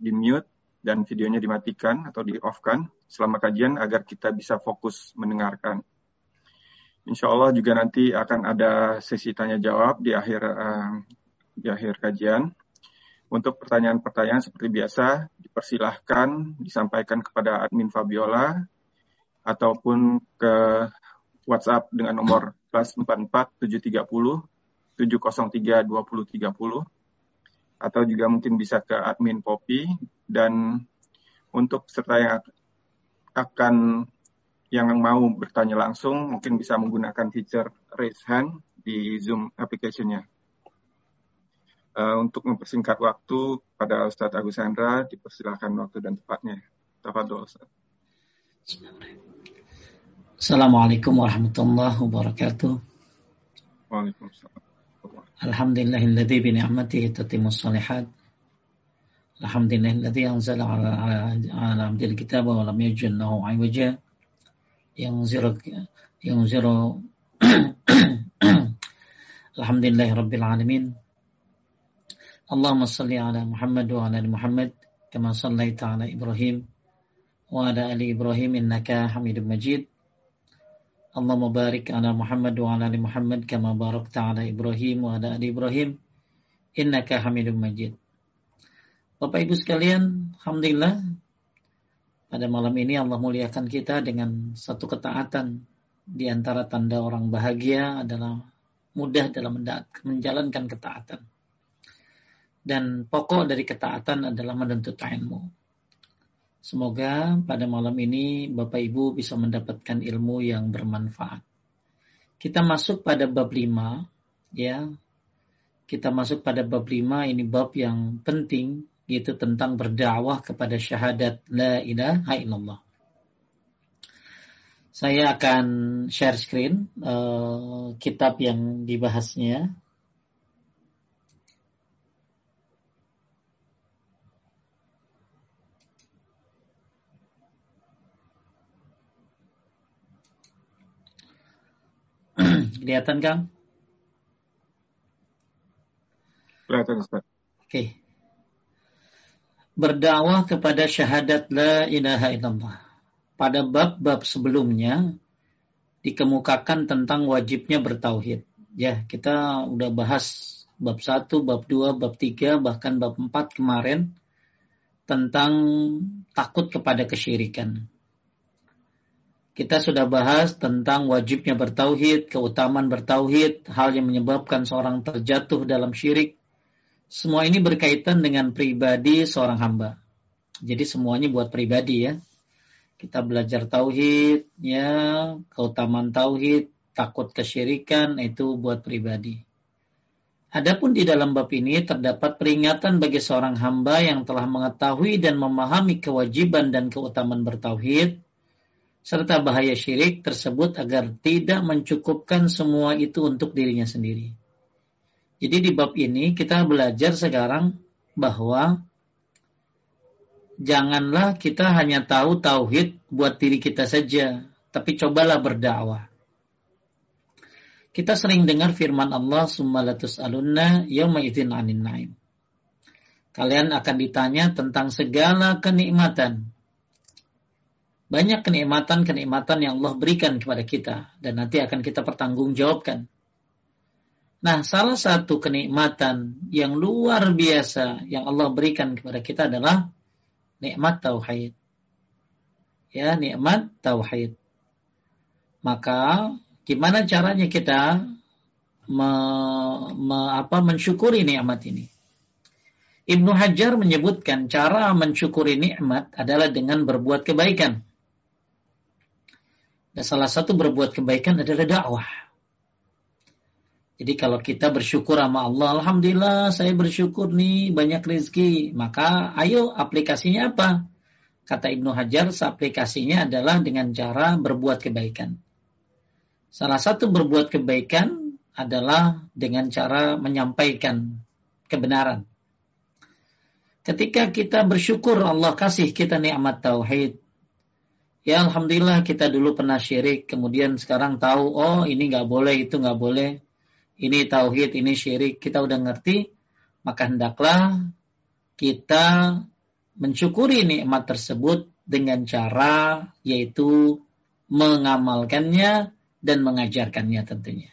di mute dan videonya dimatikan atau di off-kan selama kajian agar kita bisa fokus mendengarkan. Insya Allah juga nanti akan ada sesi tanya jawab di akhir uh, di akhir kajian. Untuk pertanyaan-pertanyaan seperti biasa, dipersilahkan disampaikan kepada admin Fabiola ataupun ke WhatsApp dengan nomor plus 44 730 703 2030 atau juga mungkin bisa ke admin Poppy dan untuk serta yang akan yang mau bertanya langsung mungkin bisa menggunakan feature raise hand di Zoom application-nya. Uh, untuk mempersingkat waktu pada Ustadz Agus Hendra, dipersilahkan waktu dan tempatnya. Tafadol Ustaz. Assalamualaikum warahmatullahi wabarakatuh. Waalaikumsalam. الحمد لله الذي بنعمته تتم الصالحات. الحمد لله الذي أنزل على على عبد الكتاب ولم يجعل له عوجا. ينزل ينزل الحمد لله رب العالمين. اللهم صل على محمد وعلى آل محمد كما صليت على إبراهيم وعلى آل إبراهيم إنك حميد مجيد. Allah barik ala Muhammad wa ala ali Muhammad kama barakta ala Ibrahim wa ala ali Ibrahim innaka Hamidum Majid. Bapak Ibu sekalian, alhamdulillah pada malam ini Allah muliakan kita dengan satu ketaatan di antara tanda orang bahagia adalah mudah dalam menjalankan ketaatan. Dan pokok dari ketaatan adalah menuntut ilmu. Semoga pada malam ini Bapak Ibu bisa mendapatkan ilmu yang bermanfaat. Kita masuk pada bab 5 ya. Kita masuk pada bab 5 ini bab yang penting yaitu tentang berdakwah kepada syahadat la ilaha illallah. Saya akan share screen uh, kitab yang dibahasnya Kelihatan Kang? Kelihatan Ustaz. Oke. Okay. Berdakwah kepada syahadat la ilaha illallah. Pada bab-bab sebelumnya dikemukakan tentang wajibnya bertauhid. Ya, kita udah bahas bab 1, bab 2, bab 3, bahkan bab 4 kemarin tentang takut kepada kesyirikan. Kita sudah bahas tentang wajibnya bertauhid, keutamaan bertauhid, hal yang menyebabkan seorang terjatuh dalam syirik. Semua ini berkaitan dengan pribadi seorang hamba. Jadi semuanya buat pribadi ya. Kita belajar tauhid, ya, keutamaan tauhid, takut kesyirikan itu buat pribadi. Adapun di dalam bab ini terdapat peringatan bagi seorang hamba yang telah mengetahui dan memahami kewajiban dan keutamaan bertauhid, serta bahaya syirik tersebut agar tidak mencukupkan semua itu untuk dirinya sendiri. Jadi di bab ini kita belajar sekarang bahwa janganlah kita hanya tahu tauhid buat diri kita saja, tapi cobalah berdakwah. Kita sering dengar firman Allah summalatus alunna idzin anin naim. Kalian akan ditanya tentang segala kenikmatan banyak kenikmatan-kenikmatan yang Allah berikan kepada kita dan nanti akan kita pertanggungjawabkan. Nah, salah satu kenikmatan yang luar biasa yang Allah berikan kepada kita adalah nikmat tauhid. Ya, nikmat tauhid. Maka gimana caranya kita me, me, apa, mensyukuri nikmat ini? Ibnu Hajar menyebutkan cara mensyukuri nikmat adalah dengan berbuat kebaikan. Dan salah satu berbuat kebaikan adalah dakwah. Jadi kalau kita bersyukur sama Allah, Alhamdulillah saya bersyukur nih banyak rezeki. Maka ayo aplikasinya apa? Kata Ibnu Hajar, aplikasinya adalah dengan cara berbuat kebaikan. Salah satu berbuat kebaikan adalah dengan cara menyampaikan kebenaran. Ketika kita bersyukur Allah kasih kita nikmat tauhid, ya alhamdulillah kita dulu pernah syirik, kemudian sekarang tahu oh ini nggak boleh itu nggak boleh, ini tauhid ini syirik kita udah ngerti, maka hendaklah kita mensyukuri nikmat tersebut dengan cara yaitu mengamalkannya dan mengajarkannya tentunya.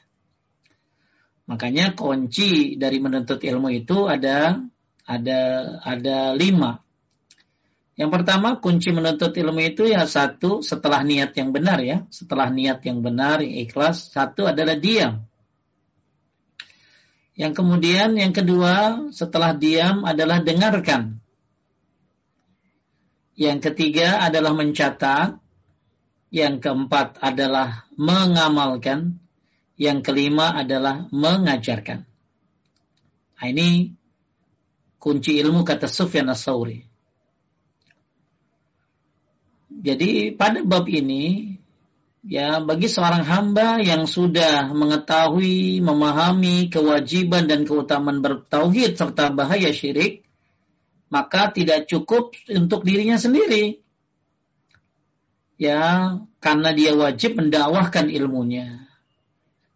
Makanya kunci dari menuntut ilmu itu ada ada ada lima. Yang pertama kunci menuntut ilmu itu ya satu setelah niat yang benar ya, setelah niat yang benar yang ikhlas, satu adalah diam. Yang kemudian yang kedua setelah diam adalah dengarkan. Yang ketiga adalah mencatat. Yang keempat adalah mengamalkan. Yang kelima adalah mengajarkan. Nah, ini kunci ilmu kata Sufyan as-Sawri. Jadi pada bab ini ya bagi seorang hamba yang sudah mengetahui, memahami kewajiban dan keutamaan bertauhid serta bahaya syirik, maka tidak cukup untuk dirinya sendiri. Ya, karena dia wajib mendakwahkan ilmunya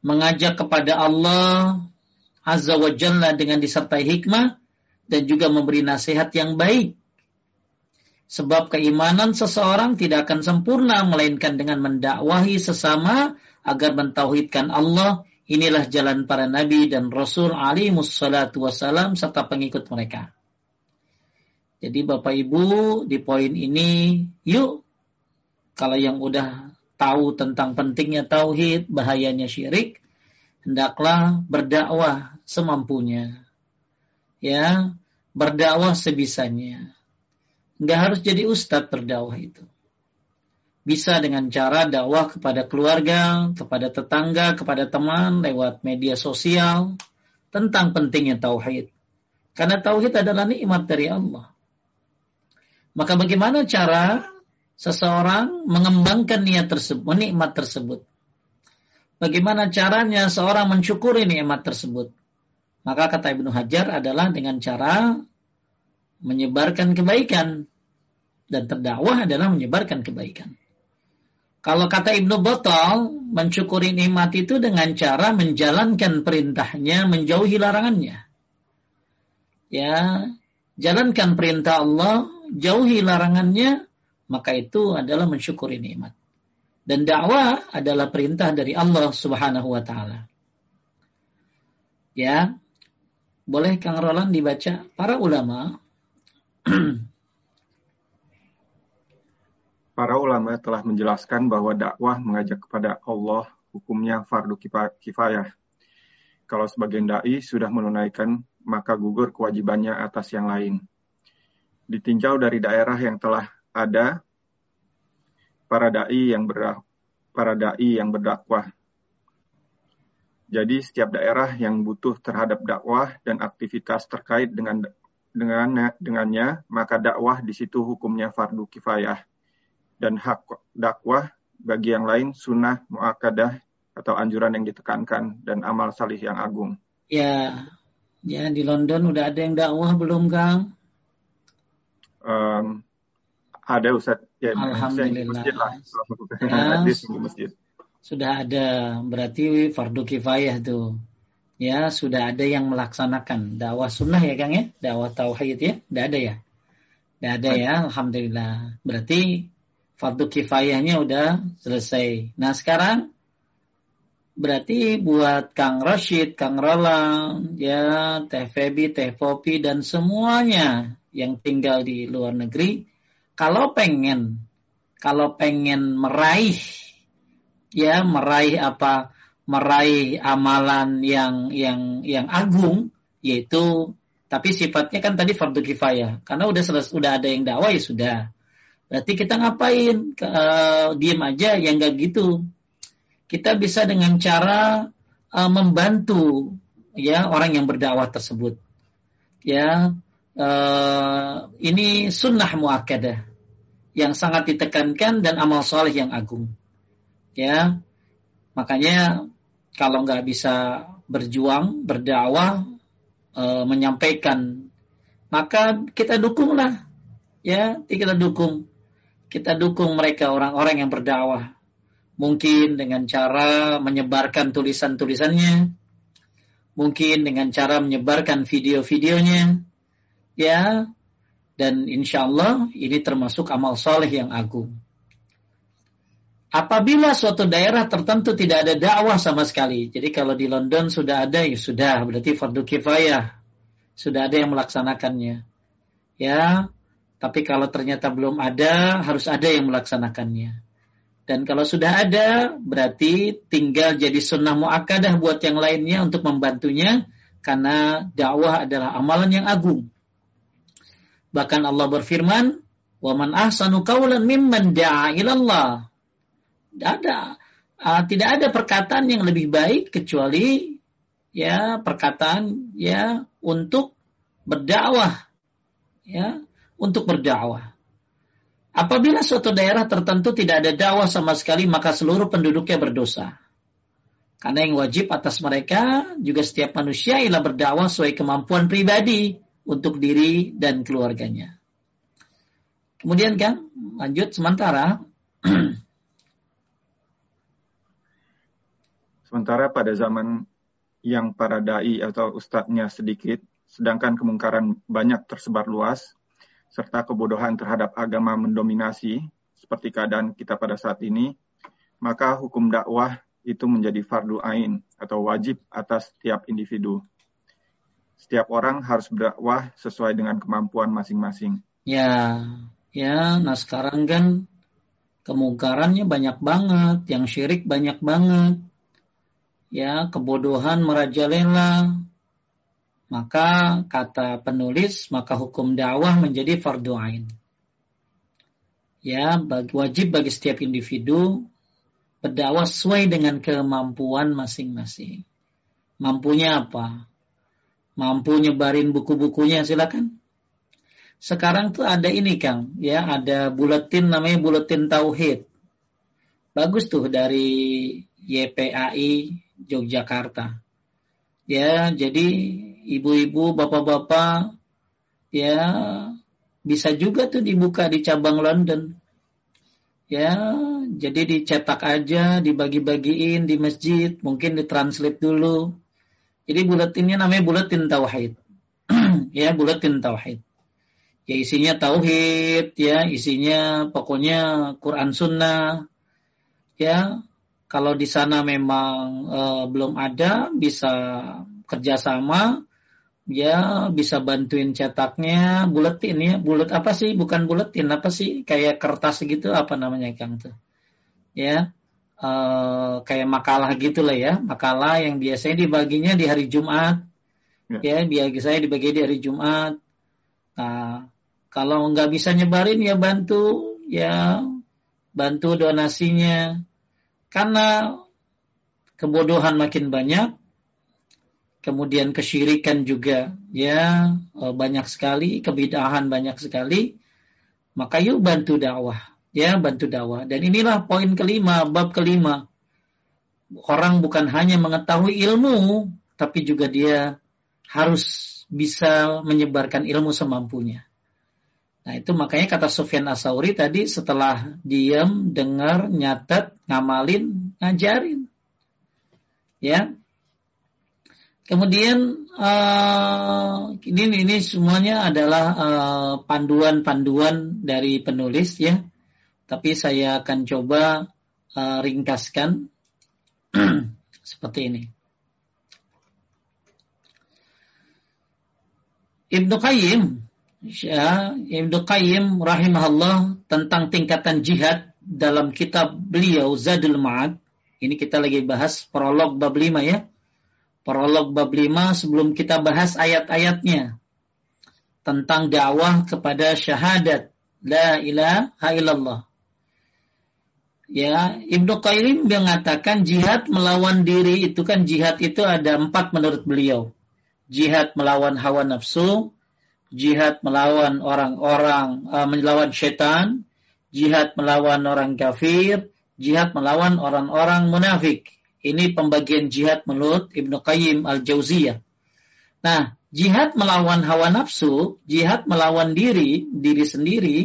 mengajak kepada Allah Azza wa Jalla dengan disertai hikmah dan juga memberi nasihat yang baik. Sebab keimanan seseorang tidak akan sempurna melainkan dengan mendakwahi sesama agar mentauhidkan Allah. Inilah jalan para nabi dan rasul Ali musallatu wassalam serta pengikut mereka. Jadi Bapak Ibu di poin ini yuk kalau yang udah tahu tentang pentingnya tauhid, bahayanya syirik, hendaklah berdakwah semampunya. Ya, berdakwah sebisanya. Enggak harus jadi ustadz berdakwah itu. Bisa dengan cara dakwah kepada keluarga, kepada tetangga, kepada teman lewat media sosial tentang pentingnya tauhid. Karena tauhid adalah nikmat dari Allah. Maka bagaimana cara seseorang mengembangkan niat tersebut, nikmat tersebut. Bagaimana caranya seorang mensyukuri nikmat tersebut? Maka kata Ibnu Hajar adalah dengan cara menyebarkan kebaikan dan terdakwah adalah menyebarkan kebaikan. Kalau kata Ibnu Botol, mensyukuri nikmat itu dengan cara menjalankan perintahnya, menjauhi larangannya. Ya, jalankan perintah Allah, jauhi larangannya, maka itu adalah mensyukuri nikmat. Dan dakwah adalah perintah dari Allah Subhanahu wa taala. Ya. Boleh Kang Roland dibaca para ulama Para ulama telah menjelaskan bahwa dakwah mengajak kepada Allah hukumnya fardu kifayah. Kalau sebagian dai sudah menunaikan, maka gugur kewajibannya atas yang lain. Ditinjau dari daerah yang telah ada para dai yang ber, para yang berdakwah. Jadi setiap daerah yang butuh terhadap dakwah dan aktivitas terkait dengan dengan dengannya, maka dakwah di situ hukumnya fardu kifayah dan hak dakwah bagi yang lain sunnah muakadah atau anjuran yang ditekankan dan amal salih yang agung. Ya, ya di London udah ada yang dakwah belum, Kang? Um, ada Ustaz. Ya, Alhamdulillah. Masjid lah. Ya, masjid. Sudah ada berarti fardu kifayah tuh. Ya, sudah ada yang melaksanakan dakwah sunnah ya Kang ya? Dakwah tauhid ya? Tidak ada ya? Tidak ada ya, Alhamdulillah. Berarti fardu kifayahnya udah selesai. Nah sekarang berarti buat Kang Rashid, Kang Roland, ya Teh Febi, Teh Popi dan semuanya yang tinggal di luar negeri kalau pengen kalau pengen meraih ya meraih apa meraih amalan yang yang yang agung yaitu tapi sifatnya kan tadi fardu kifayah karena udah selesai udah ada yang dakwah ya sudah berarti kita ngapain? Uh, diem aja yang enggak gitu. Kita bisa dengan cara uh, membantu ya orang yang berdakwah tersebut. Ya uh, ini sunnah muakkadah yang sangat ditekankan dan amal soleh yang agung. Ya, makanya kalau nggak bisa berjuang, berdakwah, e, menyampaikan, maka kita dukunglah, ya, kita dukung, kita dukung mereka orang-orang yang berdakwah. Mungkin dengan cara menyebarkan tulisan-tulisannya, mungkin dengan cara menyebarkan video-videonya, ya, Dan insya Allah ini termasuk amal soleh yang agung. Apabila suatu daerah tertentu tidak ada dakwah sama sekali, jadi kalau di London sudah ada, ya sudah, berarti fardu kifayah, sudah ada yang melaksanakannya. Ya, tapi kalau ternyata belum ada, harus ada yang melaksanakannya. Dan kalau sudah ada, berarti tinggal jadi sunnah mu'akadah buat yang lainnya untuk membantunya, karena dakwah adalah amalan yang agung. Bahkan Allah berfirman, "Wa ahsanu qawlan mimman da'a ilallah." ada uh, tidak ada perkataan yang lebih baik kecuali ya perkataan ya untuk berdakwah ya untuk berdakwah. Apabila suatu daerah tertentu tidak ada dakwah sama sekali maka seluruh penduduknya berdosa. Karena yang wajib atas mereka juga setiap manusia ialah berdakwah sesuai kemampuan pribadi untuk diri dan keluarganya. Kemudian kan lanjut sementara Sementara pada zaman yang para dai atau ustadznya sedikit, sedangkan kemungkaran banyak tersebar luas, serta kebodohan terhadap agama mendominasi, seperti keadaan kita pada saat ini, maka hukum dakwah itu menjadi fardu ain atau wajib atas setiap individu. Setiap orang harus berdakwah sesuai dengan kemampuan masing-masing. Ya, ya. Nah sekarang kan kemungkarannya banyak banget, yang syirik banyak banget ya kebodohan merajalela maka kata penulis maka hukum dakwah menjadi fardu ain. Ya wajib bagi setiap individu berdakwah sesuai dengan kemampuan masing-masing. Mampunya apa? Mampu nyebarin buku-bukunya silakan. Sekarang tuh ada ini Kang. Ya ada buletin namanya buletin tauhid. Bagus tuh dari YPAI Yogyakarta. Ya, jadi ibu-ibu, bapak-bapak ya bisa juga tuh dibuka di cabang London. Ya, jadi dicetak aja, dibagi-bagiin di masjid, mungkin ditranslate dulu. Jadi buletinnya namanya buletin tauhid. ya, buletin tauhid. Ya isinya tauhid, ya isinya pokoknya Quran Sunnah, ya kalau di sana memang uh, belum ada, bisa kerjasama, ya bisa bantuin cetaknya, buletin ya, bulet apa sih? Bukan buletin apa sih? Kayak kertas gitu, apa namanya kang tuh? Ya, uh, kayak makalah gitu lah ya, makalah yang biasanya dibaginya di hari Jumat, ya, ya biasanya dibagi di hari Jumat. Nah, kalau nggak bisa nyebarin ya bantu, ya bantu donasinya karena kebodohan makin banyak, kemudian kesyirikan juga ya e, banyak sekali, kebidahan banyak sekali, maka yuk bantu dakwah, ya bantu dakwah. Dan inilah poin kelima, bab kelima. Orang bukan hanya mengetahui ilmu, tapi juga dia harus bisa menyebarkan ilmu semampunya. Nah itu makanya kata Sufyan Asauri tadi setelah diam, dengar, nyatet, ngamalin, ngajarin. Ya. Kemudian uh, ini ini semuanya adalah eh, panduan-panduan uh, dari penulis ya. Tapi saya akan coba uh, ringkaskan seperti ini. Ibnu Qayyim ya, Ibnu Qayyim rahimahullah tentang tingkatan jihad dalam kitab beliau Zadul Ma'ad. Ini kita lagi bahas prolog bab 5 ya. Prolog bab 5 sebelum kita bahas ayat-ayatnya tentang dakwah kepada syahadat la ilaha illallah. Ya, Ibnu Qayyim mengatakan jihad melawan diri itu kan jihad itu ada empat menurut beliau. Jihad melawan hawa nafsu, jihad melawan orang-orang uh, melawan setan, jihad melawan orang kafir, jihad melawan orang-orang munafik. Ini pembagian jihad menurut Ibnu Qayyim Al-Jauziyah. Nah, jihad melawan hawa nafsu, jihad melawan diri, diri sendiri,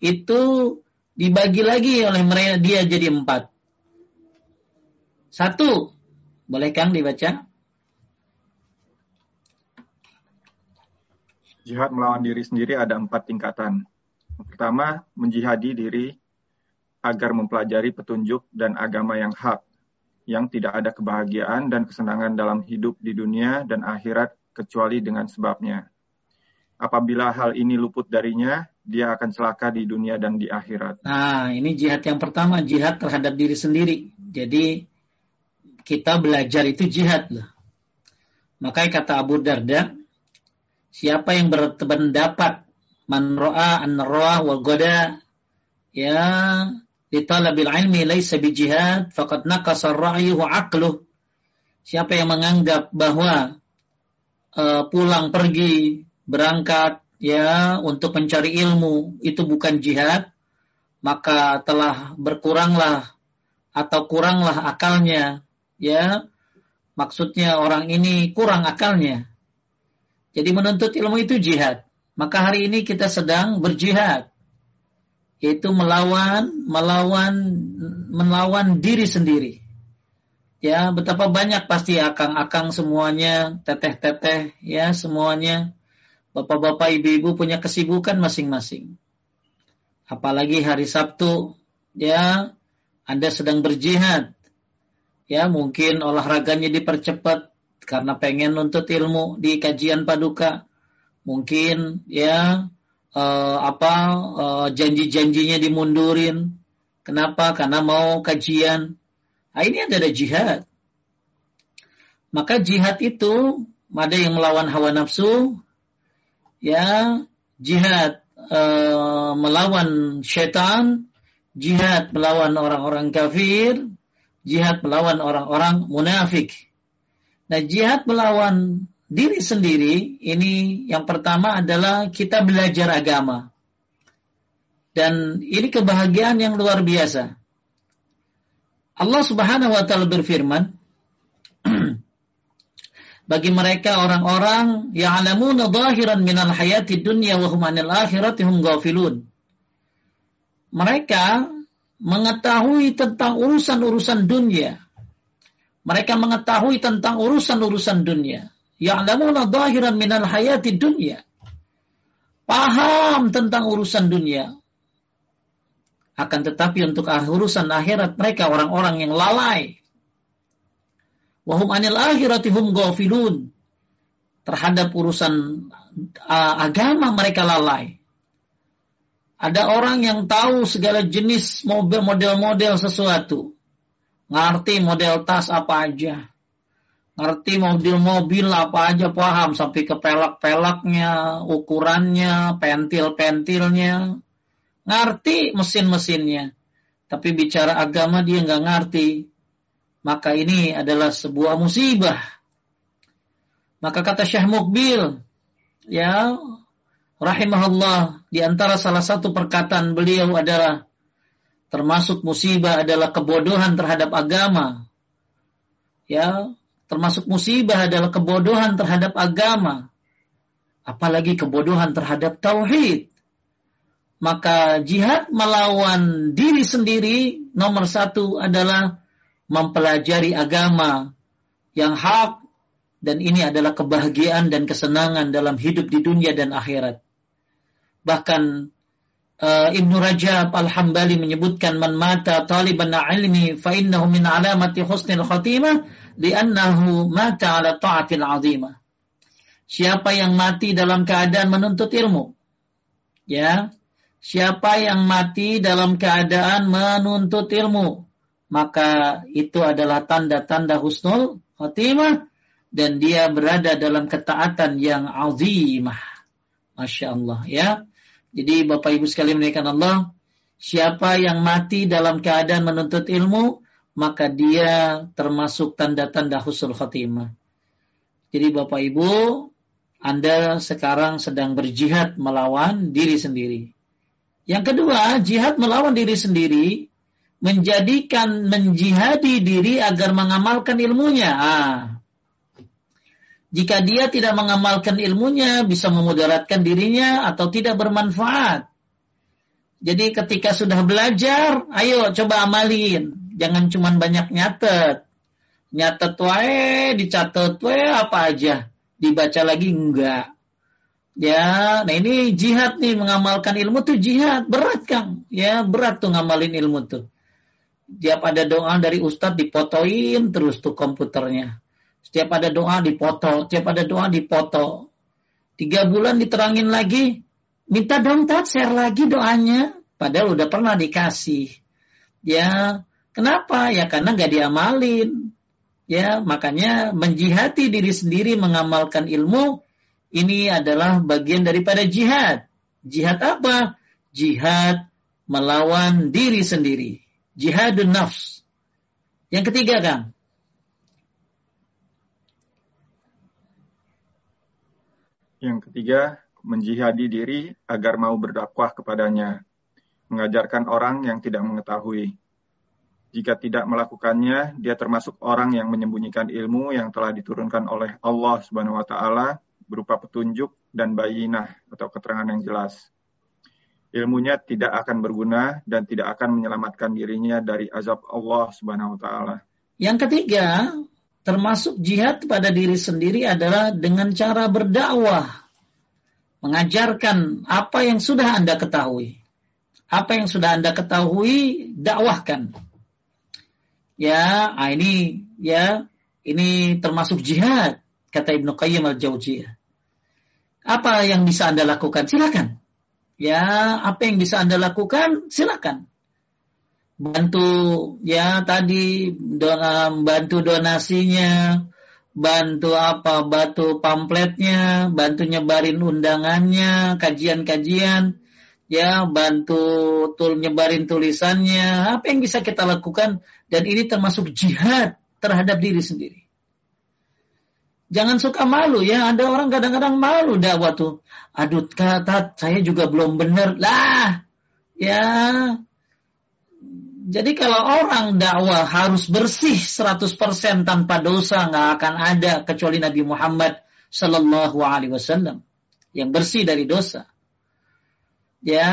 itu dibagi lagi oleh mereka dia jadi empat. Satu, boleh Kang dibaca? Jihad melawan diri sendiri ada empat tingkatan. Pertama, menjihadi diri agar mempelajari petunjuk dan agama yang hak, yang tidak ada kebahagiaan dan kesenangan dalam hidup di dunia dan akhirat kecuali dengan sebabnya. Apabila hal ini luput darinya, dia akan celaka di dunia dan di akhirat. Nah, ini jihad yang pertama, jihad terhadap diri sendiri. Jadi kita belajar itu jihad lah. Makanya kata Abu Darda, siapa yang berpendapat man ra'a an ra'a wa goda ya talabil ilmi laisa bi jihad faqad naqasa ra'yuhu aqluh siapa yang menganggap bahwa uh, pulang pergi berangkat ya untuk mencari ilmu itu bukan jihad maka telah berkuranglah atau kuranglah akalnya ya maksudnya orang ini kurang akalnya jadi menuntut ilmu itu jihad. Maka hari ini kita sedang berjihad. Yaitu melawan, melawan, melawan diri sendiri. Ya, betapa banyak pasti akang-akang semuanya, teteh-teteh, ya semuanya. Bapak-bapak, ibu-ibu punya kesibukan masing-masing. Apalagi hari Sabtu, ya, Anda sedang berjihad. Ya, mungkin olahraganya dipercepat, karena pengen nuntut ilmu di kajian paduka mungkin ya uh, apa uh, janji-janjinya dimundurin. Kenapa? Karena mau kajian. Nah, ini ada jihad. Maka jihad itu ada yang melawan hawa nafsu ya jihad uh, melawan syaitan jihad melawan orang-orang kafir jihad melawan orang-orang munafik. Nah, jihad melawan diri sendiri ini yang pertama adalah kita belajar agama. Dan ini kebahagiaan yang luar biasa. Allah Subhanahu wa taala berfirman bagi mereka orang-orang yang alamuna zahiran minal hayati dunya wa hum anil akhirati hum. Mereka mengetahui tentang urusan-urusan dunia, mereka mengetahui tentang urusan-urusan dunia. Ya'lamuna zahiran minal hayati dunia. Paham tentang urusan dunia. Akan tetapi untuk urusan akhirat mereka orang-orang yang lalai. Wahum anil akhirati hum ghafilun. Terhadap urusan uh, agama mereka lalai. Ada orang yang tahu segala jenis mobil model-model sesuatu ngerti model tas apa aja, ngerti mobil-mobil apa aja paham sampai ke pelak-pelaknya, ukurannya, pentil-pentilnya, ngerti mesin-mesinnya. Tapi bicara agama dia nggak ngerti. Maka ini adalah sebuah musibah. Maka kata Syekh Mukbil, ya rahimahullah, di antara salah satu perkataan beliau adalah termasuk musibah adalah kebodohan terhadap agama. Ya, termasuk musibah adalah kebodohan terhadap agama. Apalagi kebodohan terhadap tauhid. Maka jihad melawan diri sendiri nomor satu adalah mempelajari agama yang hak dan ini adalah kebahagiaan dan kesenangan dalam hidup di dunia dan akhirat. Bahkan uh, Ibnu Rajab Al-Hambali menyebutkan man mata taliban ilmi fa innahu min alamati husnil khatimah li'annahu mata ala ta'atil azimah. Siapa yang mati dalam keadaan menuntut ilmu? Ya. Siapa yang mati dalam keadaan menuntut ilmu? Maka itu adalah tanda-tanda husnul khatimah dan dia berada dalam ketaatan yang azimah. Masya Allah ya. Jadi Bapak Ibu sekalian menaikkan Allah, siapa yang mati dalam keadaan menuntut ilmu, maka dia termasuk tanda-tanda husul khatimah. Jadi Bapak Ibu, Anda sekarang sedang berjihad melawan diri sendiri. Yang kedua, jihad melawan diri sendiri menjadikan menjihadi diri agar mengamalkan ilmunya. Ah, jika dia tidak mengamalkan ilmunya, bisa memudaratkan dirinya atau tidak bermanfaat. Jadi ketika sudah belajar, ayo coba amalin. Jangan cuma banyak nyatet. Nyatet wae, dicatat wae apa aja. Dibaca lagi enggak. Ya, nah ini jihad nih mengamalkan ilmu tuh jihad berat kang. Ya berat tuh ngamalin ilmu tuh. Setiap ada doa dari ustadz dipotoin terus tuh komputernya. Setiap ada doa dipoto, setiap ada doa dipoto. Tiga bulan diterangin lagi, minta dong tat share lagi doanya. Padahal udah pernah dikasih. Ya, kenapa? Ya karena gak diamalin. Ya, makanya menjihati diri sendiri mengamalkan ilmu ini adalah bagian daripada jihad. Jihad apa? Jihad melawan diri sendiri. Jihadun nafs. Yang ketiga, Kang. Yang ketiga, menjihadi diri agar mau berdakwah kepadanya. Mengajarkan orang yang tidak mengetahui. Jika tidak melakukannya, dia termasuk orang yang menyembunyikan ilmu yang telah diturunkan oleh Allah Subhanahu wa taala berupa petunjuk dan bayinah atau keterangan yang jelas. Ilmunya tidak akan berguna dan tidak akan menyelamatkan dirinya dari azab Allah Subhanahu wa taala. Yang ketiga, termasuk jihad pada diri sendiri adalah dengan cara berdakwah. Mengajarkan apa yang sudah Anda ketahui. Apa yang sudah Anda ketahui, dakwahkan. Ya, ah, ini ya, ini termasuk jihad kata Ibnu Qayyim al-Jauziyah. Apa yang bisa Anda lakukan? Silakan. Ya, apa yang bisa Anda lakukan? Silakan. Bantu ya tadi dalam bantu donasinya, bantu apa? Bantu pamfletnya, bantu nyebarin undangannya, kajian-kajian, ya, bantu tul nyebarin tulisannya. Apa yang bisa kita lakukan? Dan ini termasuk jihad terhadap diri sendiri. Jangan suka malu ya. Ada orang kadang-kadang malu dakwah tuh. Aduh kata saya juga belum benar. Lah ya. Jadi kalau orang dakwah harus bersih 100% tanpa dosa nggak akan ada kecuali Nabi Muhammad Sallallahu Alaihi Wasallam yang bersih dari dosa. Ya,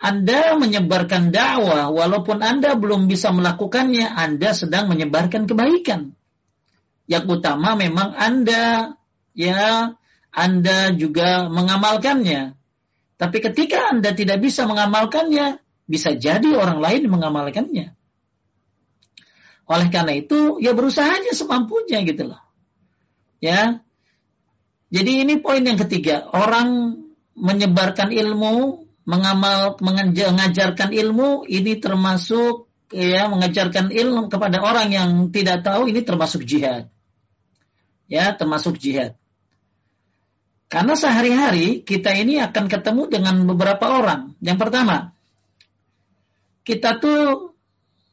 Anda menyebarkan dakwah walaupun Anda belum bisa melakukannya, Anda sedang menyebarkan kebaikan. Yang utama memang Anda ya Anda juga mengamalkannya. Tapi ketika Anda tidak bisa mengamalkannya, bisa jadi orang lain mengamalkannya. Oleh karena itu, ya berusaha aja semampunya gitu loh. Ya. Jadi ini poin yang ketiga, orang menyebarkan ilmu, mengamal mengajarkan ilmu ini termasuk ya mengajarkan ilmu kepada orang yang tidak tahu ini termasuk jihad. Ya, termasuk jihad. Karena sehari-hari kita ini akan ketemu dengan beberapa orang. Yang pertama, kita tuh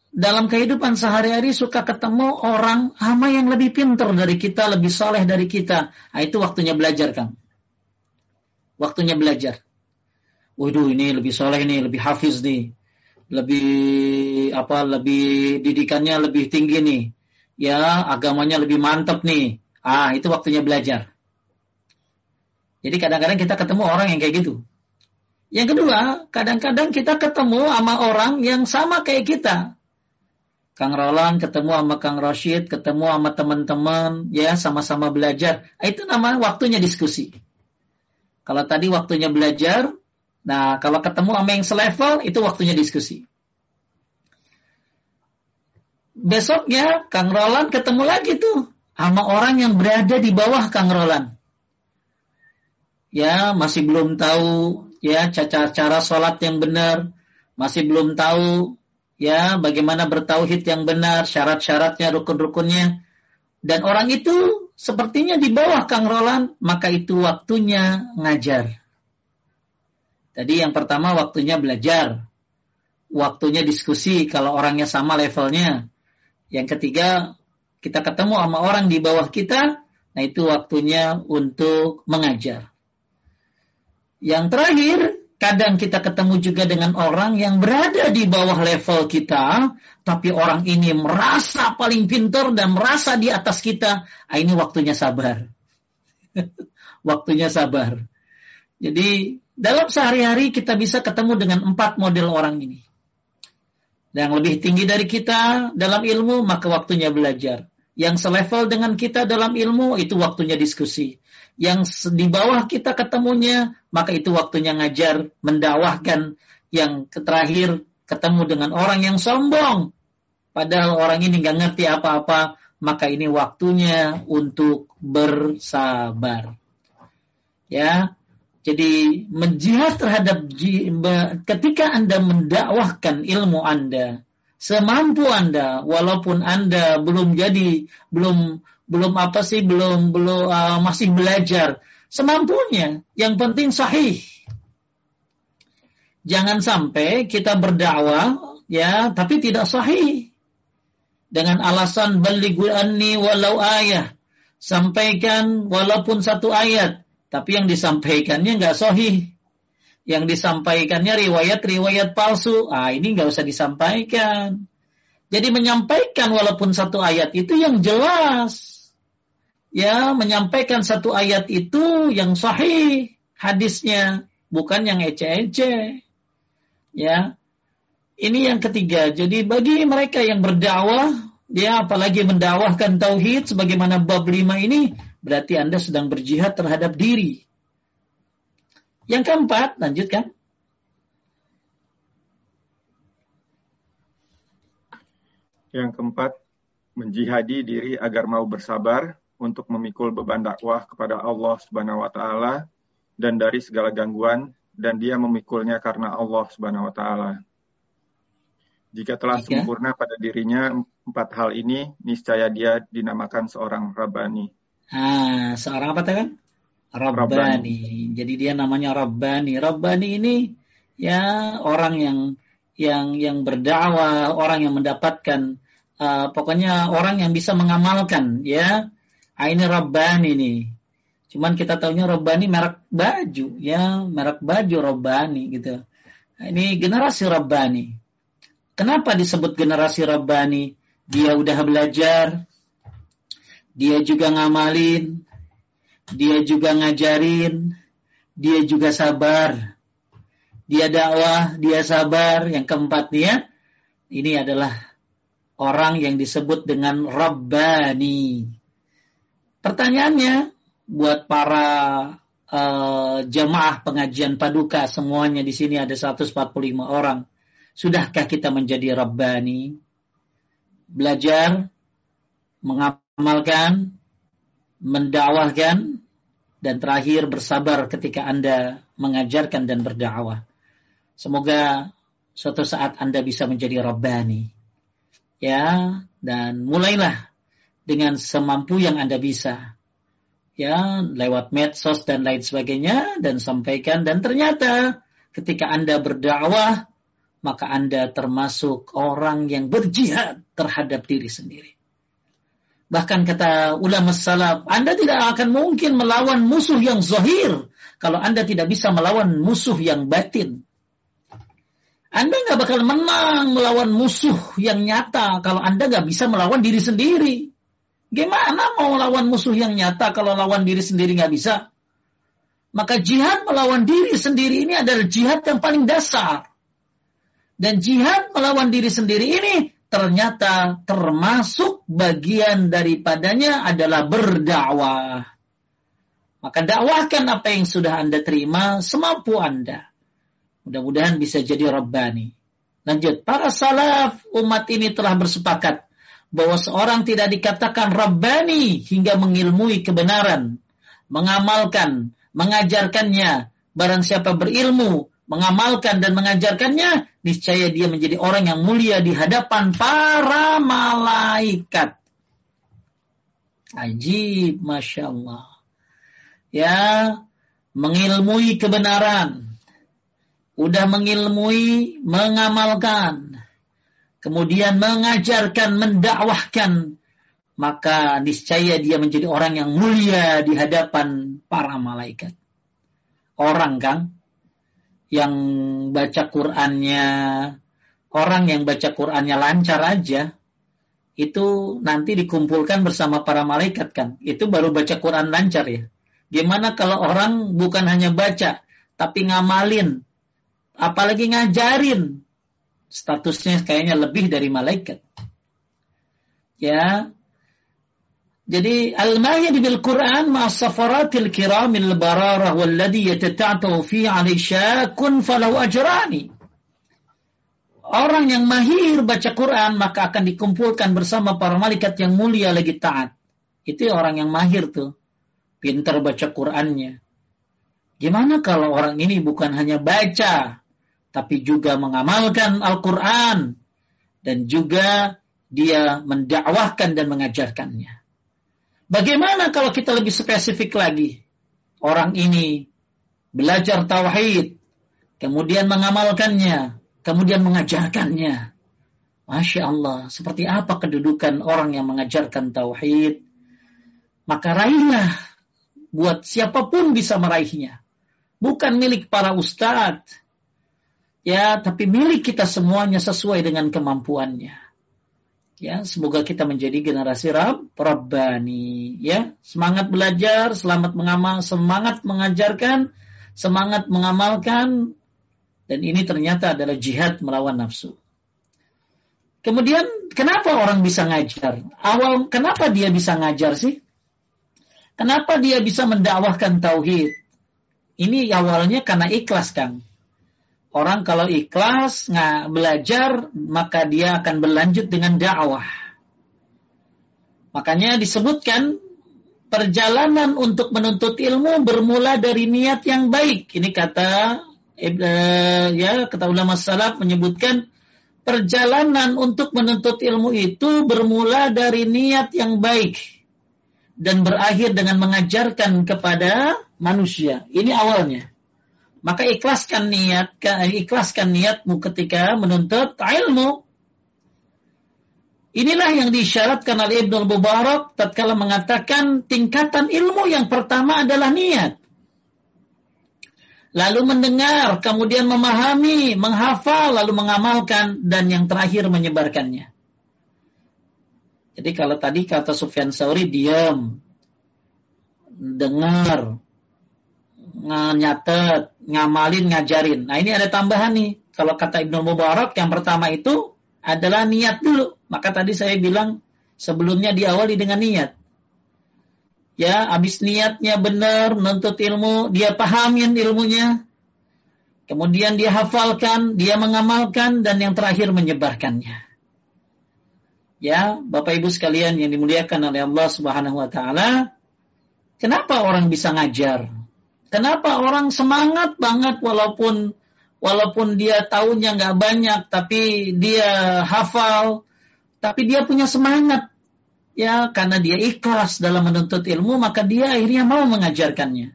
dalam kehidupan sehari-hari suka ketemu orang ama yang lebih pintar dari kita, lebih soleh dari kita. Nah, itu waktunya belajar, kan? Waktunya belajar. Waduh, ini lebih soleh nih, lebih hafiz nih. Lebih apa lebih didikannya lebih tinggi nih. Ya agamanya lebih mantap nih. Ah itu waktunya belajar. Jadi kadang-kadang kita ketemu orang yang kayak gitu. Yang kedua kadang-kadang kita ketemu sama orang yang sama kayak kita. Kang Roland ketemu sama Kang Rashid ketemu sama teman-teman ya sama-sama belajar. Itu nama waktunya diskusi. Kalau tadi waktunya belajar Nah, kalau ketemu sama yang selevel, itu waktunya diskusi. Besoknya, Kang Roland ketemu lagi tuh sama orang yang berada di bawah Kang Roland. Ya, masih belum tahu ya cara cara sholat yang benar, masih belum tahu ya bagaimana bertauhid yang benar, syarat-syaratnya, rukun-rukunnya. Dan orang itu sepertinya di bawah Kang Roland, maka itu waktunya ngajar. Tadi yang pertama waktunya belajar, waktunya diskusi kalau orangnya sama levelnya. Yang ketiga, kita ketemu sama orang di bawah kita, nah itu waktunya untuk mengajar. Yang terakhir, kadang kita ketemu juga dengan orang yang berada di bawah level kita, tapi orang ini merasa paling pintar dan merasa di atas kita. Nah, ini waktunya sabar. waktunya sabar. Jadi dalam sehari-hari kita bisa ketemu dengan empat model orang ini. Yang lebih tinggi dari kita dalam ilmu, maka waktunya belajar. Yang selevel dengan kita dalam ilmu itu waktunya diskusi. Yang di bawah kita ketemunya, maka itu waktunya ngajar, mendakwahkan. Yang terakhir ketemu dengan orang yang sombong. Padahal orang ini nggak ngerti apa-apa, maka ini waktunya untuk bersabar. Ya, jadi menjihad terhadap ketika Anda mendakwahkan ilmu Anda, semampu Anda walaupun Anda belum jadi belum belum apa sih belum belum uh, masih belajar semampunya. Yang penting sahih. Jangan sampai kita berdakwah ya tapi tidak sahih. Dengan alasan balighu anni walau ayah. Sampaikan walaupun satu ayat tapi yang disampaikannya nggak sahih yang disampaikannya riwayat-riwayat palsu. Ah, ini nggak usah disampaikan. Jadi menyampaikan walaupun satu ayat itu yang jelas. Ya, menyampaikan satu ayat itu yang sahih hadisnya, bukan yang ece-ece. Ya. Ini yang ketiga. Jadi bagi mereka yang berdakwah, dia apalagi mendakwahkan tauhid sebagaimana bab lima ini, berarti Anda sedang berjihad terhadap diri. Yang keempat, lanjutkan. Yang keempat, menjihadi diri agar mau bersabar untuk memikul beban dakwah kepada Allah Subhanahu wa taala dan dari segala gangguan dan dia memikulnya karena Allah Subhanahu wa taala. Jika telah Jika? sempurna pada dirinya empat hal ini, niscaya dia dinamakan seorang Rabbani. Ah, seorang apa kan? Rabbani. Rabbani. Jadi dia namanya Rabbani. Rabbani ini ya orang yang yang yang berdakwah, orang yang mendapatkan uh, pokoknya orang yang bisa mengamalkan ya. Ah, ini Rabbani nih. Cuman kita tahunya Rabbani merek baju ya, merek baju Rabbani gitu. Nah, ini generasi Rabbani. Kenapa disebut generasi Rabbani? Dia udah belajar, dia juga ngamalin, dia juga ngajarin, dia juga sabar. Dia dakwah, dia sabar. Yang keempat dia, ini adalah orang yang disebut dengan Rabbani. Pertanyaannya buat para uh, jemaah pengajian paduka semuanya di sini ada 145 orang. Sudahkah kita menjadi Rabbani? Belajar, mengamalkan, mendakwahkan, dan terakhir bersabar ketika Anda mengajarkan dan berdakwah. Semoga suatu saat Anda bisa menjadi Rabbani. Ya, dan mulailah dengan semampu yang Anda bisa. Ya, lewat medsos dan lain sebagainya dan sampaikan dan ternyata ketika Anda berdakwah maka Anda termasuk orang yang berjihad terhadap diri sendiri. Bahkan kata ulama salaf, Anda tidak akan mungkin melawan musuh yang zahir kalau Anda tidak bisa melawan musuh yang batin. Anda nggak bakal menang melawan musuh yang nyata kalau Anda nggak bisa melawan diri sendiri. Gimana mau melawan musuh yang nyata kalau lawan diri sendiri nggak bisa? Maka jihad melawan diri sendiri ini adalah jihad yang paling dasar. Dan jihad melawan diri sendiri ini ternyata termasuk bagian daripadanya adalah berdakwah. Maka dakwahkan apa yang sudah Anda terima semampu Anda. Mudah-mudahan bisa jadi Rabbani. Lanjut, para salaf umat ini telah bersepakat bahwa seorang tidak dikatakan Rabbani hingga mengilmui kebenaran, mengamalkan, mengajarkannya. Barang siapa berilmu, mengamalkan dan mengajarkannya, niscaya dia menjadi orang yang mulia di hadapan para malaikat. Ajib, Masya Allah. Ya, mengilmui kebenaran. Udah mengilmui, mengamalkan. Kemudian mengajarkan, mendakwahkan. Maka niscaya dia menjadi orang yang mulia di hadapan para malaikat. Orang, Kang, yang baca Qur'annya orang yang baca Qur'annya lancar aja itu nanti dikumpulkan bersama para malaikat kan? Itu baru baca Quran lancar ya? Gimana kalau orang bukan hanya baca tapi ngamalin apalagi ngajarin? Statusnya kayaknya lebih dari malaikat. Ya Jadi al-mahir bil Quran ma safaratil kiramil bararah walladhi yatata'tu fi syakun falahu ajrani. Orang yang mahir baca Quran maka akan dikumpulkan bersama para malaikat yang mulia lagi taat. Itu orang yang mahir tuh. Pintar baca Qurannya. Gimana kalau orang ini bukan hanya baca, tapi juga mengamalkan Al-Quran, dan juga dia mendakwahkan dan mengajarkannya. Bagaimana kalau kita lebih spesifik lagi? Orang ini belajar tauhid, kemudian mengamalkannya, kemudian mengajarkannya. Masya Allah, seperti apa kedudukan orang yang mengajarkan tauhid? Maka raihlah, buat siapa pun bisa meraihnya. Bukan milik para ustadz, ya, tapi milik kita semuanya sesuai dengan kemampuannya. Ya, semoga kita menjadi generasi Rab, Rabbani. Ya, semangat belajar, selamat mengamal, semangat mengajarkan, semangat mengamalkan, dan ini ternyata adalah jihad melawan nafsu. Kemudian, kenapa orang bisa ngajar? Awal, kenapa dia bisa ngajar sih? Kenapa dia bisa mendakwahkan tauhid? Ini awalnya karena ikhlas, Kang. Orang kalau ikhlas nggak belajar, maka dia akan berlanjut dengan dakwah. Makanya disebutkan perjalanan untuk menuntut ilmu bermula dari niat yang baik. Ini kata eh, ya kata ulama salaf menyebutkan perjalanan untuk menuntut ilmu itu bermula dari niat yang baik dan berakhir dengan mengajarkan kepada manusia. Ini awalnya maka ikhlaskan niat ikhlaskan niatmu ketika menuntut ilmu Inilah yang disyaratkan oleh Ibnu Mubarak tatkala mengatakan tingkatan ilmu yang pertama adalah niat. Lalu mendengar, kemudian memahami, menghafal, lalu mengamalkan, dan yang terakhir menyebarkannya. Jadi kalau tadi kata Sufyan Sauri diam, dengar, nyatet, ngamalin, ngajarin. Nah ini ada tambahan nih. Kalau kata Ibnu Mubarak yang pertama itu adalah niat dulu. Maka tadi saya bilang sebelumnya diawali dengan niat. Ya, habis niatnya benar, menuntut ilmu, dia pahamin ilmunya. Kemudian dia hafalkan, dia mengamalkan, dan yang terakhir menyebarkannya. Ya, Bapak Ibu sekalian yang dimuliakan oleh Allah Subhanahu wa taala, kenapa orang bisa ngajar? Kenapa orang semangat banget walaupun walaupun dia tahunnya nggak banyak tapi dia hafal tapi dia punya semangat ya karena dia ikhlas dalam menuntut ilmu maka dia akhirnya mau mengajarkannya.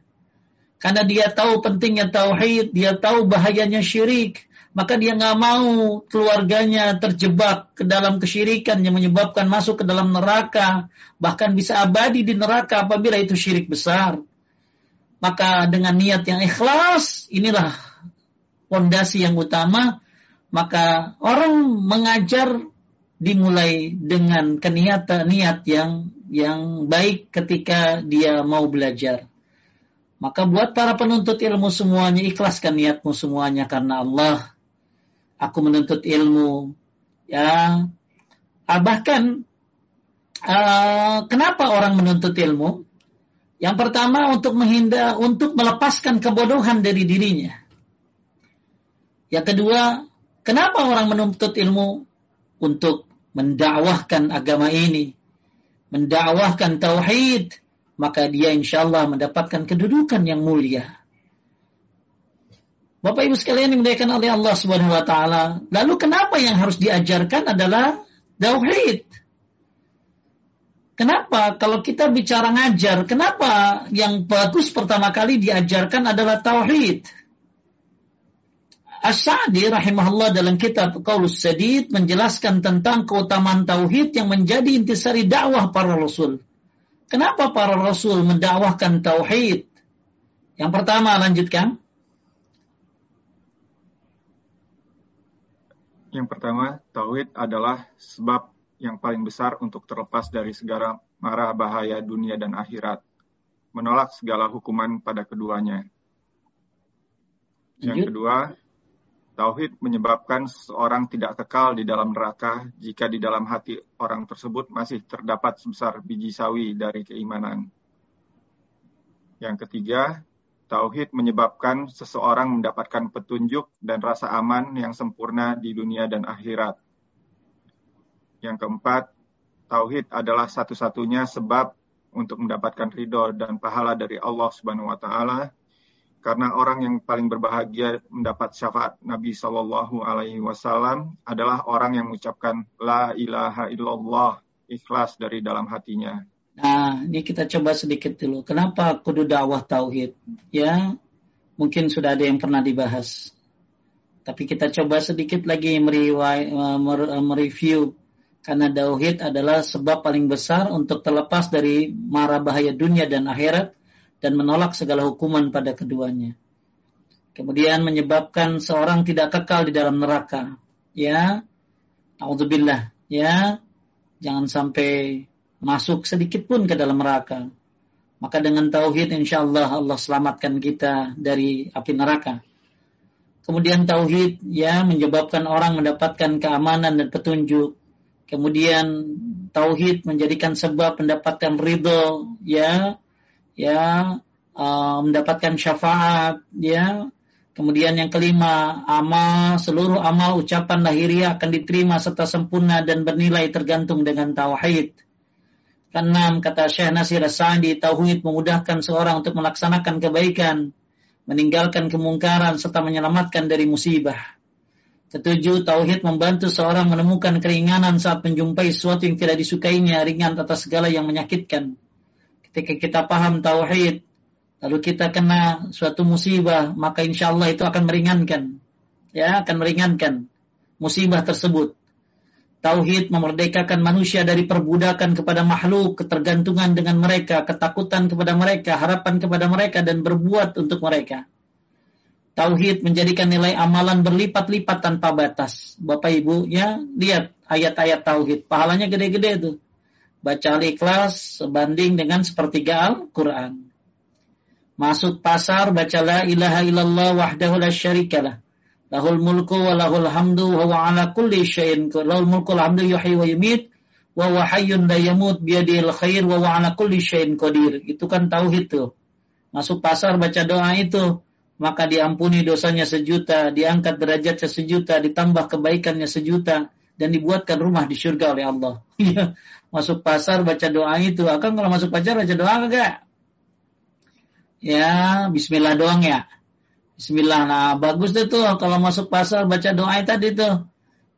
Karena dia tahu pentingnya tauhid dia tahu bahayanya syirik maka dia nggak mau keluarganya terjebak ke dalam kesyirikan yang menyebabkan masuk ke dalam neraka bahkan bisa abadi di neraka apabila itu syirik besar maka dengan niat yang ikhlas, inilah fondasi yang utama. Maka orang mengajar dimulai dengan keniatan niat yang yang baik ketika dia mau belajar. Maka buat para penuntut ilmu semuanya ikhlaskan niatmu semuanya karena Allah. Aku menuntut ilmu. Ya, ah, bahkan uh, kenapa orang menuntut ilmu? Yang pertama untuk menghindar, untuk melepaskan kebodohan dari dirinya. Yang kedua, kenapa orang menuntut ilmu? Untuk mendakwahkan agama ini, mendakwahkan tauhid, maka dia insya Allah mendapatkan kedudukan yang mulia. Bapak Ibu sekalian yang dimuliakan oleh Allah Subhanahu wa taala. Lalu kenapa yang harus diajarkan adalah tauhid? Kenapa kalau kita bicara ngajar, kenapa yang bagus pertama kali diajarkan adalah tauhid? As-Sa'di rahimahullah dalam kitab Qaulus Sadid menjelaskan tentang keutamaan tauhid yang menjadi intisari dakwah para rasul. Kenapa para rasul mendakwahkan tauhid? Yang pertama lanjutkan. Yang pertama, tauhid adalah sebab yang paling besar untuk terlepas dari segala mara bahaya dunia dan akhirat, menolak segala hukuman pada keduanya. Yang kedua, Tauhid menyebabkan seseorang tidak kekal di dalam neraka jika di dalam hati orang tersebut masih terdapat sebesar biji sawi dari keimanan. Yang ketiga, tauhid menyebabkan seseorang mendapatkan petunjuk dan rasa aman yang sempurna di dunia dan akhirat. Yang keempat, tauhid adalah satu-satunya sebab untuk mendapatkan ridho dan pahala dari Allah Subhanahu wa taala karena orang yang paling berbahagia mendapat syafaat Nabi Shallallahu Alaihi Wasallam adalah orang yang mengucapkan La ilaha illallah ikhlas dari dalam hatinya. Nah, ini kita coba sedikit dulu. Kenapa kudu dakwah tauhid? Ya, mungkin sudah ada yang pernah dibahas. Tapi kita coba sedikit lagi mereview karena tauhid adalah sebab paling besar untuk terlepas dari mara bahaya dunia dan akhirat dan menolak segala hukuman pada keduanya. Kemudian menyebabkan seorang tidak kekal di dalam neraka. Ya, Alhamdulillah. Ya, jangan sampai masuk sedikit pun ke dalam neraka. Maka dengan tauhid insya Allah Allah selamatkan kita dari api neraka. Kemudian tauhid ya menyebabkan orang mendapatkan keamanan dan petunjuk. Kemudian tauhid menjadikan sebab mendapatkan ridho ya ya uh, mendapatkan syafaat ya. Kemudian yang kelima amal seluruh amal ucapan lahiriah akan diterima serta sempurna dan bernilai tergantung dengan tauhid. Keenam kata Syekh Nasir Sa'di tauhid memudahkan seorang untuk melaksanakan kebaikan meninggalkan kemungkaran serta menyelamatkan dari musibah Ketujuh, tauhid membantu seorang menemukan keringanan saat menjumpai sesuatu yang tidak disukainya, ringan atas segala yang menyakitkan. Ketika kita paham tauhid, lalu kita kena suatu musibah, maka insya Allah itu akan meringankan. Ya, akan meringankan musibah tersebut. Tauhid memerdekakan manusia dari perbudakan kepada makhluk, ketergantungan dengan mereka, ketakutan kepada mereka, harapan kepada mereka, dan berbuat untuk mereka. Tauhid menjadikan nilai amalan berlipat-lipat tanpa batas. Bapak Ibu, ya, lihat ayat-ayat tauhid. Pahalanya gede-gede tuh baca al-ikhlas sebanding dengan sepertiga Al-Quran. Masuk pasar, baca la ilaha illallah wahdahu la syarikalah. Lahul mulku wa lahul hamdu wa wa ala kulli syai'in. Lahul mulku wa hamdu yuhi wa yumit. Wa wa hayyun la yamut khair wa wa ala kulli syai'in qadir. Itu kan tauhid tuh. Masuk pasar baca doa itu. Maka diampuni dosanya sejuta, diangkat derajatnya sejuta, ditambah kebaikannya sejuta, dan dibuatkan rumah di surga oleh Allah. Iya masuk pasar baca doa itu. Akan kalau masuk pasar baca doa enggak? Ya, bismillah doang ya. Bismillah. Nah, bagus deh tuh kalau masuk pasar baca doa tadi tuh.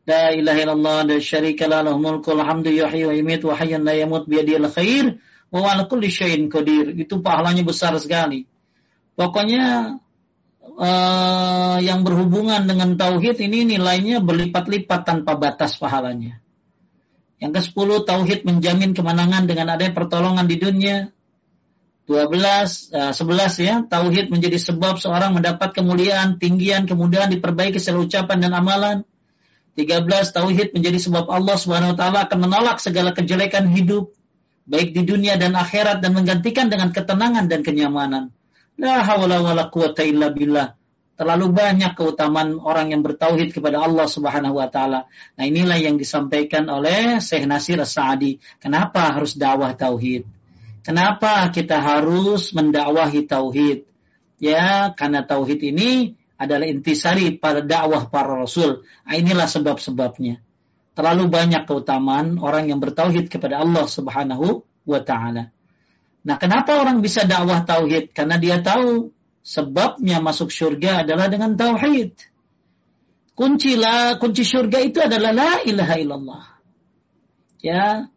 La ilaha illallah la syarika la mulku hamdu yuhyi wa yumiit wa hayyun la yamut khair wa ala qadir. Itu pahalanya besar sekali. Pokoknya uh, yang berhubungan dengan tauhid ini nilainya berlipat-lipat tanpa batas pahalanya. Yang ke-10 tauhid menjamin kemenangan dengan adanya pertolongan di dunia. 12 uh, 11 ya, tauhid menjadi sebab seorang mendapat kemuliaan, tinggian, kemudahan diperbaiki secara ucapan dan amalan. 13 tauhid menjadi sebab Allah Subhanahu wa taala akan menolak segala kejelekan hidup baik di dunia dan akhirat dan menggantikan dengan ketenangan dan kenyamanan. La quwata. Terlalu banyak keutamaan orang yang bertauhid kepada Allah Subhanahu wa taala. Nah, inilah yang disampaikan oleh Syekh Nasir As-Sa'di. Kenapa harus dakwah tauhid? Kenapa kita harus mendakwahi tauhid? Ya, karena tauhid ini adalah intisari pada dakwah para rasul. Nah, inilah sebab-sebabnya. Terlalu banyak keutamaan orang yang bertauhid kepada Allah Subhanahu wa taala. Nah, kenapa orang bisa dakwah tauhid? Karena dia tahu sebabnya masuk surga adalah dengan tauhid. Kunci la, kunci surga itu adalah la ilaha illallah. Ya.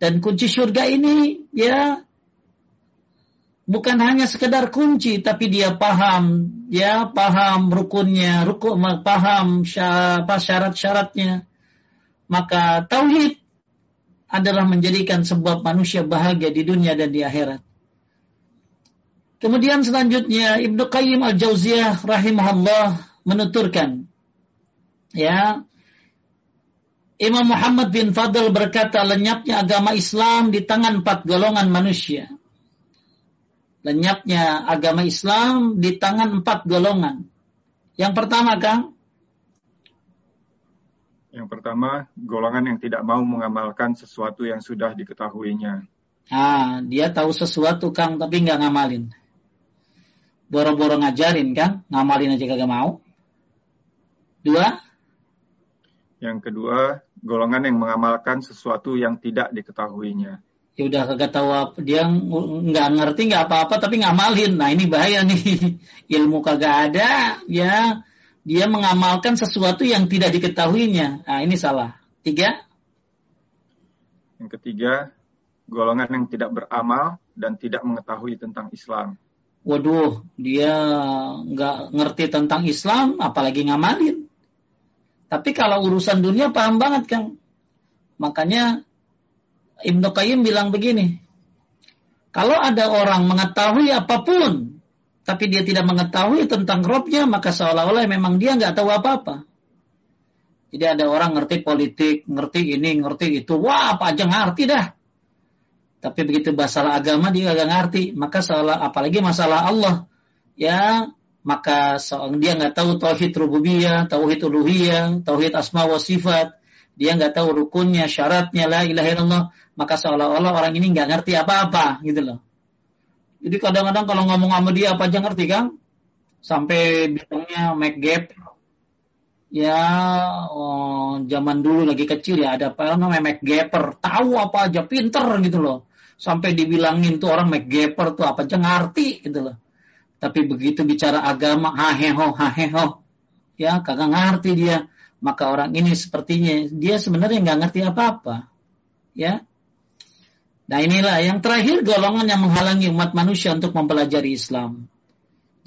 Dan kunci surga ini ya bukan hanya sekedar kunci tapi dia paham ya paham rukunnya rukun paham syarat-syaratnya maka tauhid adalah menjadikan sebab manusia bahagia di dunia dan di akhirat Kemudian selanjutnya Ibnu Qayyim Al-Jauziyah rahimahullah menuturkan ya Imam Muhammad bin Fadl berkata lenyapnya agama Islam di tangan empat golongan manusia. Lenyapnya agama Islam di tangan empat golongan. Yang pertama Kang, Yang pertama, golongan yang tidak mau mengamalkan sesuatu yang sudah diketahuinya. Ah, dia tahu sesuatu Kang tapi nggak ngamalin. Boro-boro ngajarin Kang, ngamalin aja kagak mau. Dua. Yang kedua, golongan yang mengamalkan sesuatu yang tidak diketahuinya. Ya udah kagak tahu apa, dia nggak ngerti nggak apa-apa tapi ngamalin. Nah ini bahaya nih, ilmu kagak ada, ya dia mengamalkan sesuatu yang tidak diketahuinya. Nah ini salah. Tiga. Yang ketiga, golongan yang tidak beramal dan tidak mengetahui tentang Islam. Waduh, dia nggak ngerti tentang Islam, apalagi ngamalin. Tapi kalau urusan dunia paham banget kan. Makanya Ibnu Qayyim bilang begini. Kalau ada orang mengetahui apa pun, tapi dia tidak mengetahui tentang robnya, maka seolah-olah memang dia nggak tahu apa-apa. Jadi ada orang ngerti politik, ngerti ini, ngerti itu. Wah, apa aja ngerti dah. Tapi begitu masalah agama dia gak ngerti, maka salah apalagi masalah Allah, ya maka dia nggak tahu tauhid rububiyah, tauhid uluhiyah, tauhid asma wa sifat, dia nggak tahu rukunnya, syaratnya la ilaha illallah, maka seolah-olah orang ini nggak ngerti apa-apa gitu loh. Jadi kadang-kadang kalau ngomong sama dia apa aja ngerti kan? Sampai bilangnya make gap. Ya oh, zaman dulu lagi kecil ya ada apa namanya make gapper, tahu apa aja pinter gitu loh sampai dibilangin tuh orang McGapper tuh apa aja ngerti gitu loh. Tapi begitu bicara agama, haheho, haheho, ya kagak ngerti dia. Maka orang ini sepertinya dia sebenarnya nggak ngerti apa-apa, ya. Nah inilah yang terakhir golongan yang menghalangi umat manusia untuk mempelajari Islam.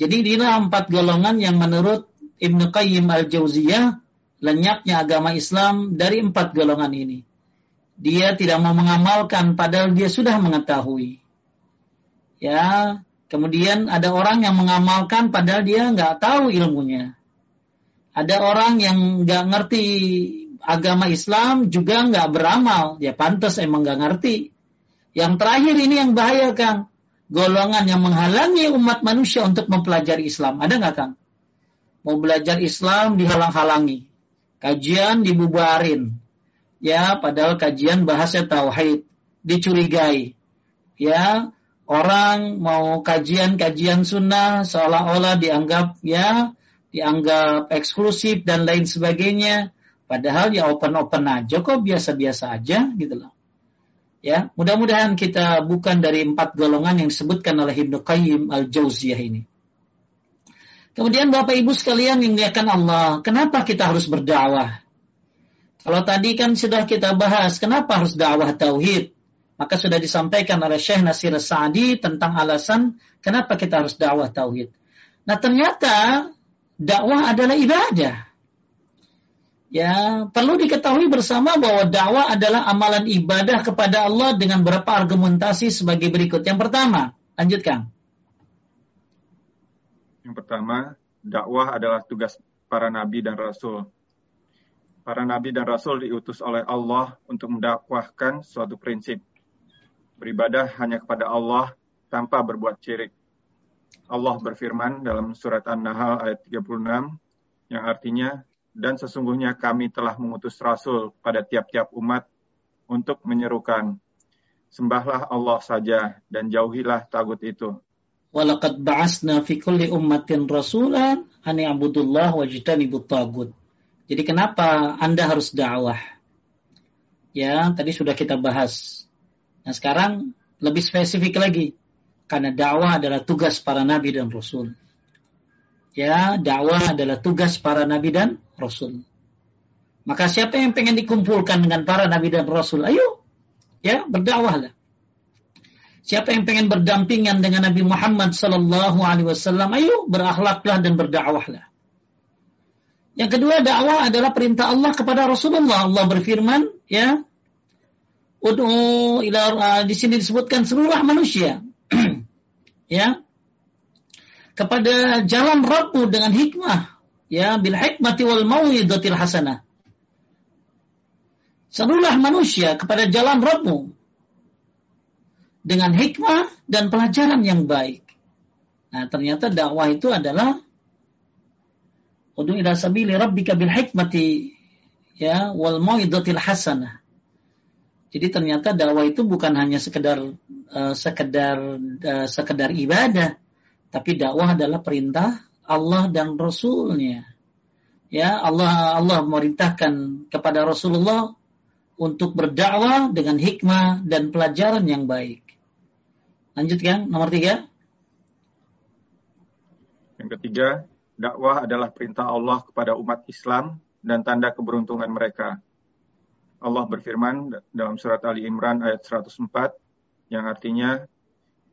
Jadi inilah empat golongan yang menurut Ibnu Qayyim al-Jauziyah lenyapnya agama Islam dari empat golongan ini dia tidak mau mengamalkan padahal dia sudah mengetahui. Ya, kemudian ada orang yang mengamalkan padahal dia nggak tahu ilmunya. Ada orang yang nggak ngerti agama Islam juga nggak beramal, ya pantas emang nggak ngerti. Yang terakhir ini yang bahaya Kang, golongan yang menghalangi umat manusia untuk mempelajari Islam. Ada nggak Kang? Mau belajar Islam dihalang-halangi, kajian dibubarin, ya padahal kajian bahasa tauhid. Dicurigai. Ya orang mau kajian-kajian sunnah seolah-olah dianggap ya dianggap eksklusif dan lain sebagainya. Padahal ya open-open aja kok biasa-biasa aja gitu loh ya mudah-mudahan kita bukan dari empat golongan yang disebutkan oleh Ibnu Qayyim al-Jauziyah ini Kemudian Bapak Ibu sekalian yang diakan Allah, kenapa kita harus berdakwah? Kalau tadi kan sudah kita bahas, kenapa harus dakwah tauhid? Maka sudah disampaikan oleh Syekh Nasir Sa'di tentang alasan kenapa kita harus dakwah tauhid. Nah ternyata dakwah adalah ibadah. Ya, perlu diketahui bersama bahwa dakwah adalah amalan ibadah kepada Allah dengan beberapa argumentasi sebagai berikut. Yang pertama, lanjutkan. Yang pertama, dakwah adalah tugas para nabi dan rasul para nabi dan rasul diutus oleh Allah untuk mendakwahkan suatu prinsip. Beribadah hanya kepada Allah tanpa berbuat syirik. Allah berfirman dalam surat An-Nahl ayat 36 yang artinya dan sesungguhnya kami telah mengutus rasul pada tiap-tiap umat untuk menyerukan sembahlah Allah saja dan jauhilah tagut itu. Walaqad ba'asna fi kulli ummatin rasulan an ya'budullah wajtanibut tagut. Jadi kenapa Anda harus dakwah? Ya, tadi sudah kita bahas. Nah, sekarang lebih spesifik lagi. Karena dakwah adalah tugas para nabi dan rasul. Ya, dakwah adalah tugas para nabi dan rasul. Maka siapa yang pengen dikumpulkan dengan para nabi dan rasul? Ayo, ya, berdakwahlah. Siapa yang pengen berdampingan dengan Nabi Muhammad sallallahu alaihi wasallam? Ayo, berakhlaklah dan berdakwahlah. Yang kedua dakwah adalah perintah Allah kepada Rasulullah. Allah berfirman, ya, Ud'u di sini disebutkan seluruh manusia. ya. Kepada jalan Rabbu dengan hikmah, ya, bil hikmati wal mau'izatil hasanah. Seluruh manusia kepada jalan Rabbu dengan hikmah dan pelajaran yang baik. Nah, ternyata dakwah itu adalah Udu ila sabili rabbika bil hikmati ya wal mau'izatil hasanah. Jadi ternyata dakwah itu bukan hanya sekedar uh, sekedar uh, sekedar ibadah, tapi dakwah adalah perintah Allah dan Rasulnya. Ya Allah Allah memerintahkan kepada Rasulullah untuk berdakwah dengan hikmah dan pelajaran yang baik. Lanjutkan nomor tiga. Yang ketiga, dakwah adalah perintah Allah kepada umat Islam dan tanda keberuntungan mereka. Allah berfirman dalam surat Ali Imran ayat 104 yang artinya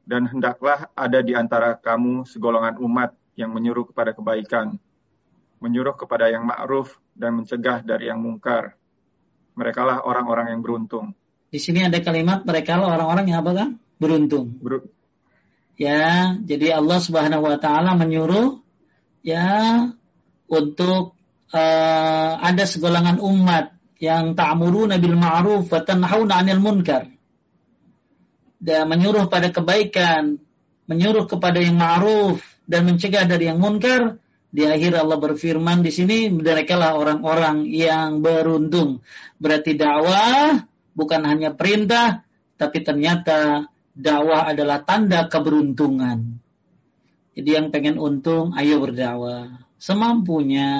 dan hendaklah ada di antara kamu segolongan umat yang menyuruh kepada kebaikan, menyuruh kepada yang ma'ruf dan mencegah dari yang mungkar. Merekalah orang-orang yang beruntung. Di sini ada kalimat mereka lah orang-orang yang apa kan? Beruntung. Ber ya, jadi Allah Subhanahu wa taala menyuruh ya untuk uh, ada segolongan umat yang ta'muruna bil ma'ruf wa tanhauna 'anil munkar. Dan menyuruh pada kebaikan, menyuruh kepada yang ma'ruf dan mencegah dari yang munkar. Di akhir Allah berfirman di sini mereka lah orang-orang yang beruntung. Berarti dakwah bukan hanya perintah, tapi ternyata dakwah adalah tanda keberuntungan. Jadi yang pengen untung, ayo berdakwah semampunya,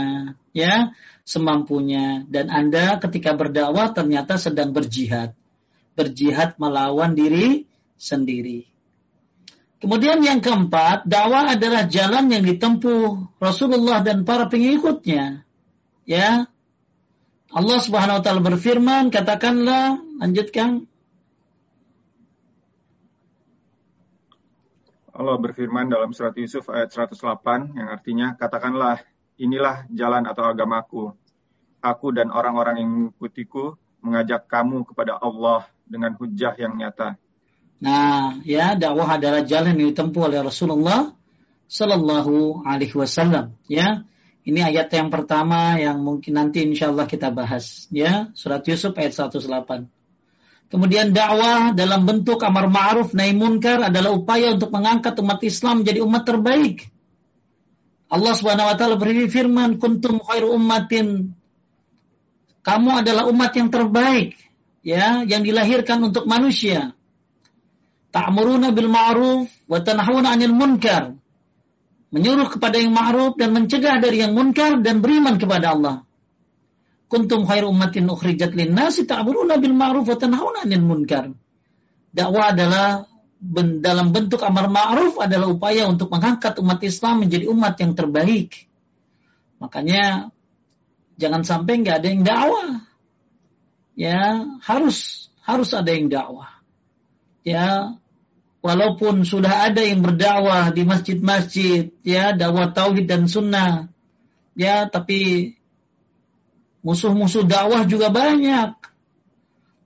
ya semampunya dan Anda ketika berdakwah ternyata sedang berjihad. Berjihad melawan diri sendiri. Kemudian yang keempat, dakwah adalah jalan yang ditempuh Rasulullah dan para pengikutnya. Ya. Allah Subhanahu wa taala berfirman, katakanlah, lanjutkan. Allah berfirman dalam surat Yusuf ayat 108 yang artinya katakanlah inilah jalan atau agamaku. Aku dan orang-orang yang mengikutiku mengajak kamu kepada Allah dengan hujah yang nyata. Nah, ya dakwah adalah jalan yang ditempuh oleh Rasulullah Sallallahu Alaihi Wasallam. Ya, ini ayat yang pertama yang mungkin nanti insya Allah kita bahas. Ya, surat Yusuf ayat 108. Kemudian dakwah dalam bentuk amar ma'ruf nahi munkar adalah upaya untuk mengangkat umat Islam menjadi umat terbaik. Allah Subhanahu wa taala berfirman, "Kuntum khairu ummatin." Kamu adalah umat yang terbaik, ya, yang dilahirkan untuk manusia. Ta'muruna bil ma'ruf wa tanhauna 'anil munkar. Menyuruh kepada yang ma'ruf dan mencegah dari yang munkar dan beriman kepada Allah. Kuntum khairu ummatin ukhrijat lin-nasi ta'muruna bil ma'ruf wa tanhauna 'anil munkar. Dakwah adalah dalam bentuk amar ma'ruf adalah upaya untuk mengangkat umat Islam menjadi umat yang terbaik. Makanya jangan sampai nggak ada yang dakwah. Ya, harus harus ada yang dakwah. Ya, walaupun sudah ada yang berdakwah di masjid-masjid, ya, dakwah tauhid dan sunnah. Ya, tapi musuh-musuh dakwah juga banyak.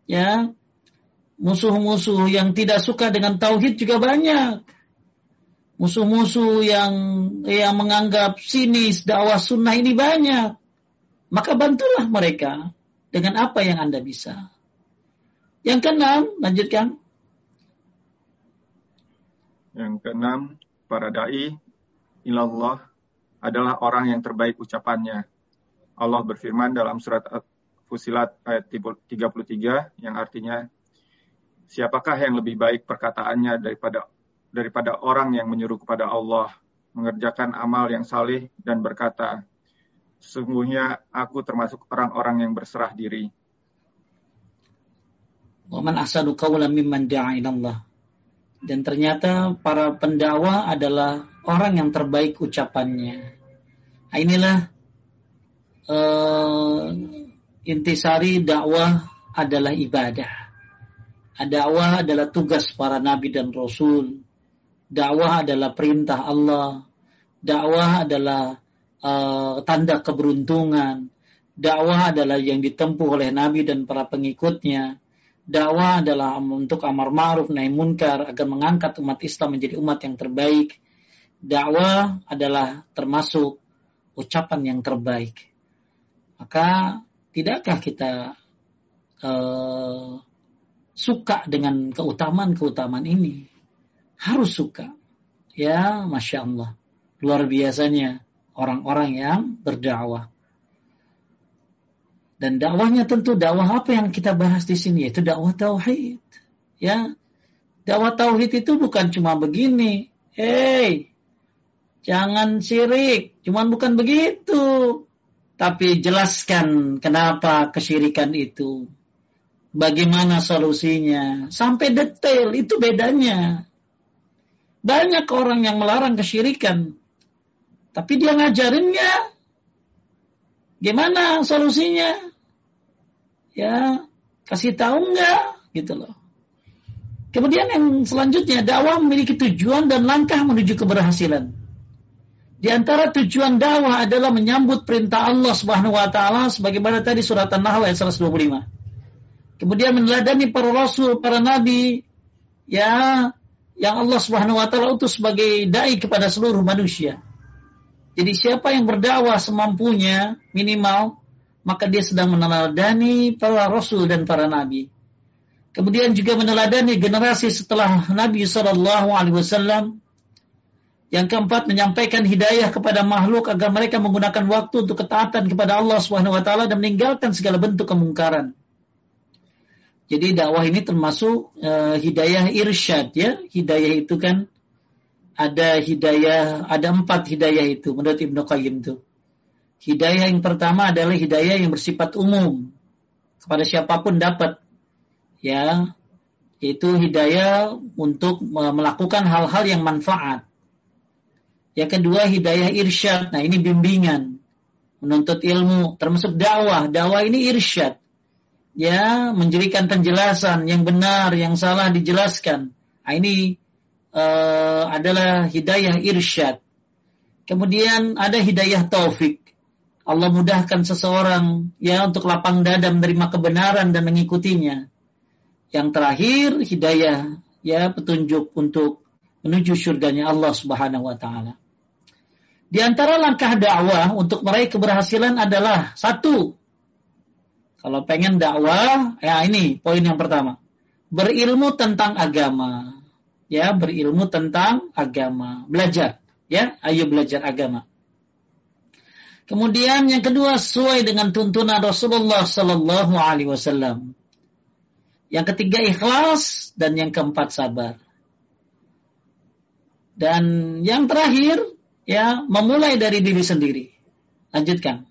Ya, Musuh-musuh yang tidak suka dengan tauhid juga banyak. Musuh-musuh yang yang menganggap sinis dakwah sunnah ini banyak. Maka bantulah mereka dengan apa yang Anda bisa. Yang keenam, lanjutkan. Yang keenam, para dai ilallah adalah orang yang terbaik ucapannya. Allah berfirman dalam surat Fusilat ayat 33 yang artinya siapakah yang lebih baik perkataannya daripada daripada orang yang menyuruh kepada Allah mengerjakan amal yang saleh dan berkata, sesungguhnya aku termasuk orang-orang yang berserah diri. Waman asadu qawlan mimman da'a Allah. Dan ternyata para pendakwa adalah orang yang terbaik ucapannya. Nah, inilah uh, intisari dakwah adalah ibadah Dakwah adalah tugas para nabi dan rasul. Dakwah adalah perintah Allah. Dakwah adalah uh, tanda keberuntungan. Dakwah adalah yang ditempuh oleh nabi dan para pengikutnya. Dakwah adalah untuk amar ma'ruf nahi munkar agar mengangkat umat Islam menjadi umat yang terbaik. Dakwah adalah termasuk ucapan yang terbaik. Maka tidakkah kita uh, suka dengan keutamaan-keutamaan ini. Harus suka. Ya, Masya Allah. Luar biasanya orang-orang yang berdakwah. Dan dakwahnya tentu dakwah apa yang kita bahas di sini yaitu dakwah tauhid. Ya. Dakwah tauhid itu bukan cuma begini. Hei, jangan syirik. Cuman bukan begitu. Tapi jelaskan kenapa kesyirikan itu. Bagaimana solusinya. Sampai detail, itu bedanya. Banyak orang yang melarang kesyirikan. Tapi dia ngajarinnya Gimana solusinya? Ya, kasih tahu nggak? Gitu loh. Kemudian yang selanjutnya, dakwah memiliki tujuan dan langkah menuju keberhasilan. Di antara tujuan dakwah adalah menyambut perintah Allah Subhanahu wa taala sebagaimana tadi surat An-Nahl ayat 125. Kemudian meneladani para rasul, para nabi ya yang Allah Subhanahu wa taala utus sebagai dai kepada seluruh manusia. Jadi siapa yang berdakwah semampunya minimal maka dia sedang meneladani para rasul dan para nabi. Kemudian juga meneladani generasi setelah Nabi Shallallahu Alaihi Wasallam. Yang keempat menyampaikan hidayah kepada makhluk agar mereka menggunakan waktu untuk ketaatan kepada Allah Subhanahu Wa Taala dan meninggalkan segala bentuk kemungkaran. Jadi dakwah ini termasuk uh, hidayah irsyad ya. Hidayah itu kan ada hidayah, ada empat hidayah itu menurut Ibnu Qayyim itu. Hidayah yang pertama adalah hidayah yang bersifat umum kepada siapa pun dapat. Ya, itu hidayah untuk melakukan hal-hal yang manfaat. Yang kedua hidayah irsyad. Nah, ini bimbingan menuntut ilmu termasuk dakwah. Dakwah ini irsyad. Ya, menjadikan penjelasan yang benar, yang salah dijelaskan. Nah, ini uh, adalah hidayah irsyad. Kemudian ada hidayah taufik. Allah mudahkan seseorang ya untuk lapang dada menerima kebenaran dan mengikutinya. Yang terakhir hidayah ya petunjuk untuk menuju surganya Allah Subhanahu wa taala. Di antara langkah dakwah untuk meraih keberhasilan adalah satu. Kalau pengen dakwah, ya ini poin yang pertama. Berilmu tentang agama ya berilmu tentang agama, belajar, ya, ayo belajar agama. Kemudian yang kedua sesuai dengan tuntunan Rasulullah Sallallahu Alaihi Wasallam. Yang ketiga ikhlas dan yang keempat sabar. Dan yang terakhir ya memulai dari diri sendiri. Lanjutkan.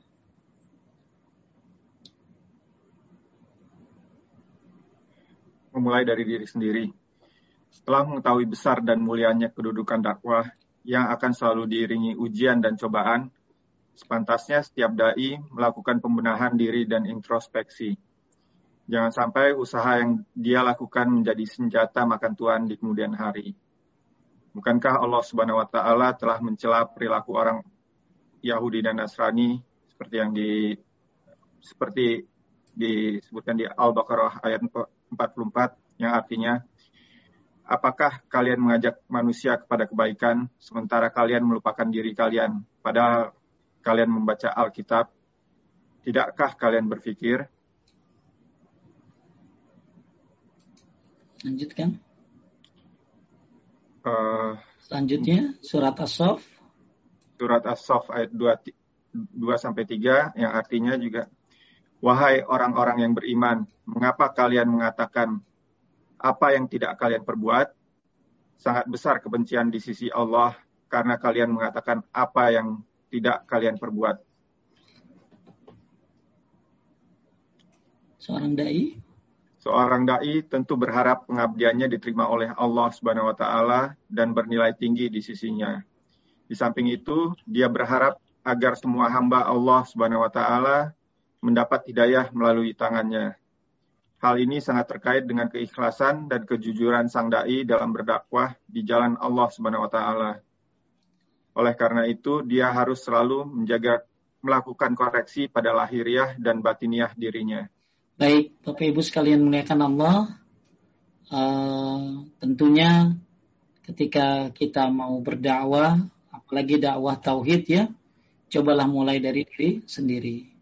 Memulai dari diri sendiri. Setelah mengetahui besar dan mulianya kedudukan dakwah yang akan selalu diiringi ujian dan cobaan, sepantasnya setiap dai melakukan pembenahan diri dan introspeksi. Jangan sampai usaha yang dia lakukan menjadi senjata makan tuan di kemudian hari. Bukankah Allah Subhanahu wa taala telah mencela perilaku orang Yahudi dan Nasrani seperti yang di seperti disebutkan di Al-Baqarah ayat 44 yang artinya apakah kalian mengajak manusia kepada kebaikan sementara kalian melupakan diri kalian padahal kalian membaca Alkitab? Tidakkah kalian berpikir? Lanjutkan. Uh, selanjutnya surat As-Saff surat As-Saff ayat 2 2 sampai 3 yang artinya juga wahai orang-orang yang beriman mengapa kalian mengatakan apa yang tidak kalian perbuat, sangat besar kebencian di sisi Allah karena kalian mengatakan apa yang tidak kalian perbuat. Seorang dai Seorang dai tentu berharap pengabdiannya diterima oleh Allah Subhanahu wa taala dan bernilai tinggi di sisinya. Di samping itu, dia berharap agar semua hamba Allah Subhanahu wa taala mendapat hidayah melalui tangannya. Hal ini sangat terkait dengan keikhlasan dan kejujuran sang dai dalam berdakwah di jalan Allah Subhanahu wa taala. Oleh karena itu, dia harus selalu menjaga melakukan koreksi pada lahiriah dan batiniah dirinya. Baik, Bapak Ibu sekalian muliakan Allah. Uh, tentunya ketika kita mau berdakwah, apalagi dakwah tauhid ya, cobalah mulai dari diri sendiri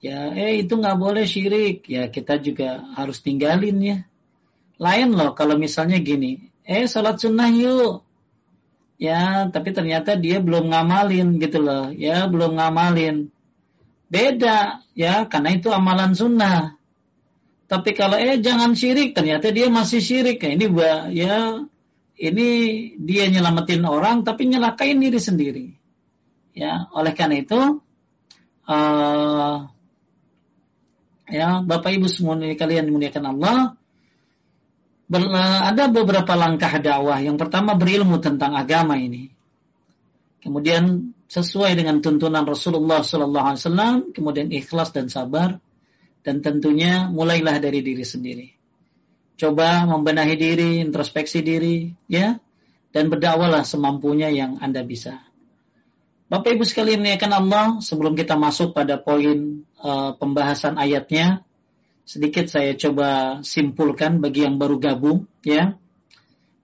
ya eh itu nggak boleh syirik ya kita juga harus tinggalin ya lain loh kalau misalnya gini eh sholat sunnah yuk ya tapi ternyata dia belum ngamalin gitu loh ya belum ngamalin beda ya karena itu amalan sunnah. Tapi kalau eh jangan syirik ternyata dia masih syirik. Nah, ini ya ini dia nyelamatin orang tapi nyelakain diri sendiri. Ya, oleh karena itu uh, ya Bapak Ibu semua kalian dimuliakan Allah ber, ada beberapa langkah dakwah. Yang pertama berilmu tentang agama ini. Kemudian sesuai dengan tuntunan Rasulullah Sallallahu Alaihi Wasallam, kemudian ikhlas dan sabar, dan tentunya mulailah dari diri sendiri. Coba membenahi diri, introspeksi diri, ya, dan berdakwalah semampunya yang anda bisa. Bapak Ibu sekalian kan Allah, sebelum kita masuk pada poin uh, pembahasan ayatnya, sedikit saya coba simpulkan bagi yang baru gabung, ya.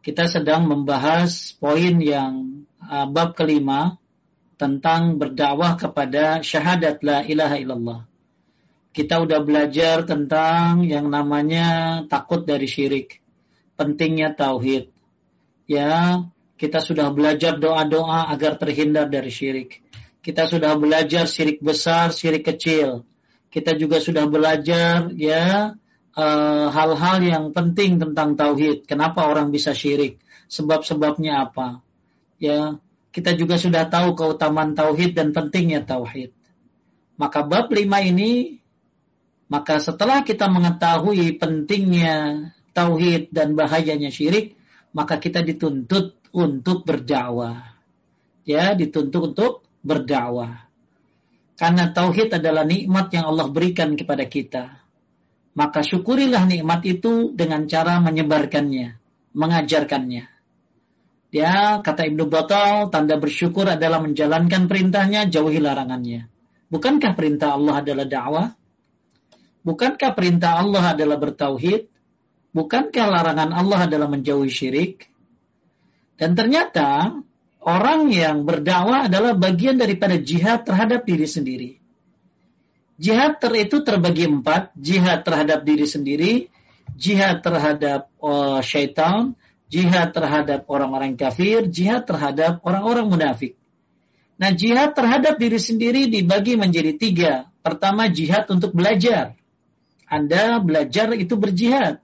Kita sedang membahas poin yang uh, bab kelima tentang berdakwah kepada syahadat la ilaha illallah. Kita udah belajar tentang yang namanya takut dari syirik, pentingnya tauhid. Ya, kita sudah belajar doa-doa agar terhindar dari syirik. Kita sudah belajar syirik besar, syirik kecil. Kita juga sudah belajar ya eh, hal-hal uh, yang penting tentang tauhid. Kenapa orang bisa syirik? Sebab-sebabnya apa? Ya, kita juga sudah tahu keutamaan tauhid dan pentingnya tauhid. Maka bab lima ini, maka setelah kita mengetahui pentingnya tauhid dan bahayanya syirik, maka kita dituntut untuk berdakwah. Ya, dituntut untuk berdakwah. Karena tauhid adalah nikmat yang Allah berikan kepada kita. Maka syukurilah nikmat itu dengan cara menyebarkannya, mengajarkannya. Ya, kata Ibnu Batal, tanda bersyukur adalah menjalankan perintahnya, jauhi larangannya. Bukankah perintah Allah adalah dakwah? Bukankah perintah Allah adalah bertauhid? Bukankah larangan Allah adalah menjauhi syirik? Dan ternyata orang yang berdakwah adalah bagian daripada jihad terhadap diri sendiri. Jihad ter itu terbagi empat, jihad terhadap diri sendiri, jihad terhadap uh, syaitan, jihad terhadap orang-orang kafir, jihad terhadap orang-orang munafik. Nah, jihad terhadap diri sendiri dibagi menjadi tiga. Pertama, jihad untuk belajar. Anda belajar itu berjihad.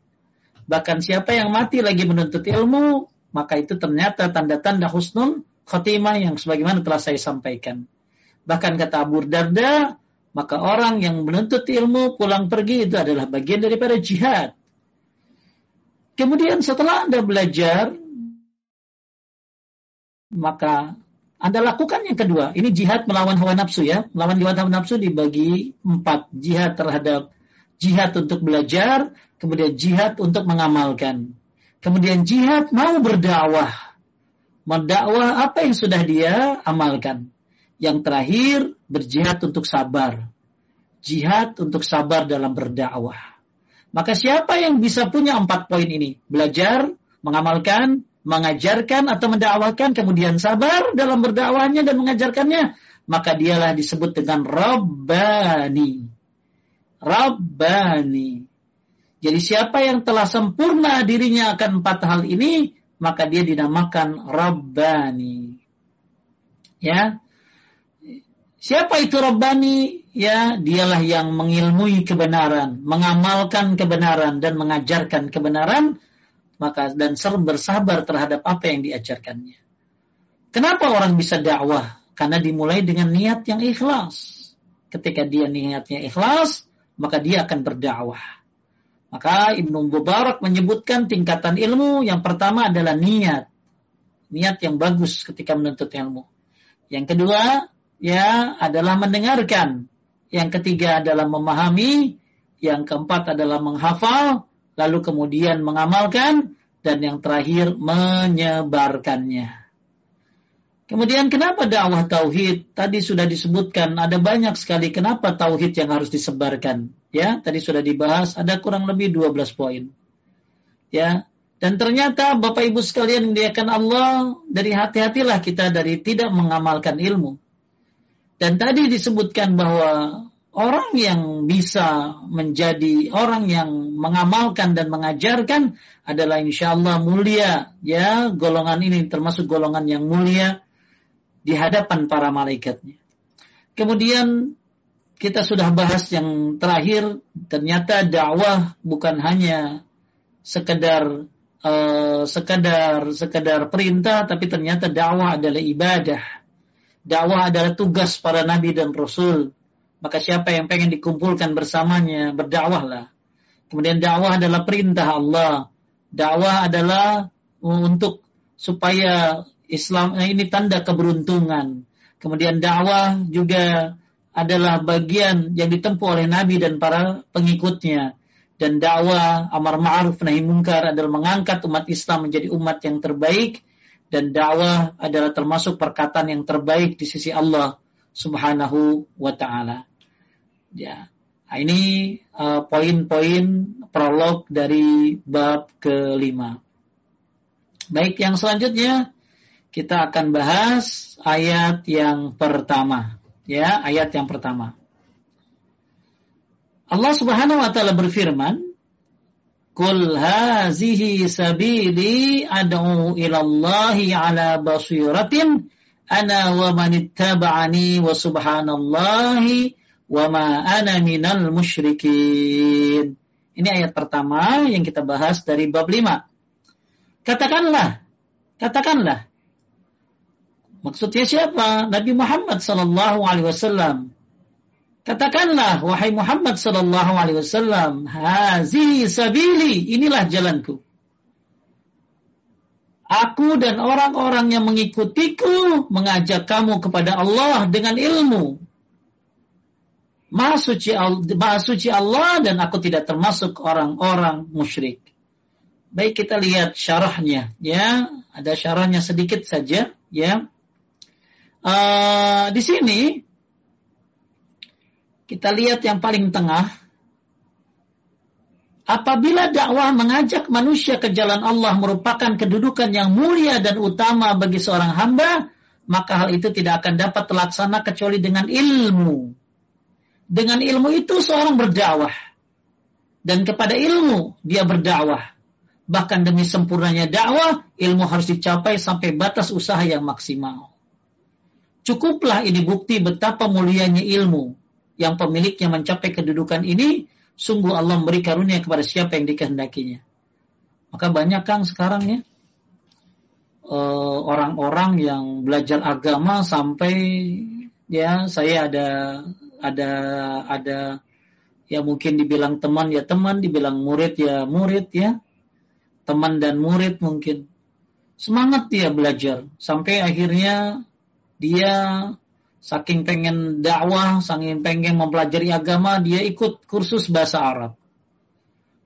Bahkan siapa yang mati lagi menuntut ilmu, maka itu ternyata tanda-tanda husnul khotimah yang sebagaimana telah saya sampaikan. Bahkan kata Abu Darda, maka orang yang menuntut ilmu pulang pergi itu adalah bagian daripada jihad. Kemudian setelah Anda belajar, maka Anda lakukan yang kedua. Ini jihad melawan hawa nafsu ya. Melawan hawa nafsu dibagi empat. Jihad terhadap jihad untuk belajar, kemudian jihad untuk mengamalkan. Kemudian jihad mau berdakwah. Mendakwah apa yang sudah dia amalkan. Yang terakhir berjihad untuk sabar. Jihad untuk sabar dalam berdakwah. Maka siapa yang bisa punya empat poin ini? Belajar, mengamalkan, mengajarkan atau mendakwakan, kemudian sabar dalam berdakwahnya dan mengajarkannya, maka dialah disebut dengan Rabbani. Rabbani. Jadi siapa yang telah sempurna dirinya akan empat hal ini, maka dia dinamakan Rabbani. Ya. Siapa itu Rabbani? ya dialah yang mengilmui kebenaran, mengamalkan kebenaran dan mengajarkan kebenaran, maka dan bersabar terhadap apa yang diajarkannya. Kenapa orang bisa dakwah? Karena dimulai dengan niat yang ikhlas. Ketika dia niatnya ikhlas, maka dia akan berdakwah. Maka Ibnu Mubarak menyebutkan tingkatan ilmu yang pertama adalah niat. Niat yang bagus ketika menuntut ilmu. Yang kedua, ya adalah mendengarkan yang ketiga adalah memahami, yang keempat adalah menghafal, lalu kemudian mengamalkan, dan yang terakhir menyebarkannya. Kemudian kenapa dakwah tauhid? Tadi sudah disebutkan ada banyak sekali kenapa tauhid yang harus disebarkan. Ya, tadi sudah dibahas ada kurang lebih 12 poin. Ya, dan ternyata Bapak Ibu sekalian diakan Allah dari hati-hatilah kita dari tidak mengamalkan ilmu. Dan tadi disebutkan bahwa orang yang bisa menjadi orang yang mengamalkan dan mengajarkan adalah insya Allah mulia. Ya, golongan ini termasuk golongan yang mulia di hadapan para malaikatnya. Kemudian kita sudah bahas yang terakhir, ternyata dakwah bukan hanya sekedar uh, sekedar sekedar perintah, tapi ternyata dakwah adalah ibadah. Dakwah adalah tugas para nabi dan rasul. Maka siapa yang pengen dikumpulkan bersamanya, berdakwahlah. Kemudian dakwah adalah perintah Allah. Dakwah adalah untuk supaya Islam nah ini tanda keberuntungan. Kemudian dakwah juga adalah bagian yang ditempuh oleh Nabi dan para pengikutnya. Dan dakwah amar ma'ruf nahi munkar adalah mengangkat umat Islam menjadi umat yang terbaik dan dakwah adalah termasuk perkataan yang terbaik di sisi Allah Subhanahu wa taala. Ya. Nah, ini uh, poin-poin prolog dari bab kelima. Baik, yang selanjutnya kita akan bahas ayat yang pertama. Ya, ayat yang pertama. Allah Subhanahu wa taala berfirman, "Qul hazihi sabili ad'u ila Allah ala basiratin ana wa man ittaba'ani wa subhanallahi wa ma ana minal musyrikin." Ini ayat pertama yang kita bahas dari bab 5. Katakanlah, katakanlah Maksudnya siapa? Nabi Muhammad sallallahu alaihi wasallam. Katakanlah wahai Muhammad sallallahu alaihi wasallam, hazi sabili, inilah jalanku. Aku dan orang-orang yang mengikutiku mengajak kamu kepada Allah dengan ilmu. Maha suci, Allah dan aku tidak termasuk orang-orang musyrik. Baik kita lihat syarahnya ya, ada syarahnya sedikit saja ya. Uh, di sini kita lihat yang paling tengah. Apabila dakwah mengajak manusia ke jalan Allah merupakan kedudukan yang mulia dan utama bagi seorang hamba, maka hal itu tidak akan dapat terlaksana kecuali dengan ilmu. Dengan ilmu itu seorang berdakwah. Dan kepada ilmu dia berdakwah. Bahkan demi sempurnanya dakwah, ilmu harus dicapai sampai batas usaha yang maksimal. Cukuplah ini bukti betapa mulianya ilmu yang pemiliknya mencapai kedudukan ini, sungguh Allah memberi karunia kepada siapa yang dikehendakinya. Maka banyak kang sekarang ya eh, orang-orang yang belajar agama sampai ya saya ada ada ada ya mungkin dibilang teman ya teman, dibilang murid ya murid ya teman dan murid mungkin semangat dia belajar sampai akhirnya dia saking pengen dakwah, saking pengen mempelajari agama, dia ikut kursus bahasa Arab.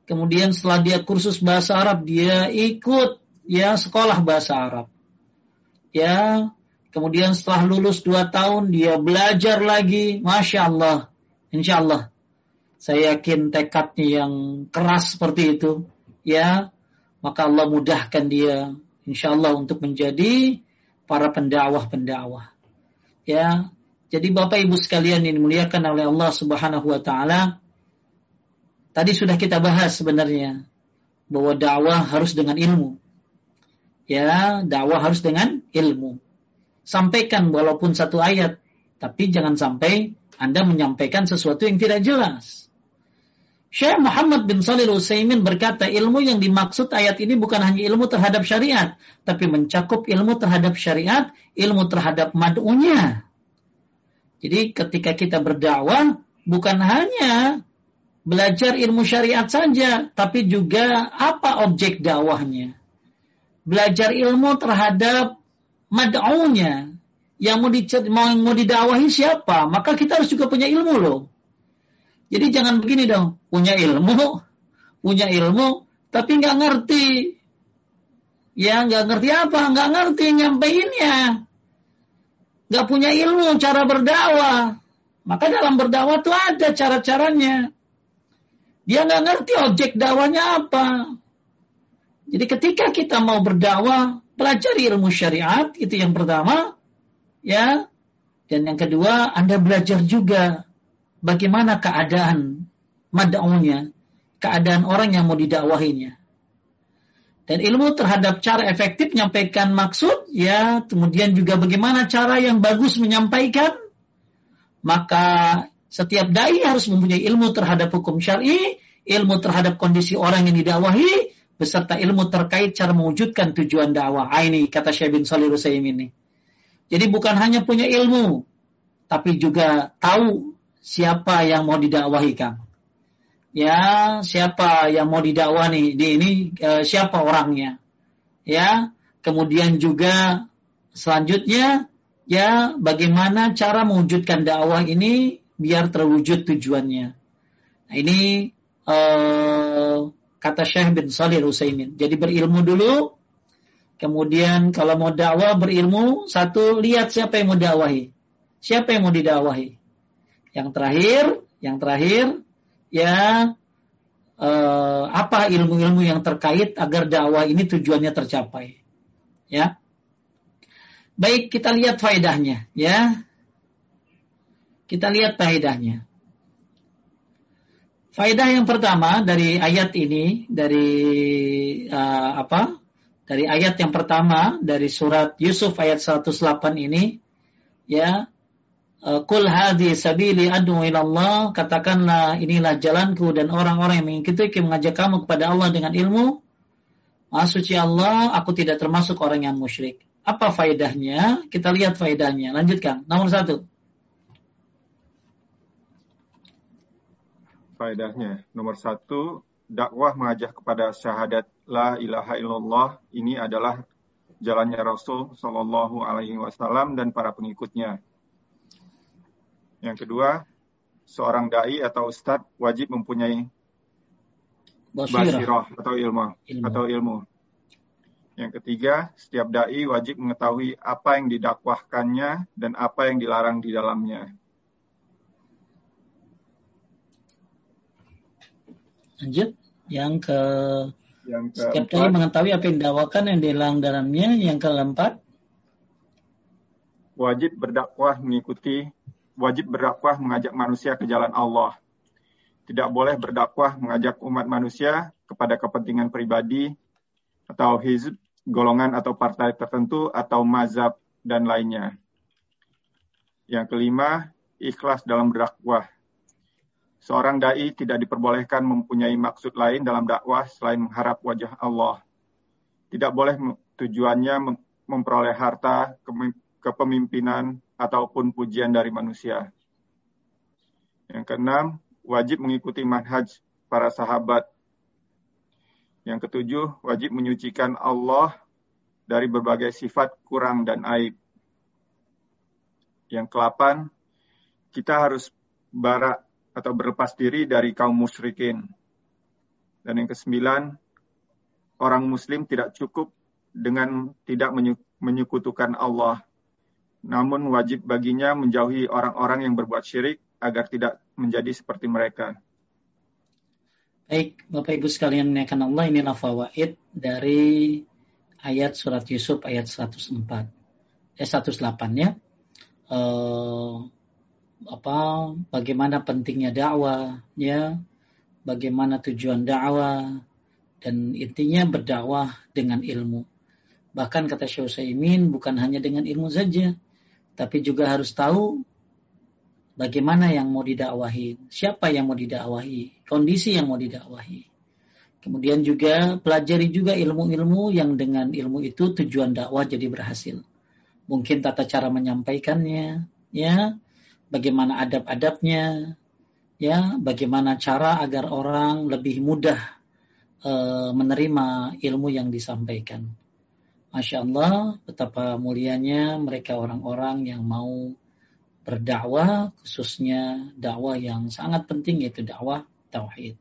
Kemudian setelah dia kursus bahasa Arab, dia ikut ya sekolah bahasa Arab. Ya, kemudian setelah lulus dua tahun dia belajar lagi, masya Allah, insya Allah. Saya yakin tekadnya yang keras seperti itu, ya, maka Allah mudahkan dia, insya Allah untuk menjadi para pendakwah-pendakwah. Ya, jadi Bapak Ibu sekalian yang dimuliakan oleh Allah Subhanahu wa taala, tadi sudah kita bahas sebenarnya bahwa dakwah harus dengan ilmu. Ya, dakwah harus dengan ilmu. Sampaikan walaupun satu ayat, tapi jangan sampai Anda menyampaikan sesuatu yang tidak jelas. Syekh Muhammad bin Salih Utsaimin berkata, ilmu yang dimaksud ayat ini bukan hanya ilmu terhadap syariat, tapi mencakup ilmu terhadap syariat, ilmu terhadap mad'unya. Jadi ketika kita berdakwah bukan hanya belajar ilmu syariat saja, tapi juga apa objek dakwahnya. Belajar ilmu terhadap mad'unya. Yang mau, mau didakwahi siapa? Maka kita harus juga punya ilmu loh. Jadi jangan begini dong, punya ilmu, punya ilmu, tapi nggak ngerti. Ya nggak ngerti apa? Nggak ngerti nyampeinnya nggak punya ilmu cara berdakwah. Maka dalam berdakwah tuh ada cara-caranya. Dia nggak ngerti objek dakwanya apa. Jadi ketika kita mau berdakwah, pelajari ilmu syariat, itu yang pertama. ya. Dan yang kedua, Anda belajar juga bagaimana keadaan mad'unya, keadaan orang yang mau didakwahinya. Dan ilmu terhadap cara efektif menyampaikan maksud, ya, kemudian juga bagaimana cara yang bagus menyampaikan, maka Setiap dai harus mempunyai ilmu terhadap hukum syar'i, ilmu terhadap kondisi orang yang didakwahi, beserta ilmu terkait cara mewujudkan tujuan dakwah. Ah, ini kata Syekh bin Shalih ini. Jadi bukan hanya punya ilmu, tapi juga tahu siapa yang mau didakwahi, Kang. Ya, siapa yang mau didakwahi di ini uh, siapa orangnya. Ya, kemudian juga selanjutnya ya bagaimana cara mewujudkan dakwah ini biar terwujud tujuannya. Nah, ini uh, kata Syekh bin Salih Utsaimin. Jadi berilmu dulu, kemudian kalau mau dakwah berilmu, satu lihat siapa yang mau dakwahi. Siapa yang mau didakwahi. Yang terakhir, yang terakhir ya uh, apa ilmu-ilmu yang terkait agar dakwah ini tujuannya tercapai. Ya. Baik, kita lihat faedahnya, ya. Kita lihat faedahnya. Faedah yang pertama dari ayat ini, dari uh, apa? Dari ayat yang pertama dari surat Yusuf ayat 108 ini, ya. Kul uh, hadi sabili adu ilallah katakanlah inilah jalanku dan orang-orang yang mengikuti mengajak kamu kepada Allah dengan ilmu Maha Allah aku tidak termasuk orang yang musyrik apa faedahnya? Kita lihat faedahnya. Lanjutkan. Nomor satu. Faedahnya. Nomor satu, dakwah mengajak kepada syahadat la ilaha illallah ini adalah jalannya Rasul Shallallahu Alaihi Wasallam dan para pengikutnya. Yang kedua, seorang dai atau ustadz wajib mempunyai basirah, atau ilmu, ilmu. atau ilmu. Yang ketiga, setiap dai wajib mengetahui apa yang didakwahkannya dan apa yang dilarang di dalamnya. Lanjut, yang ke yang ke setiap dai mengetahui apa yang didakwakan yang dilarang dalamnya. Yang keempat, wajib berdakwah mengikuti wajib berdakwah mengajak manusia ke jalan Allah. Tidak boleh berdakwah mengajak umat manusia kepada kepentingan pribadi atau hizb, golongan atau partai tertentu atau mazhab dan lainnya. Yang kelima, ikhlas dalam berdakwah. Seorang dai tidak diperbolehkan mempunyai maksud lain dalam dakwah selain mengharap wajah Allah. Tidak boleh tujuannya memperoleh harta, kepemimpinan, ataupun pujian dari manusia. Yang keenam, wajib mengikuti manhaj para sahabat yang ketujuh, wajib menyucikan Allah dari berbagai sifat kurang dan aib. Yang kelapan, kita harus barak atau berlepas diri dari kaum musyrikin. Dan yang kesembilan, orang muslim tidak cukup dengan tidak menyekutukan Allah. Namun wajib baginya menjauhi orang-orang yang berbuat syirik agar tidak menjadi seperti mereka. Baik, Bapak Ibu sekalian menaikkan Allah, inilah fawaid dari ayat surat Yusuf ayat 104. Eh 108 ya. Eh, apa bagaimana pentingnya dakwah ya, bagaimana tujuan dakwah dan intinya berdakwah dengan ilmu. Bahkan kata Syekh Utsaimin bukan hanya dengan ilmu saja, tapi juga harus tahu bagaimana yang mau didakwahi, siapa yang mau didakwahi, kondisi yang mau didakwahi. Kemudian juga pelajari juga ilmu-ilmu yang dengan ilmu itu tujuan dakwah jadi berhasil. Mungkin tata cara menyampaikannya, ya, bagaimana adab-adabnya, ya, bagaimana cara agar orang lebih mudah e, menerima ilmu yang disampaikan. Masya Allah, betapa mulianya mereka orang-orang yang mau berdakwah khususnya dakwah yang sangat penting yaitu dakwah tauhid.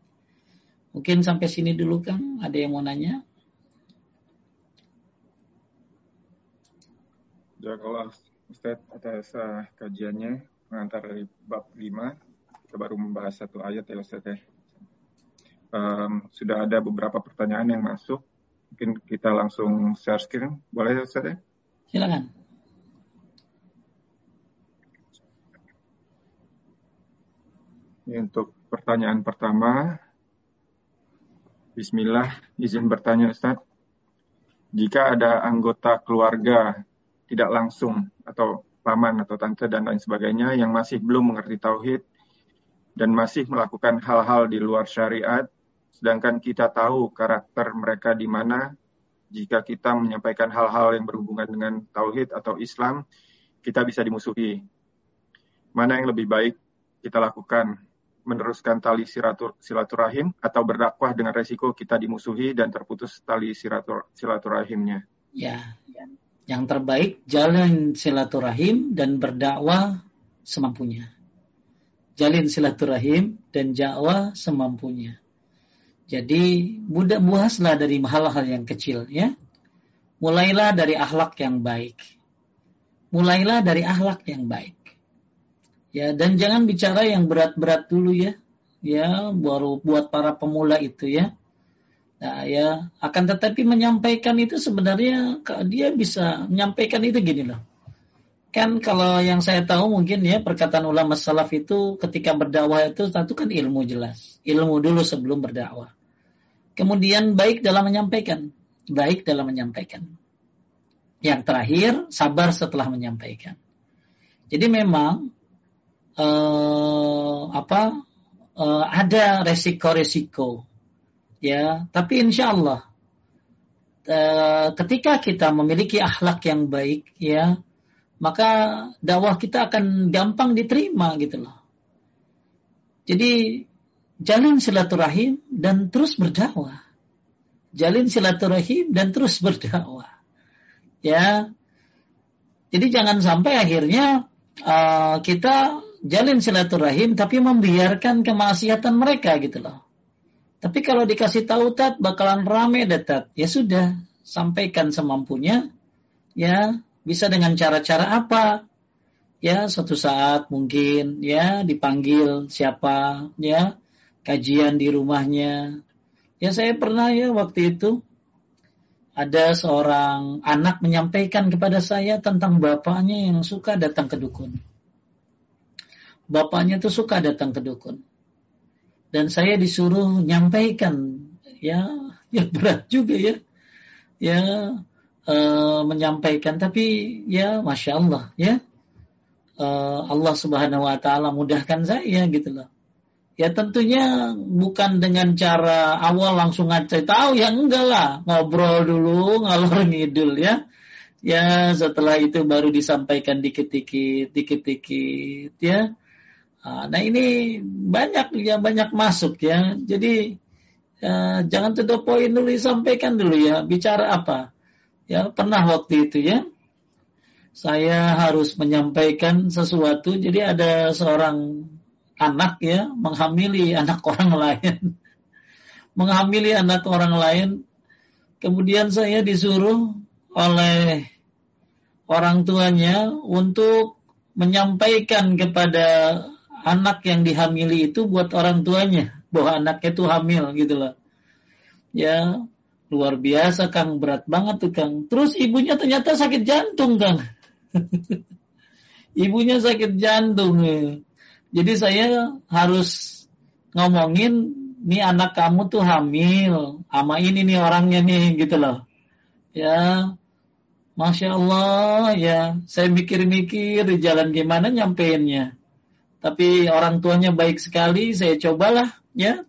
Mungkin sampai sini dulu Kang, ada yang mau nanya? kalau Ustaz atas uh, kajiannya mengantar dari bab 5 kita baru membahas satu ayat ya Ustaz ya. Um, sudah ada beberapa pertanyaan yang masuk. Mungkin kita langsung share screen. Boleh Ustaz ya? Silakan. Ini untuk pertanyaan pertama. Bismillah, izin bertanya Ustaz. Jika ada anggota keluarga tidak langsung atau paman atau tante dan lain sebagainya yang masih belum mengerti tauhid dan masih melakukan hal-hal di luar syariat, sedangkan kita tahu karakter mereka di mana, jika kita menyampaikan hal-hal yang berhubungan dengan tauhid atau Islam, kita bisa dimusuhi. Mana yang lebih baik kita lakukan? Meneruskan tali silaturahim atau berdakwah dengan resiko kita dimusuhi dan terputus tali silaturahimnya? Ya, yang terbaik jalan silaturahim dan berdakwah semampunya. Jalin silaturahim dan dakwah semampunya. Jadi mudah buaslah dari hal-hal yang kecil ya. Mulailah dari akhlak yang baik. Mulailah dari akhlak yang baik. Ya, dan jangan bicara yang berat-berat dulu ya. Ya, baru buat para pemula itu ya. Nah, ya, akan tetapi menyampaikan itu sebenarnya dia bisa menyampaikan itu gini loh. Kan kalau yang saya tahu mungkin ya perkataan ulama salaf itu ketika berdakwah itu satu kan ilmu jelas. Ilmu dulu sebelum berdakwah. Kemudian baik dalam menyampaikan, baik dalam menyampaikan. Yang terakhir, sabar setelah menyampaikan. Jadi memang eh, apa eh, ada resiko-resiko, ya. Tapi insya Allah eh, ketika kita memiliki akhlak yang baik, ya, maka dakwah kita akan gampang diterima gitu loh. Jadi jalin silaturahim dan terus berdakwah. Jalin silaturahim dan terus berdakwah. Ya. Jadi jangan sampai akhirnya uh, kita jalin silaturahim tapi membiarkan kemaksiatan mereka gitu loh. Tapi kalau dikasih tahu tat bakalan rame detat. Ya sudah, sampaikan semampunya. Ya, bisa dengan cara-cara apa? Ya, suatu saat mungkin ya dipanggil siapa ya kajian di rumahnya. Ya saya pernah ya waktu itu ada seorang anak menyampaikan kepada saya tentang bapaknya yang suka datang ke dukun. Bapaknya tuh suka datang ke dukun. Dan saya disuruh nyampaikan ya ya berat juga ya. Ya e, menyampaikan tapi ya masya Allah ya e, Allah Subhanahu Wa Taala mudahkan saya gitu loh Ya tentunya bukan dengan cara awal langsung ngacai tahu ya enggak lah ngobrol dulu ngalor ngidul ya. Ya setelah itu baru disampaikan dikit-dikit, dikit-dikit ya. Ah, nah ini banyak ya banyak masuk ya. Jadi ya, jangan tutup poin dulu disampaikan dulu ya. Bicara apa? Ya pernah waktu itu ya. Saya harus menyampaikan sesuatu. Jadi ada seorang anak ya menghamili anak orang lain. Menghamili anak orang lain. Kemudian saya disuruh oleh orang tuanya untuk menyampaikan kepada anak yang dihamili itu buat orang tuanya. Bahwa anaknya itu hamil gitu loh. Ya luar biasa Kang. Berat banget tuh Kang. Terus ibunya ternyata sakit jantung Kang. Ibunya sakit jantung ya jadi saya harus ngomongin nih anak kamu tuh hamil sama ini nih orangnya nih gitu loh. Ya, masya Allah ya. Saya mikir-mikir di jalan gimana nyampeinnya. Tapi orang tuanya baik sekali. Saya cobalah ya.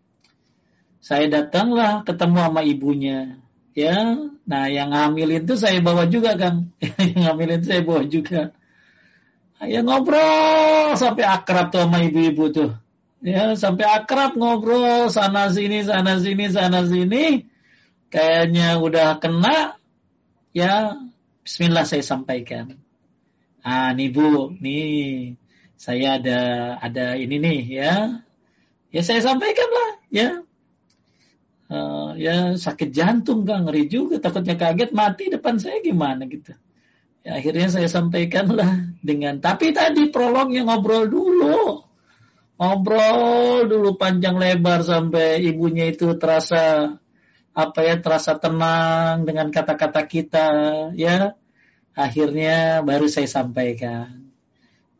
Saya datanglah ketemu sama ibunya. Ya, nah yang hamil itu saya bawa juga kan. yang hamil itu saya bawa juga ya ngobrol sampai akrab tuh sama ibu-ibu tuh. Ya, sampai akrab ngobrol sana sini sana sini sana sini. Kayaknya udah kena ya bismillah saya sampaikan. Ah, nih Bu, nih saya ada ada ini nih ya. Ya saya sampaikan lah ya. Uh, ya sakit jantung kan ngeri juga takutnya kaget mati depan saya gimana gitu. Ya, akhirnya saya sampaikanlah dengan tapi tadi prolognya ngobrol dulu. Ngobrol dulu panjang lebar sampai ibunya itu terasa apa ya terasa tenang dengan kata-kata kita ya. Akhirnya baru saya sampaikan.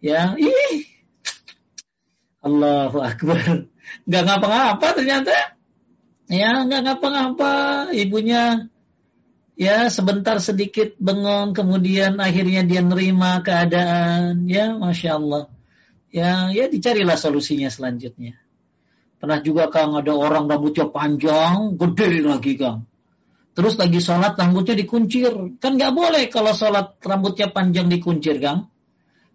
Ya, ih. Allahu Akbar. Gak ngapa-ngapa ternyata. Ya, gak ngapa-ngapa. Ibunya ya sebentar sedikit bengong kemudian akhirnya dia nerima keadaan ya masya Allah Ya, ya dicarilah solusinya selanjutnya. Pernah juga Kang ada orang rambutnya panjang, gede lagi Kang. Terus lagi sholat rambutnya dikuncir. Kan nggak boleh kalau sholat rambutnya panjang dikuncir Kang.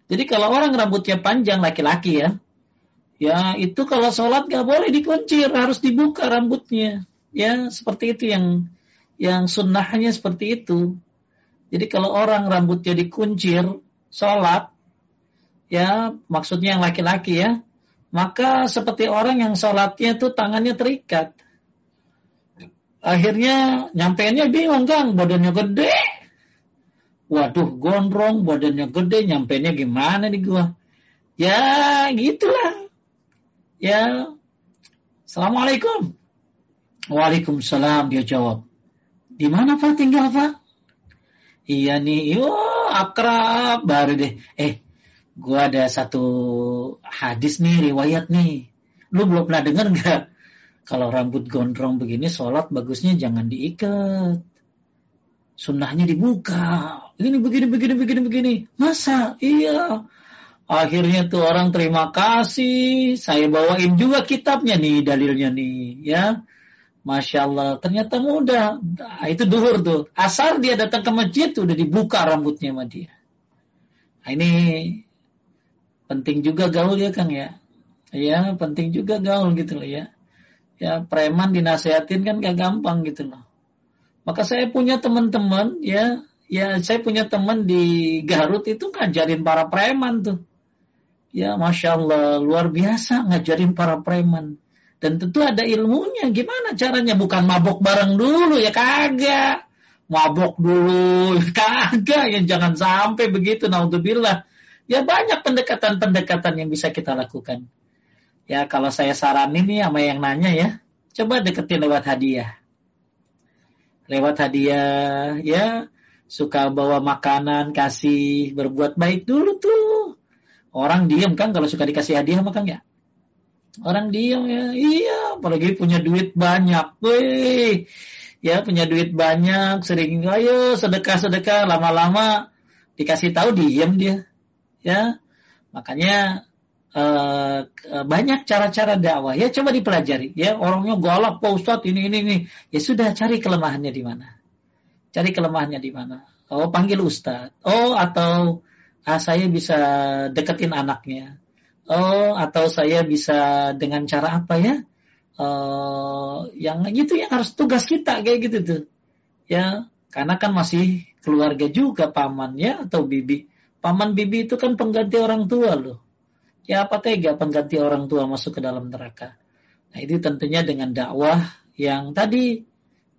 Jadi kalau orang rambutnya panjang laki-laki ya, ya itu kalau sholat nggak boleh dikuncir, harus dibuka rambutnya. Ya seperti itu yang yang sunnahnya seperti itu. Jadi kalau orang rambutnya dikuncir, sholat, ya maksudnya yang laki-laki ya, maka seperti orang yang sholatnya itu tangannya terikat. Akhirnya nyampeinnya bingung kan, badannya gede. Waduh, gondrong, badannya gede, nyampeinnya gimana nih gua? Ya, gitulah. Ya, Assalamualaikum. Waalaikumsalam, dia jawab. Di mana Pak tinggal Pak? Iya nih, yo akrab baru deh. Eh, gua ada satu hadis nih, riwayat nih. Lu belum pernah dengar nggak? Kalau rambut gondrong begini, sholat bagusnya jangan diikat. Sunnahnya dibuka. Ini begini, begini, begini, begini. Masa? Iya. Akhirnya tuh orang terima kasih. Saya bawain juga kitabnya nih, dalilnya nih. Ya. Masya Allah, ternyata mudah. Nah, itu duhur tuh. Asal dia datang ke masjid, udah dibuka rambutnya sama dia. Nah, ini penting juga gaul ya Kang ya. Ya, penting juga gaul gitu loh ya. Ya, preman dinasehatin kan gak gampang gitu loh. Maka saya punya teman-teman ya, ya saya punya teman di Garut itu ngajarin para preman tuh. Ya, masya Allah, luar biasa ngajarin para preman. Dan tentu ada ilmunya. Gimana caranya? Bukan mabok bareng dulu ya kagak. Mabok dulu, kagak. Yang jangan sampai begitu. Naudzubillah Ya banyak pendekatan-pendekatan yang bisa kita lakukan. Ya kalau saya saranin nih sama yang nanya ya, coba deketin lewat hadiah. Lewat hadiah, ya suka bawa makanan, kasih, berbuat baik dulu tuh. Orang diem kan kalau suka dikasih hadiah makan ya. Orang diem ya, iya, apalagi punya duit banyak, wih, ya punya duit banyak, sering ayo sedekah sedekah, lama-lama dikasih tahu diem dia, ya. Makanya uh, banyak cara-cara dakwah. Ya coba dipelajari. Ya orangnya galak pak ustadz ini ini ini. Ya sudah cari kelemahannya di mana. Cari kelemahannya di mana. Oh panggil ustadz. Oh atau ah, saya bisa deketin anaknya oh atau saya bisa dengan cara apa ya uh, yang itu yang harus tugas kita kayak gitu tuh ya karena kan masih keluarga juga paman ya atau bibi Paman bibi itu kan pengganti orang tua loh. Ya apa tega pengganti orang tua masuk ke dalam neraka. Nah itu tentunya dengan dakwah yang tadi